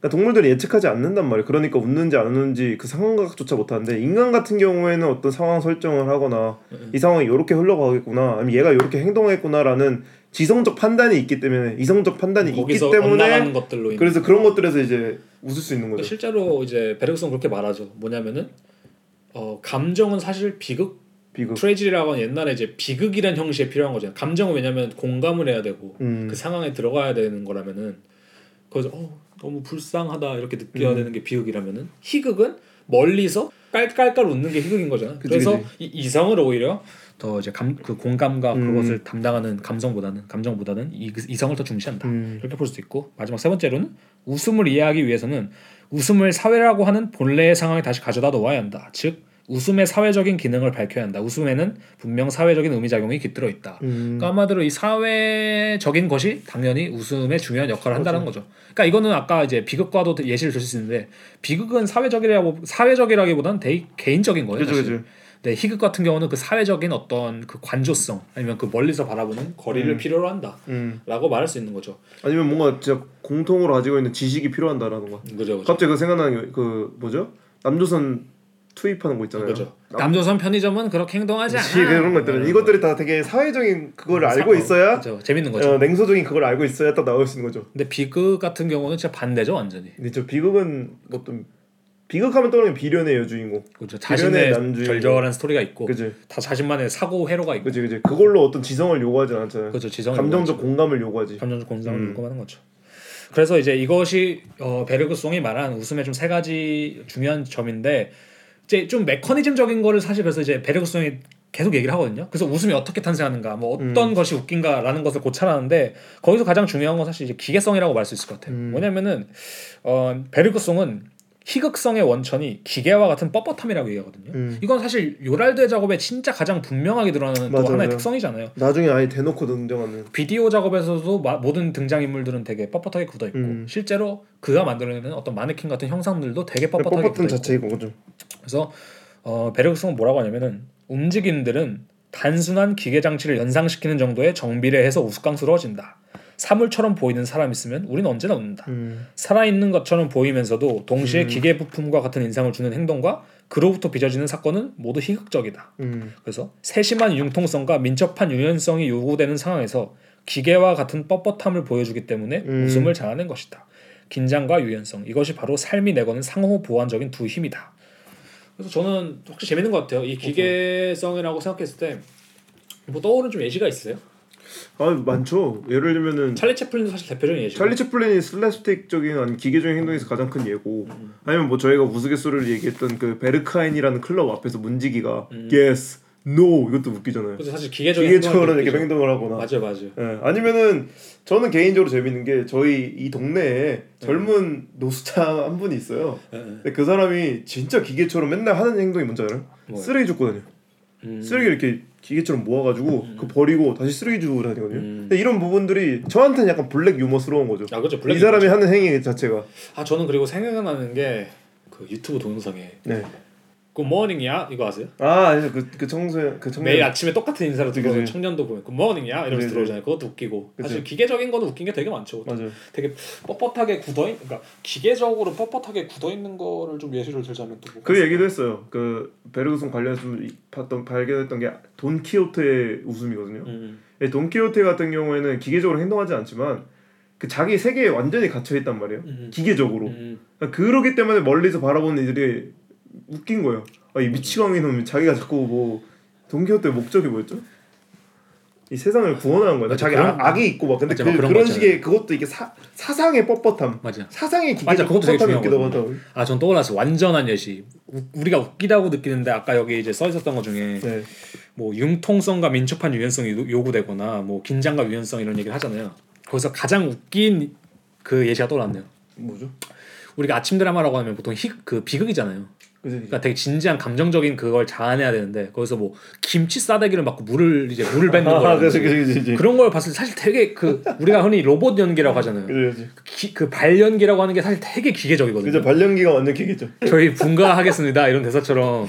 Speaker 2: 그러니까 동물들은 예측하지 않는단 말이에요. 그러니까 웃는지 안 웃는지 그 상황각조차 못하는데 인간 같은 경우에는 어떤 상황 설정을 하거나 이 상황이 이렇게 흘러가겠구나, 아니면 얘가 이렇게 행동했구나라는 지성적 판단이 있기 때문에 이성적 판단이 있기 때문에 그래서 그런 것들에서 이제 웃을 수 있는
Speaker 3: 그러니까
Speaker 2: 거죠.
Speaker 3: 실제로 이제 베르그슨 그렇게 말하죠. 뭐냐면은 어, 감정은 사실 비극
Speaker 2: 비극.
Speaker 3: 트레지라고 하는 옛날에 이제 비극이란 형식에 필요한 거잖아요. 감정은 왜냐면 공감을 해야 되고
Speaker 2: 음.
Speaker 3: 그 상황에 들어가야 되는 거라면은 거기서 어, 너무 불쌍하다 이렇게 느껴야
Speaker 2: 음.
Speaker 3: 되는 게 비극이라면은 희극은 멀리서 깔깔깔 웃는 게 희극인 거잖아.
Speaker 2: 그치,
Speaker 3: 그래서
Speaker 2: 그치.
Speaker 3: 이 이성을 오히려 더 이제 감 그 공감과
Speaker 2: 음.
Speaker 3: 그것을 담당하는 감성보다는 감정보다는 이, 이성을 더 중시한다.
Speaker 2: 음.
Speaker 3: 이렇게 볼 수도 있고 마지막 세 번째로는 웃음을 이해하기 위해서는 웃음을 사회라고 하는 본래의 상황에 다시 가져다 놓아야 한다. 즉 웃음의 사회적인 기능을 밝혀야 한다. 웃음에는 분명 사회적인 의미작용이 깃들어 있다.
Speaker 2: 음.
Speaker 3: 그러니까 한마디로 이 사회적인 것이 당연히 웃음의 중요한 역할을 한다는 거죠. 그러니까 이거는 아까 이제 비극과도 예시를 들 수 있는데 비극은 사회적이라고 사회적이라기보다는 되게 개인적인 거예요.
Speaker 2: 그죠,
Speaker 3: 사실.
Speaker 2: 그 죠.
Speaker 3: 네, 희극 같은 경우는 그 사회적인 어떤 그 관조성 아니면 그 멀리서 바라보는 거리를
Speaker 2: 음.
Speaker 3: 필요로 한다라고
Speaker 2: 음.
Speaker 3: 말할 수 있는 거죠.
Speaker 2: 아니면 뭔가 진짜 공통으로 가지고 있는 지식이 필요한다라는 거.
Speaker 3: 그죠, 그죠.
Speaker 2: 갑자기 그 생각나는 게 그 뭐죠? 남조선 투입하는 거 있잖아요.
Speaker 3: 그죠.
Speaker 2: 남-
Speaker 3: 남조선 편의점은 그렇게 행동하지
Speaker 2: 그치,
Speaker 3: 않아.
Speaker 2: 그런 것들은 이것들이 다 되게 사회적인 그걸 알고 있어야
Speaker 3: 그죠. 재밌는 거죠.
Speaker 2: 어, 냉소적인 그걸 알고 있어야 딱 나올 수 있는 거죠.
Speaker 3: 근데 비극 같은 경우는 진짜 반대죠, 완전히.
Speaker 2: 근데 저 비극은 어떤 비극하면 떠오르는 비련의 여주인공.
Speaker 3: 그죠.
Speaker 2: 비련의
Speaker 3: 자신의
Speaker 2: 남주인공.
Speaker 3: 절절한 스토리가 있고
Speaker 2: 그지,
Speaker 3: 다 자신만의 사고 회로가 있고
Speaker 2: 그지, 그지. 그걸로 어떤 지성을 요구하지 않잖아요.
Speaker 3: 그죠. 지성
Speaker 2: 감정적 공감을 요구하지.
Speaker 3: 감정적 공상을
Speaker 2: 음.
Speaker 3: 요구하는 거죠. 그래서 이제 이것이 어, 베르그송이 말한 웃음의 좀 세 가지 중요한 점인데 이제 좀 메커니즘적인 거를 사실 그래서 이제 베르그송이 계속 얘기를 하거든요. 그래서 웃음이 어떻게 탄생하는가, 뭐 어떤
Speaker 2: 음.
Speaker 3: 것이 웃긴가라는 것을 고찰하는데 거기서 가장 중요한 건 사실 이제 기계성이라고 말 수 있을 것 같아요.
Speaker 2: 음.
Speaker 3: 뭐냐면은 어, 베르그송은 희극성의 원천이 기계와 같은 뻣뻣함이라고 얘기하거든요.
Speaker 2: 음.
Speaker 3: 이건 사실 요랄드의 작업에 진짜 가장 분명하게 드러나는 또
Speaker 2: 맞아요,
Speaker 3: 하나의. 특성이잖아요.
Speaker 2: 나중에 아예 대놓고 등장하는.
Speaker 3: 비디오 작업에서도 마- 모든 등장 인물들은 되게 뻣뻣하게 굳어 있고
Speaker 2: 음.
Speaker 3: 실제로 그가 만들어내는 어떤 마네킹 같은 형상들도 되게 뻣뻣하게
Speaker 2: 뻣뻣한 자체이고 그죠.
Speaker 3: 그래서 어, 베르그송은 뭐라고 하냐면은 움직임들은 단순한 기계 장치를 연상시키는 정도의 정비례해서 우스꽝스러워진다. 사물처럼 보이는 사람 있으면 우리는 언제나 웃는다.
Speaker 2: 음.
Speaker 3: 살아있는 것처럼 보이면서도 동시에
Speaker 2: 음.
Speaker 3: 기계 부품과 같은 인상을 주는 행동과 그로부터 빚어지는 사건은 모두 희극적이다.
Speaker 2: 음.
Speaker 3: 그래서 세심한 융통성과 민첩한 유연성이 요구되는 상황에서 기계와 같은 뻣뻣함을 보여주기 때문에
Speaker 2: 음.
Speaker 3: 웃음을 자아낸 것이다. 긴장과 유연성 이것이 바로 삶이 내거는 상호 보완적인 두 힘이다. 그래서 저는 혹시 재밌는 것 같아요. 이 기계성이라고 생각했을 때 뭐 떠오르는 좀 예시가 있어요?
Speaker 2: 아 많죠. 예를 들면은
Speaker 3: 찰리 채플린도 사실 대표적인 예시고.
Speaker 2: 찰리 채플린이 슬랩스틱적인 기계적인 행동에서 가장 큰 예고
Speaker 3: 음.
Speaker 2: 아니면 뭐 저희가 우스갯소리를 얘기했던 그 베르카인이라는 클럽 앞에서 문지기가
Speaker 3: 음.
Speaker 2: yes, no 이것도 웃기잖아요
Speaker 3: 그래서 사실 기계적인 행동을
Speaker 2: 이렇게. 행동을 하거나
Speaker 3: 맞아요, 맞아요.
Speaker 2: 예, 아니면은 저는 개인적으로 재밌는 게 저희 이 동네에 젊은 노숙자 한 분이 있어요
Speaker 3: 예, 예.
Speaker 2: 근데 그 사람이 진짜 기계처럼 맨날 하는 행동이 뭔지 알아요?
Speaker 3: 뭐요? 쓰레기
Speaker 2: 줍고 다녀
Speaker 3: 음.
Speaker 2: 쓰레기 이렇게 기계처럼 모아가지고 그 버리고 다시 쓰레기 주고 다니거든요
Speaker 3: 음.
Speaker 2: 근데 이런 부분들이 저한테는 약간 블랙 유머스러운 거죠
Speaker 3: 아 그렇죠.
Speaker 2: 이 사람이 하는 행위 자체가
Speaker 3: 아 저는 그리고 생각나는 게 그 유튜브 동영상에
Speaker 2: 네.
Speaker 3: 굿모닝이야 이거 아세요?
Speaker 2: 아 아니 그그 청소년 그 청년
Speaker 3: 매일 아침에 똑같은 인사로 들어오는
Speaker 2: 그치.
Speaker 3: 청년도 보면 굿모닝이야 이러면서
Speaker 2: 그치,
Speaker 3: 들어오잖아요. 그것도 웃기고
Speaker 2: 그치.
Speaker 3: 사실 기계적인 거는 웃긴 게 되게 많죠.
Speaker 2: 맞아요.
Speaker 3: 되게 뻣뻣하게 굳어 있, 그러니까 기계적으로 뻣뻣하게 굳어 있는 거를 좀 예시를 들자면 또 뭐가
Speaker 2: 그
Speaker 3: 있을까요?
Speaker 2: 얘기도 했어요. 그 베르그송 관련해서 봤던 발견했던 게 돈키호테의 웃음이거든요.
Speaker 3: 음,
Speaker 2: 이 돈키호테 같은 경우에는 기계적으로 행동하지 않지만 그 자기 세계에 완전히 갇혀 있단 말이에요.
Speaker 3: 음.
Speaker 2: 기계적으로.
Speaker 3: 음,
Speaker 2: 그러니까 그러기 때문에 멀리서 바라보는 이들이 웃긴 거예요. 아, 이 미치광이 놈이 자기가 자꾸 뭐 돈키호테의 목적이 뭐였죠? 이 세상을 구원하는 거야. 자기
Speaker 3: 그런-
Speaker 2: 악, 악이 있고 막 근데
Speaker 3: 맞아,
Speaker 2: 그,
Speaker 3: 막 그런
Speaker 2: 그런
Speaker 3: 거
Speaker 2: 식의 그것도 이게 사, 사상의 뻣뻣함.
Speaker 3: 맞아.
Speaker 2: 사상의 기계적
Speaker 3: 맞아, 그것도
Speaker 2: 뻣뻣함이
Speaker 3: 중요하거든요.
Speaker 2: 하더라고요.
Speaker 3: 아, 전 떠올랐어. 완전한 예시. 우, 우리가 웃기다고 느끼는데 아까 여기 이제 써 있었던 것 중에
Speaker 2: 네.
Speaker 3: 뭐 융통성과 민첩한 유연성이 요- 요구되거나 뭐 긴장과 유연성 이런 얘기를 하잖아요. 거기서 가장 웃긴 그 예시가 떠올랐네요.
Speaker 2: 뭐죠?
Speaker 3: 우리가 아침 드라마라고 하면 보통 희, 그 비극이잖아요. 그러니까 되게 진지한 감정적인 그걸 자아내야 되는데 거기서 뭐 김치 싸대기를 맞고 물을 이제 물을 뱉는
Speaker 2: 아,
Speaker 3: 거라든지
Speaker 2: 그지, 그지, 그지.
Speaker 3: 그런 걸 봤을 때 사실 되게 그 우리가 흔히 로봇 연기라고 하잖아요.
Speaker 2: 그
Speaker 3: 발연기라고 하는 게 사실 되게 기계적이거든요.
Speaker 2: 그죠. 발연기가 완전 기계죠.
Speaker 3: 저희 분가하겠습니다 이런 대사처럼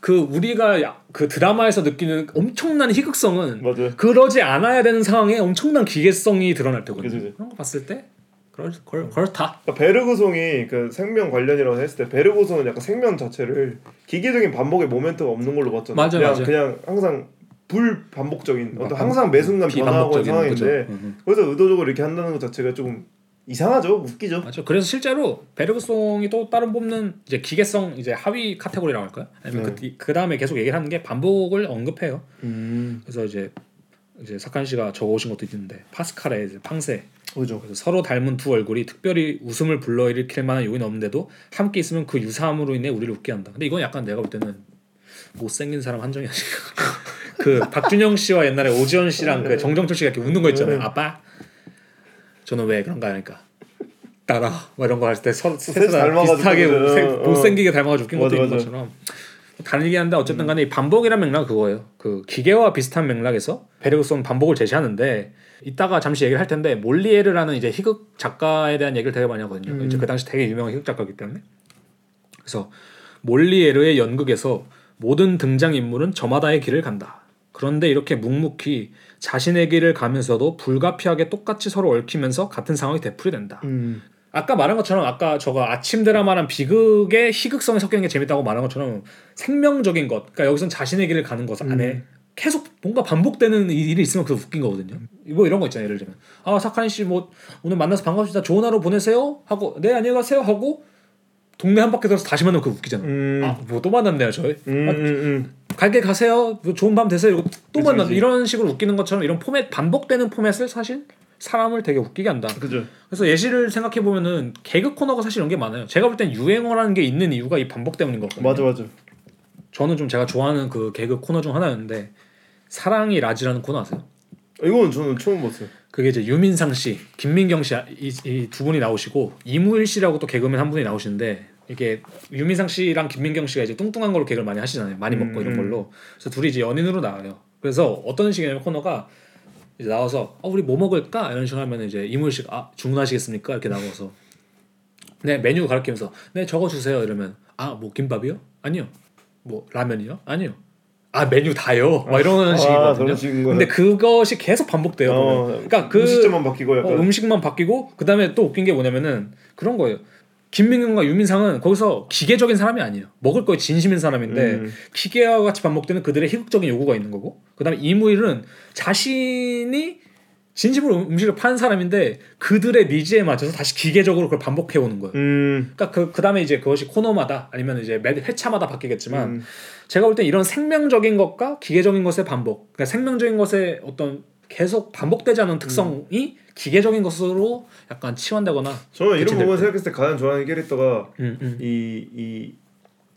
Speaker 3: 그 우리가 야- 그 드라마에서 느끼는 엄청난 희극성은
Speaker 2: 맞아요.
Speaker 3: 그러지 않아야 되는 상황에 엄청난 기계성이 드러날 때거든요.
Speaker 2: 그치, 그치.
Speaker 3: 그런 거 봤을 때 그럴 그럴 그렇다.
Speaker 2: 그러니까 베르그송이 그 생명 관련이라고 했을 때 베르그송은 약간 생명 자체를 기계적인 반복의 모멘트가 없는 걸로 봤잖아요.
Speaker 3: 맞아요,
Speaker 2: 그냥
Speaker 3: 맞아요.
Speaker 2: 그냥 항상 불 반복적인 어떤
Speaker 3: 반-
Speaker 2: 항상 매 순간 변화하고 있는 상황인데
Speaker 3: 거죠. 음, 음.
Speaker 2: 그래서 의도적으로 이렇게 한다는 것 자체가 조금 이상하죠, 웃기죠.
Speaker 3: 맞죠. 그래서 실제로 베르그송이 또 다른 뽑는 이제 기계성 이제 하위 카테고리라고 할까요? 아니면
Speaker 2: 네.
Speaker 3: 그, 그 다음에 계속 얘기를 하는 게 반복을 언급해요.
Speaker 2: 음,
Speaker 3: 그래서 이제 이제 사칸 씨가 적어오신 것도 있는데 파스칼의 이제 팡세
Speaker 2: 그죠.
Speaker 3: 그래서 서로 닮은 두 얼굴이 특별히 웃음을 불러일으킬 만한 요인은 없는데도 함께 있으면 그 유사함으로 인해 우리를 웃게 한다. 근데 이건 약간 내가 볼 때는 못생긴 사람 한정이 아닐까. 그 박준영 씨와 옛날에 오지원 씨랑 그 정정철 씨가 이렇게 웃는 거 있잖아요.
Speaker 2: 네.
Speaker 3: 아빠. 저는 왜 그런가 하니까 따라 뭐 이런 거 할 때 서로 비슷하게
Speaker 2: 어, 어.
Speaker 3: 못생기게 닮아가지고 웃긴 것도
Speaker 2: 맞아,
Speaker 3: 있는
Speaker 2: 맞아.
Speaker 3: 것처럼 다른 얘기하는데 어쨌든 간에 이 반복이란 맥락은 그거예요. 그 기계와 비슷한 맥락에서 베르그송 반복을 제시하는데 이따가 잠시 얘기를 할 텐데 몰리에르라는 이제 희극 작가에 대한 얘기를 되게 많이 하거든요.
Speaker 2: 음.
Speaker 3: 이제 그 당시 되게 유명한 희극 작가이기 때문에 그래서 몰리에르의 연극에서 모든 등장 인물은 저마다의 길을 간다. 그런데 이렇게 묵묵히 자신의 길을 가면서도 불가피하게 똑같이 서로 얽히면서 같은 상황이 되풀이된다.
Speaker 2: 음,
Speaker 3: 아까 말한 것처럼 아까 저거 아침 드라마랑 비극의 희극성이 섞이는 게 재밌다고 말한 것처럼 생명적인 것, 그러니까 여기서는 자신의 길을 가는 것 안에
Speaker 2: 음.
Speaker 3: 계속 뭔가 반복되는 이- 일이 있으면 그게 웃긴 거거든요. 뭐 이런 거 있잖아요. 예를 들면 아 사카린 씨뭐 오늘 만나서 반갑습니다. 좋은 하루 보내세요 하고 네 안녕히 가세요 하고 동네 한 바퀴 돌아서 다시 만나면 그거 웃기잖아.
Speaker 2: 음,
Speaker 3: 아뭐 또 만났네요 저희.
Speaker 2: 음,
Speaker 3: 아,
Speaker 2: 음, 음.
Speaker 3: 갈게 가세요. 뭐 좋은 밤 되세요. 이거 또 만나. 이런 식으로 웃기는 것처럼 이런 포맷 반복되는 포맷을 사실 사람을 되게 웃기게 한다.
Speaker 2: 그죠.
Speaker 3: 그래서 예시를 생각해 보면은 개그 코너가 사실 이런 게 많아요. 제가 볼 땐 유행어라는 게 있는 이유가 이 반복 때문인 것 같거든요.
Speaker 2: 맞아, 맞아.
Speaker 3: 저는 좀 제가 좋아하는 그 개그 코너 중 하나였는데 사랑이 라지라는 코너 아세요?
Speaker 2: 이건 저는 처음 봤어요.
Speaker 3: 그게 이제 유민상 씨, 김민경 씨 이 두 분이 나오시고 임우일 씨라고 또 개그맨 한 분이 나오시는데 이게 유민상 씨랑 김민경 씨가 이제 뚱뚱한 걸로 개그를 많이 하시잖아요. 많이 먹고
Speaker 2: 음.
Speaker 3: 이런 걸로. 그래서 둘이 이제 연인으로 나와요. 그래서 어떤 식이냐면 코너가 이제 나와서 어, 우리 뭐 먹을까 이런 식으로 하면 이제 씨가 아 주문하시겠습니까 이렇게 나와서 네 메뉴 가르치면서 네 적어 주세요 이러면 아 뭐 김밥이요? 아니요. 뭐 라면이요? 아니요. 아 메뉴 다요. 막 이런
Speaker 2: 아,
Speaker 3: 식이거든요.
Speaker 2: 거야.
Speaker 3: 근데 그것이 계속 반복돼요.
Speaker 2: 어.
Speaker 3: 그러니까 그
Speaker 2: 시점만 바뀌고
Speaker 3: 어, 음식만 바뀌고 그다음에 또 웃긴 게 뭐냐면은 그런 거예요. 김민경과 유민상은 거기서 기계적인 사람이 아니에요. 먹을 거에 진심인 사람인데
Speaker 2: 음.
Speaker 3: 기계와 같이 반복되는 그들의 희극적인 요구가 있는 거고 그다음에 이무일은 자신이 진심으로 음식을 파는 사람인데 그들의 니즈에 맞춰서 다시 기계적으로 그걸 반복해 오는 거예요.
Speaker 2: 음,
Speaker 3: 그러니까 그 그다음에 이제 그것이 코너마다 아니면 이제 매 회차마다 바뀌겠지만
Speaker 2: 음.
Speaker 3: 제가 볼 때 이런 생명적인 것과 기계적인 것의 반복, 그러니까 생명적인 것의 어떤 계속 반복되지 않는 특성이 기계적인 것으로 약간 치환되거나
Speaker 2: 저는 이런 부분
Speaker 3: 때.
Speaker 2: 생각했을 때 가장 좋아하는 캐릭터가
Speaker 3: 음, 음,
Speaker 2: 이, 이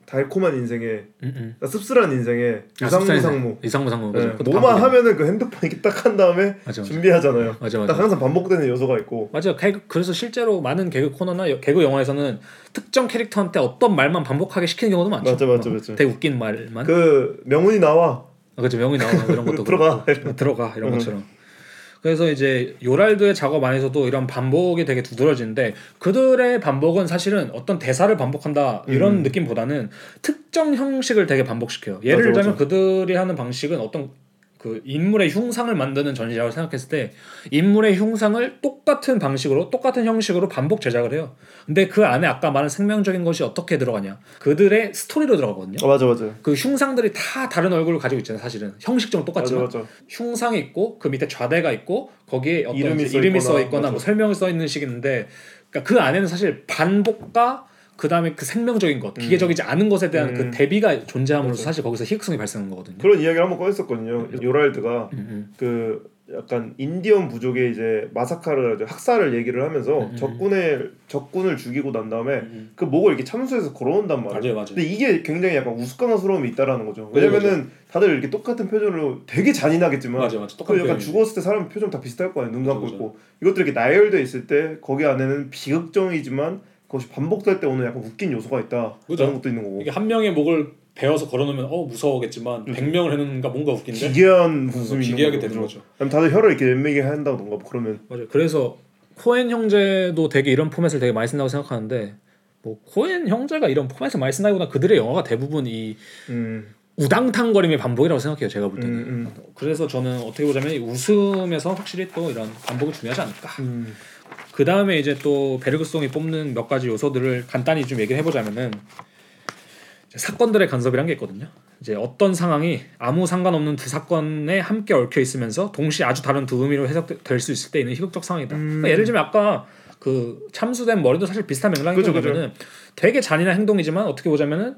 Speaker 2: 달콤한 인생에
Speaker 3: 음, 음.
Speaker 2: 그러니까 씁쓸한 인생에
Speaker 3: 아, 습관이네.
Speaker 2: 상무
Speaker 3: 이상무 상무
Speaker 2: 네, 뭐만. 하면은 그 핸드폰 이렇게 딱 한 다음에
Speaker 3: 맞아, 맞아.
Speaker 2: 준비하잖아요
Speaker 3: 맞아
Speaker 2: 딱
Speaker 3: 맞아.
Speaker 2: 항상 반복되는 요소가 있고
Speaker 3: 맞아. 개그, 그래서 실제로 많은 개그 코너나 여- 개그 영화에서는 특정 캐릭터한테 어떤 말만 반복하게 시키는 경우도 많죠.
Speaker 2: 맞아, 맞아,
Speaker 3: 어,
Speaker 2: 맞아.
Speaker 3: 되게 웃긴 말만.
Speaker 2: 그 명훈이 나와
Speaker 3: 아, 그렇죠. 명이 나오는 이런 것도
Speaker 2: 들어가.
Speaker 3: 그렇고. 어, 들어가 이런
Speaker 2: 응.
Speaker 3: 것처럼. 그래서 이제 요랄드의 작업 안에서도 이런 반복이 되게 두드러지는데 그들의 반복은 사실은 어떤 대사를 반복한다 이런
Speaker 2: 음.
Speaker 3: 느낌보다는 특정 형식을 되게 반복시켜요. 예를
Speaker 2: 맞아,
Speaker 3: 들자면
Speaker 2: 맞아.
Speaker 3: 그들이 하는 방식은 어떤 그 인물의 흉상을 만드는 전시라고 생각했을 때 인물의 흉상을 똑같은 방식으로 똑같은 형식으로 반복 제작을 해요. 근데 그 안에 아까 말한 생명적인 것이 어떻게 들어가냐? 그들의 스토리로 들어가거든요.
Speaker 2: 어, 맞아 맞아
Speaker 3: 그 흉상들이 다 다른 얼굴을 가지고 있잖아요. 사실은 형식적으로
Speaker 2: 맞아
Speaker 3: 똑같지만
Speaker 2: 맞아
Speaker 3: 흉상이 있고 그 밑에 좌대가 있고 거기에 어떤
Speaker 2: 이름이 써
Speaker 3: 이름이
Speaker 2: 있거나,
Speaker 3: 써 있거나
Speaker 2: 맞아.
Speaker 3: 뭐 설명이 써 있는 식인데 그러니까 그 안에는 사실 반복과 그 다음에 그 생명적인 것, 기계적이지 않은 것에 대한 그
Speaker 2: 음.
Speaker 3: 대비가 존재함으로써
Speaker 2: 맞아.
Speaker 3: 사실 거기서 희극성이 발생하는 거거든요.
Speaker 2: 그런 이야기를 한번 꺼냈었거든요 요랄드가
Speaker 3: 음, 음.
Speaker 2: 그 약간 인디언 부족의 이제 마사카를. 학살을 얘기를 하면서
Speaker 3: 음, 음.
Speaker 2: 적군의 적군을 죽이고 난 다음에
Speaker 3: 음,
Speaker 2: 그 목을 이렇게 참수해서 걸어온단 말이에요.
Speaker 3: 맞아요, 맞아요.
Speaker 2: 근데 이게 굉장히 약간 우스꽝스러움이 있다라는 거죠. 왜냐면은 다들 이렇게 똑같은 표정으로 되게 잔인하겠지만
Speaker 3: 맞아, 맞아.
Speaker 2: 그
Speaker 3: 똑같은
Speaker 2: 약간. 죽었을 때 사람 표정 다 비슷할 거 아니에요. 눈 감고. 있고 이것들이 이렇게 나열돼 있을 때 거기 안에는 비극적이지만 그것이 반복될 때 오는 약간 웃긴 요소가 있다.
Speaker 3: 그죠.
Speaker 2: 그런 것도 있는 거고.
Speaker 3: 이게 한 명의 목을 베어서 걸어놓으면 어 무서워겠지만 100명을 해놓는가 뭔가 웃긴데
Speaker 2: 기괴한 웃음이
Speaker 3: 기괴하게 되는
Speaker 2: 거죠. 그럼 다들 혀를 이렇게 연맥이 한다던가 뭐 그러면
Speaker 3: 맞아요. 그래서 코엔 형제도 되게 이런 포맷을 되게 많이 쓴다고 생각하는데 뭐 코엔 형제가 이런 포맷을 많이 쓴다기보다 그들의 영화가 대부분 이
Speaker 2: 음,
Speaker 3: 우당탕거림의 반복이라고 생각해요. 제가 볼
Speaker 2: 음,
Speaker 3: 때는.
Speaker 2: 음,
Speaker 3: 그래서 저는 어떻게 보자면 이 웃음에서 확실히 또 이런 반복이 중요하지 않을까.
Speaker 2: 음.
Speaker 3: 그 다음에 이제 또 베르그송이 뽑는 몇 가지 요소들을 간단히 좀 얘기를 해보자면은 사건들의 간섭이란 게 있거든요. 이제 어떤 상황이 아무 상관없는 두 사건에 함께 얽혀 있으면서 동시에 아주 다른 두 의미로 해석될 수 있을 때 있는 희극적 상황이다.
Speaker 2: 음.
Speaker 3: 그러니까 예를 들면 아까 그 참수된 머리도 사실 비슷한 맥락인 거냐면은 되게 잔인한 행동이지만 어떻게 보자면은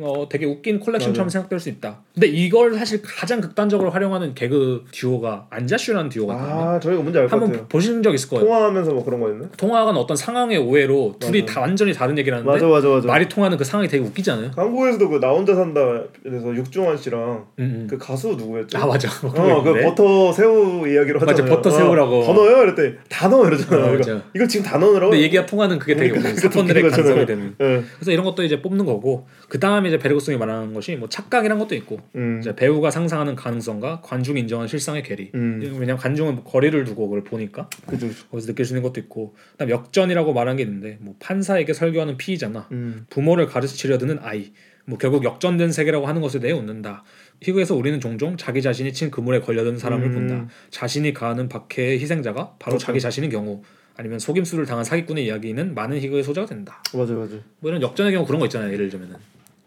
Speaker 3: 어 되게 웃긴 콜렉션처럼 생각될 수 있다. 근데 이걸 사실 가장 극단적으로 활용하는 개그 듀오가 안자슈라는 듀오가.
Speaker 2: 아 저희가 뭔지 알것
Speaker 3: 한번. 보신 적 있을 거예요.
Speaker 2: 통화하면서 뭐 그런 거였나?
Speaker 3: 통화하는 어떤 상황의 오해로 둘이
Speaker 2: 맞아.
Speaker 3: 다 완전히 다른 얘기를 하는데
Speaker 2: 맞아 맞아 맞아.
Speaker 3: 말이 통하는 그 상황이 되게 웃기지 않아요?
Speaker 2: 한국에서도 그 나 혼자 산다에서 육중환 씨랑
Speaker 3: 음, 음.
Speaker 2: 그 가수 누구였죠?
Speaker 3: 아 맞아.
Speaker 2: 어, 그 버터 새우 이야기로
Speaker 3: 맞아,
Speaker 2: 하잖아요.
Speaker 3: 버터 새우라고.
Speaker 2: 어, 더 넣어요? 이랬더니 다 넣어 이러잖아.
Speaker 3: 어, 맞아.
Speaker 2: 이거 지금 다 넣으라고.
Speaker 3: 근데 얘기가 통하는 그게 되게
Speaker 2: 그러니까
Speaker 3: 사건들의 간섭이. 되는.
Speaker 2: 예.
Speaker 3: 그래서 이런 것도 이제 뽑는 거고 그 다음 에 이제 베르그송이 말하는 것이 뭐 착각이란 것도 있고
Speaker 2: 음.
Speaker 3: 이제 배우가 상상하는 가능성과 관중이 인정한 실상의 괴리.
Speaker 2: 음.
Speaker 3: 왜냐면 관중은 뭐 거리를 두고 그걸 보니까
Speaker 2: 그죠.
Speaker 3: 거기서 느낄 수 있는 것도 있고 그다음 역전이라고 말한 게 있는데 뭐 판사에게 설교하는 피의자나
Speaker 2: 음.
Speaker 3: 부모를 가르치려 드는 아이 뭐 결국 역전된 세계라고 하는 대해 웃는다 희극에서 우리는 종종 자기 자신이 친 그물에 걸려든 사람을
Speaker 2: 음.
Speaker 3: 본다 자신이 가하는 박해의 희생자가 바로
Speaker 2: 그렇죠.
Speaker 3: 자기 자신인 경우 아니면 속임수를 당한 사기꾼의 이야기는 많은 희극의 소재가 된다
Speaker 2: 맞아 맞아.
Speaker 3: 뭐 이런 역전의 경우 그런 거 있잖아요 예를 들면은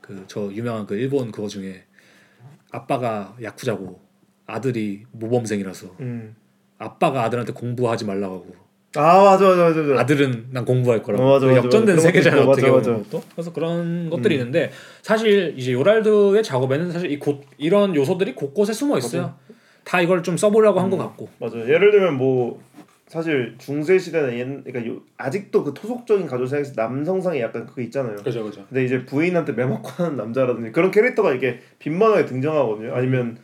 Speaker 3: 그 저 유명한 그 일본 그거 중에 아빠가 야쿠자고 아들이 모범생이라서
Speaker 2: 음.
Speaker 3: 아빠가 아들한테 공부하지 말라고 하고
Speaker 2: 아 맞아 맞아 맞아. 맞아.
Speaker 3: 아들은 난 공부할 거라고
Speaker 2: 어, 맞아,
Speaker 3: 그
Speaker 2: 맞아,
Speaker 3: 역전된
Speaker 2: 맞아.
Speaker 3: 세계잖아요
Speaker 2: 것도
Speaker 3: 어떻게
Speaker 2: 있고,
Speaker 3: 보면
Speaker 2: 맞아,
Speaker 3: 또 그래서 그런 것들이
Speaker 2: 음.
Speaker 3: 있는데 사실 이제 요랄드의 작업에는 사실 이 곳 이런 요소들이 곳곳에 숨어 있어요 다 이걸 좀 써보려고 한것 같고
Speaker 2: 맞아. 예를 들면 뭐 사실 중세 시대는 옛 그러니까 요, 아직도 그 토속적인 가족 사에서 남성상이 약간 그게 있잖아요.
Speaker 3: 그죠 그죠
Speaker 2: 근데 이제 부인한테 매맞고 하는 남자라든지 그런 캐릭터가 이게 빈번하게 등장하거든요. 아니면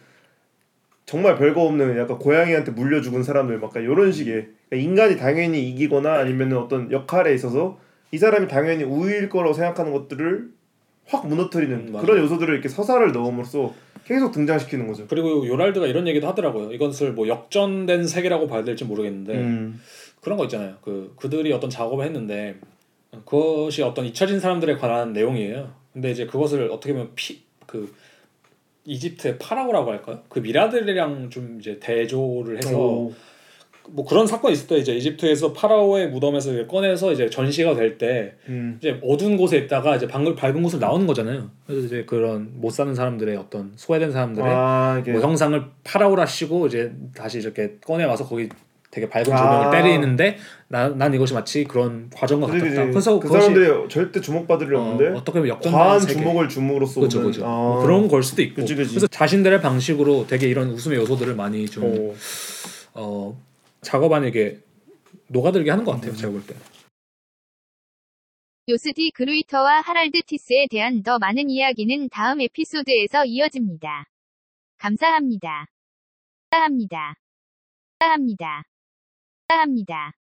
Speaker 2: 정말 별거 없는 약간 고양이한테 물려 죽은 사람들 막 이런 식의 그러니까 인간이 당연히 이기거나 아니면 어떤 역할에 있어서 이 사람이 당연히 우위일 거라고 생각하는 것들을 확 무너뜨리는
Speaker 3: 음.
Speaker 2: 그런 요소들을 이렇게 서사를 넣음으로써 계속 등장시키는 거죠.
Speaker 3: 그리고 요랄드가 이런 얘기도 하더라고요 이것을 뭐 역전된 세계라고 봐야 될지 모르겠는데
Speaker 2: 음.
Speaker 3: 그런 거 있잖아요 그 그들이 어떤 작업을 했는데 그것이 어떤 잊혀진 사람들에 관한 내용이에요 근데 이제 그것을 어떻게 보면 피 그 이집트의 파라오라고 할까요? 그 미라들이랑 좀 이제 대조를 해서
Speaker 2: 오.
Speaker 3: 뭐 그런 사건이 때 이제 이집트에서 파라오의 무덤에서 이제 꺼내서 이제 전시가 될때
Speaker 2: 음.
Speaker 3: 이제 어두운 곳에 있다가 이제 방금 밝은 곳으로 나오는 거잖아요. 그래서 이제 그런 못 사는 사람들의 어떤 소외된 사람들의
Speaker 2: 아 이게
Speaker 3: 뭐 형상을 파라오라 씌고 이제 다시 이렇게 꺼내 와서 거기 되게 밝은
Speaker 2: 아.
Speaker 3: 조명을 때리는데 난, 난 이것이 마치 그런 과정과
Speaker 2: 그지,
Speaker 3: 같았다.
Speaker 2: 그지.
Speaker 3: 그래서
Speaker 2: 그 사람들이 절대 주목받을 일
Speaker 3: 어,
Speaker 2: 없는데
Speaker 3: 어 떻게 보면 역전된
Speaker 2: 과한
Speaker 3: 세계.
Speaker 2: 주목을 줌으로써
Speaker 3: 그죠
Speaker 2: 오는-
Speaker 3: 그죠
Speaker 2: 아.
Speaker 3: 뭐 그런 걸 수도 있고
Speaker 2: 그치, 그치.
Speaker 3: 그래서 자신들의 방식으로 되게 이런 웃음의 요소들을 많이 좀
Speaker 2: 오.
Speaker 3: 어, 작업 안에 녹아들게 하는 것 같아요. 제가 볼 때.
Speaker 1: 요스디 그루이터와 하랄드 티스에 대한 더 많은 이야기는 다음 에피소드에서 이어집니다. 감사합니다. 감사합니다. 감사합니다. 감사합니다.